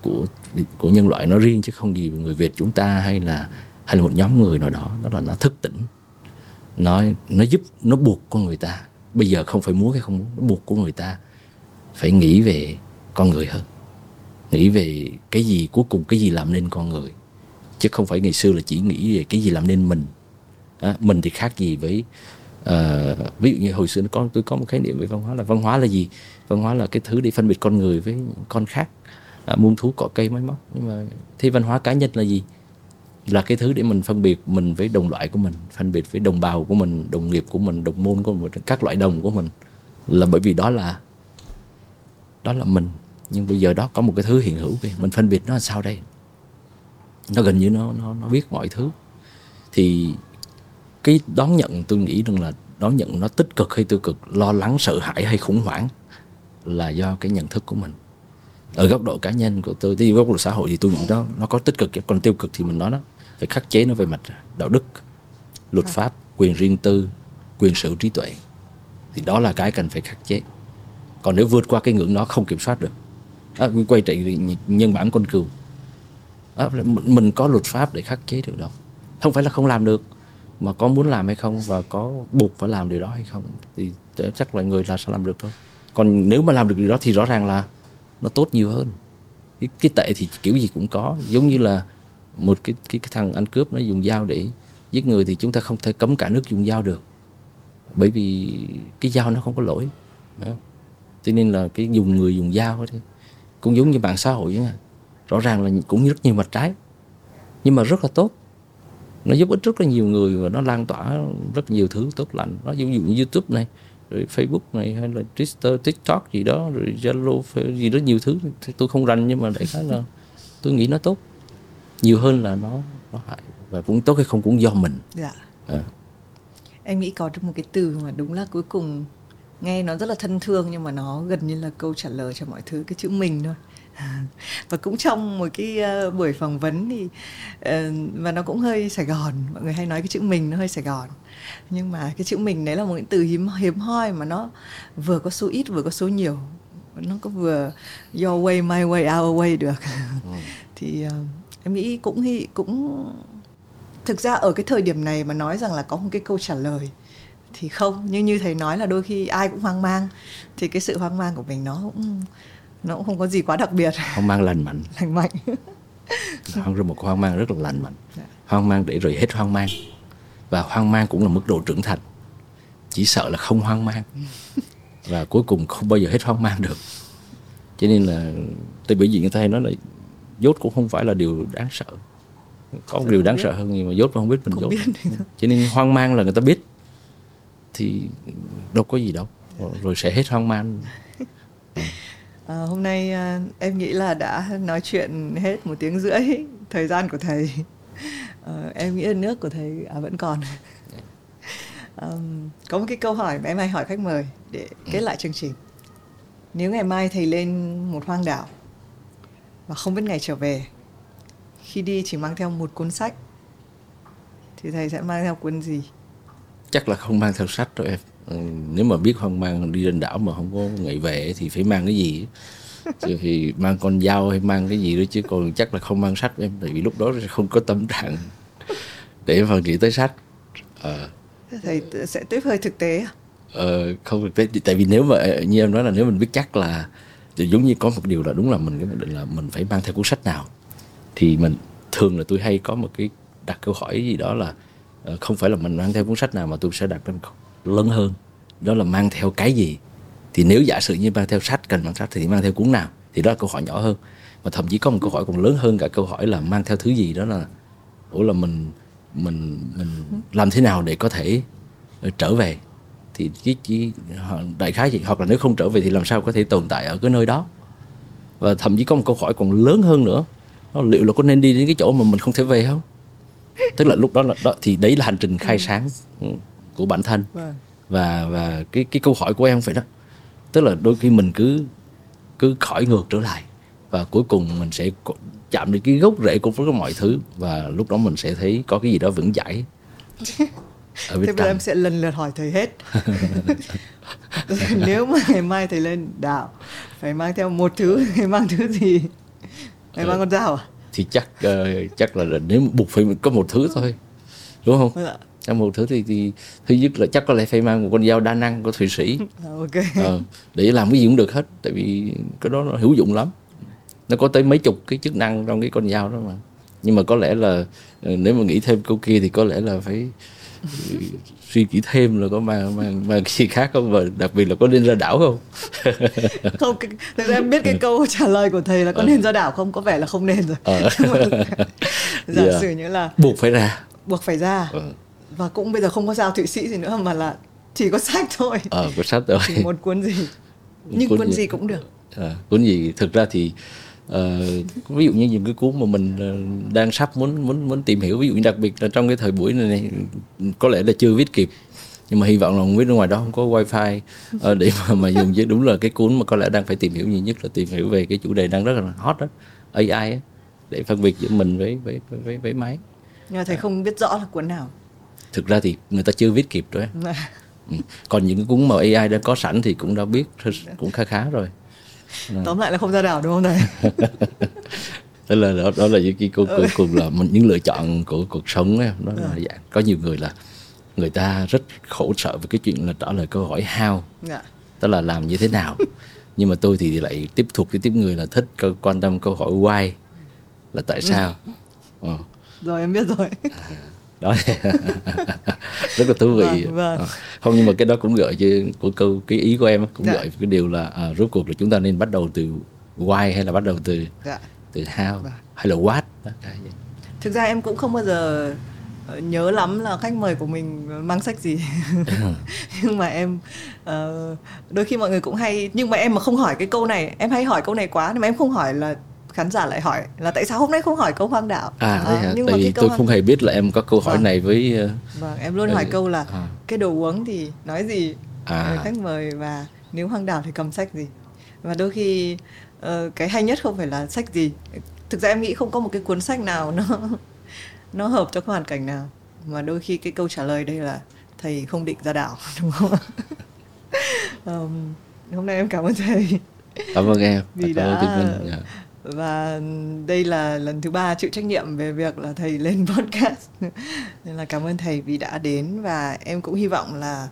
[SPEAKER 2] của của nhân loại nó riêng chứ không gì người Việt chúng ta hay là hay là một nhóm người nào đó. Đó là nó thức tỉnh nó nó giúp nó buộc con người ta. Bây giờ không phải muốn hay không muốn nó buộc của người ta phải nghĩ về con người hơn. Nghĩ về cái gì cuối cùng cái gì làm nên con người. Chứ không phải ngày xưa là chỉ nghĩ về cái gì làm nên mình. À, mình thì khác gì với uh, ví dụ như hồi xưa có tôi có một khái niệm về văn hóa là văn hóa là gì? Văn hóa là cái thứ để phân biệt con người với con khác. À, muôn thú cỏ cây máy móc. Nhưng mà thế văn hóa cá nhân là gì? Là cái thứ để mình phân biệt mình với đồng loại của mình, phân biệt với đồng bào của mình, đồng nghiệp của mình, đồng môn của mình, các loại đồng của mình. Là bởi vì đó là đó là mình. Nhưng bây giờ đó có một cái thứ hiện hữu kìa, mình phân biệt nó là sao đây? Nó gần như nó nó nó biết mọi thứ. Thì cái đón nhận tôi nghĩ rằng là đón nhận nó tích cực hay tiêu cực, lo lắng, sợ hãi hay khủng hoảng là do cái nhận thức của mình. Ở góc độ cá nhân của tôi, thì góc độ xã hội thì tôi nghĩ đó nó có tích cực còn tiêu cực thì mình nói đó phải khắc chế nó về mặt đạo đức luật à. pháp quyền riêng tư quyền sở trí tuệ. Thì đó là cái cần phải khắc chế. Còn nếu vượt qua cái ngưỡng đó không kiểm soát được. À, quay trở nhân bản con cừu. À, mình có luật pháp để khắc chế được đâu không phải là không làm được mà có muốn làm hay không và có buộc phải làm điều đó hay không thì chắc là người là sẽ làm được thôi. Còn nếu mà làm được điều đó thì rõ ràng là nó tốt nhiều hơn. Cái, cái tệ thì kiểu gì cũng có giống như là một cái, cái cái thằng ăn cướp nó dùng dao để giết người thì chúng ta không thể cấm cả nước dùng dao được. Bởi vì cái dao nó không có lỗi. Cho nên là cái dùng người dùng dao thôi cũng giống như mạng xã hội vậy rõ ràng là cũng rất nhiều mặt trái. Nhưng mà rất là tốt. Nó giúp ích rất là nhiều người và nó lan tỏa rất nhiều thứ tốt lành. Nó giống như youtube này rồi facebook này hay là twitter tiktok gì đó rồi zalo gì đó nhiều thứ. Tôi không rành nhưng mà đại khái là tôi nghĩ nó tốt nhiều hơn là nó nó hại và cũng tốt hay không cũng do mình.
[SPEAKER 1] Dạ. À. em nghĩ có một cái từ mà đúng là cuối cùng nghe nó rất là thân thương nhưng mà nó gần như là câu trả lời cho mọi thứ cái chữ mình thôi. Và cũng trong một cái uh, buổi phỏng vấn thì uh, và nó cũng hơi Sài Gòn mọi người hay nói cái chữ mình nó hơi Sài Gòn. Nhưng mà cái chữ mình đấy là một cái từ hiếm hiếm hoi mà nó vừa có số ít vừa có số nhiều. Nó có vừa your way my way our way được. Ừ. thì uh, em nghĩ cũng cũng thực ra ở cái thời điểm này mà nói rằng là có một cái câu trả lời thì không. Nhưng như thầy nói là đôi khi ai cũng hoang mang thì cái sự hoang mang của mình nó cũng nó cũng không có gì quá đặc biệt.
[SPEAKER 2] Hoang mang lành mạnh.
[SPEAKER 1] Lành mạnh.
[SPEAKER 2] Hoang ra một hoang mang rất là lành mạnh. Dạ. hoang mang để rồi hết hoang mang. Và hoang mang cũng là mức độ trưởng thành. Chỉ sợ là không hoang mang. Và cuối cùng không bao giờ hết hoang mang được. Cho nên là tôi bởi vì người ta hay nói là dốt cũng không phải là điều đáng sợ. Có một điều đáng biết. sợ hơn nhưng mà dốt mà không biết mình không dốt. biết cho nên hoang mang là người ta biết. Thì đâu có gì đâu. Rồi sẽ hết hoang mang.
[SPEAKER 1] À, hôm nay à, em nghĩ là đã nói chuyện hết một tiếng rưỡi thời gian của thầy. À, em nghĩ là nước của thầy à, vẫn còn. Um, có một cái câu hỏi mà em hay hỏi khách mời để kết lại chương trình. Nếu ngày mai thầy lên một hoang đảo và không biết ngày trở về. Khi đi chỉ mang theo một cuốn sách. Thì thầy sẽ mang theo cuốn gì?
[SPEAKER 2] Chắc là không mang theo sách đâu em. Ừ, nếu mà biết hoang mang đi lên đảo mà không có ngày về thì phải mang cái gì? Thì mang con dao hay mang cái gì đó chứ còn chắc là không mang sách em tại vì lúc đó không có tâm trạng để mà nghĩ tới sách.
[SPEAKER 1] À. thầy sẽ tiếp hơi thực tế à?
[SPEAKER 2] ờ, không thực tế tại vì nếu mà như em nói là nếu mình biết chắc là thì giống như có một điều là đúng là mình, cái định là mình phải mang theo cuốn sách nào. Thì mình, thường là tôi hay có một cái đặt câu hỏi gì đó là ờ, không phải là mình mang theo cuốn sách nào mà tôi sẽ đặt lên lớn hơn. Đó là mang theo cái gì? Thì nếu giả sử như mang theo sách, cần mang sách thì mang theo cuốn nào? Thì đó là câu hỏi nhỏ hơn. Mà thậm chí có một câu hỏi còn lớn hơn cả câu hỏi là mang theo thứ gì? Đó là, ủa là mình mình mình làm thế nào để có thể ờ, trở về? Thì chỉ, chỉ đại khái gì hoặc là nếu không trở về thì làm sao có thể tồn tại ở cái nơi đó? Và thậm chí có một câu hỏi còn lớn hơn nữa. Đó, liệu là có nên đi đến cái chỗ mà mình không thể về không? Tức là lúc đó là đó thì đấy là hành trình khai sáng của bản thân. Vâng. và và cái cái câu hỏi của em phải đó. Tức là đôi khi mình cứ cứ khỏi ngược trở lại. Và cuối cùng mình sẽ chạm đến cái gốc rễ của mọi thứ. Và lúc đó mình sẽ thấy có cái gì đó vững chãi
[SPEAKER 1] ở thế bây giờ em sẽ lần lượt hỏi thầy hết. Nếu mà ngày mai thầy lên đảo phải mang theo một thứ thầy mang thứ gì? Thầy mang con dao à?
[SPEAKER 2] thì chắc uh, chắc là, là nếu buộc phải có một thứ thôi đúng không? Dạ. trong một thứ thì, thì thứ nhất là chắc có lẽ phải mang một con dao đa năng của thụy sĩ.
[SPEAKER 1] À, okay.
[SPEAKER 2] ờ, để làm cái gì cũng được hết tại vì cái đó nó hữu dụng lắm. Nó có tới mấy chục cái chức năng trong cái con dao đó mà. Nhưng mà có lẽ là ờ, nếu mà nghĩ thêm câu kia thì có lẽ là phải suy nghĩ thêm là có mang mang mang gì khác không? Và đặc biệt là có nên ra đảo không?
[SPEAKER 1] Không thực ra em biết cái câu trả lời của thầy là có nên ra đảo không? Có vẻ là không nên rồi. Ờ. giả yeah. sử như là
[SPEAKER 2] buộc phải ra.
[SPEAKER 1] Buộc phải ra. Ừ. và cũng bây giờ không có sao thụy sĩ gì nữa mà là chỉ có sách thôi.
[SPEAKER 2] Ờ có sách rồi
[SPEAKER 1] chỉ một cuốn gì. Nhưng cuốn, cuốn gì? cũng được.
[SPEAKER 2] À, cuốn gì? Thực ra thì uh, ví dụ như những cái cuốn mà mình uh, đang sắp muốn muốn muốn tìm hiểu ví dụ như đặc biệt là trong cái thời buổi này, này có lẽ là chưa viết kịp nhưng mà hy vọng là không biết ở ngoài đó không có wifi uh, để mà mà dùng chứ. Đúng là cái cuốn mà có lẽ đang phải tìm hiểu nhiều nhất là tìm hiểu về cái chủ đề đang rất là hot đó AI á, để phân biệt giữa mình với với với với máy.
[SPEAKER 1] Nhưng mà thầy không biết rõ là cuốn nào.
[SPEAKER 2] Thực ra thì người ta chưa viết kịp rồi ừ. còn những cái cuốn mà AI đã có sẵn thì cũng đã biết cũng khá khá rồi
[SPEAKER 1] Vâng. tóm lại là không ra đảo đúng không thầy
[SPEAKER 2] đó là đó, đó là những cái cuối, cuối cùng là những lựa chọn của cuộc sống ấy. nó là dạ. có nhiều người là người ta rất khổ sở về cái chuyện là trả lời câu hỏi how dạ. tức là làm như thế nào nhưng mà tôi thì lại tiếp thuộc cái tiếp người là thích quan tâm câu hỏi why là tại sao
[SPEAKER 1] ừ. rồi em biết rồi
[SPEAKER 2] đó rất là thú vị vâng, vâng. À, không nhưng mà cái đó cũng gợi cho của câu cái ý của em cũng dạ. gợi cái điều là à, rốt cuộc là chúng ta nên bắt đầu từ why hay là bắt đầu từ dạ. từ how vâng. hay là what đó.
[SPEAKER 1] thực ra em cũng không bao giờ ờ, nhớ lắm là khách mời của mình mang sách gì nhưng mà em uh, đôi khi mọi người cũng hay nhưng mà em mà không hỏi cái câu này em hay hỏi câu này quá nhưng mà em không hỏi là khán giả lại hỏi là tại sao hôm nay không hỏi câu hoang đạo?
[SPEAKER 2] À, à nhưng tại mà vì tôi hoang... không hề biết là em có câu hỏi vâng. này với
[SPEAKER 1] uh... vâng em luôn hỏi câu là à. cái đồ uống thì nói gì? À. khách mời và nếu hoang đảo thì cầm sách gì? Và đôi khi uh, cái hay nhất không phải là sách gì. Thực ra em nghĩ không có một cái cuốn sách nào nó nó hợp cho cái hoàn cảnh nào. Mà đôi khi cái câu trả lời đây là thầy không định ra đảo đúng không um, hôm nay em cảm ơn thầy
[SPEAKER 2] cảm ơn em.
[SPEAKER 1] vì đã và đây là lần thứ ba chịu trách nhiệm về việc là thầy lên podcast. Nên là cảm ơn thầy vì đã đến và em cũng hy vọng là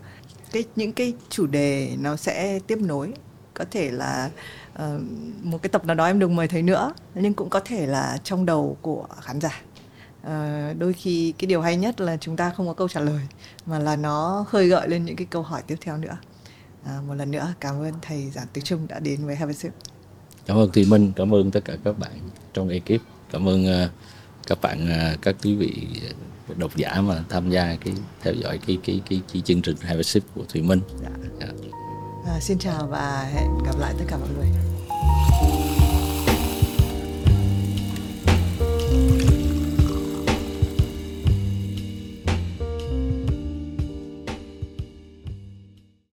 [SPEAKER 1] cái những cái chủ đề nó sẽ tiếp nối. Có thể là uh, một cái tập nào đó em đừng mời thầy nữa nhưng cũng có thể là trong đầu của khán giả. Uh, đôi khi cái điều hay nhất là chúng ta không có câu trả lời mà là nó khơi gợi lên những cái câu hỏi tiếp theo nữa. Uh, một lần nữa cảm ơn thầy giảng tiếng trung đã đến với Have a Sip
[SPEAKER 2] cảm ơn Thùy Minh cảm ơn tất cả các bạn trong ekip cảm ơn uh, các bạn uh, các quý vị độc giả mà tham gia cái theo dõi cái cái cái, cái chương trình Sip của Thùy Minh. Dạ.
[SPEAKER 1] À, xin chào và hẹn gặp lại tất cả mọi người.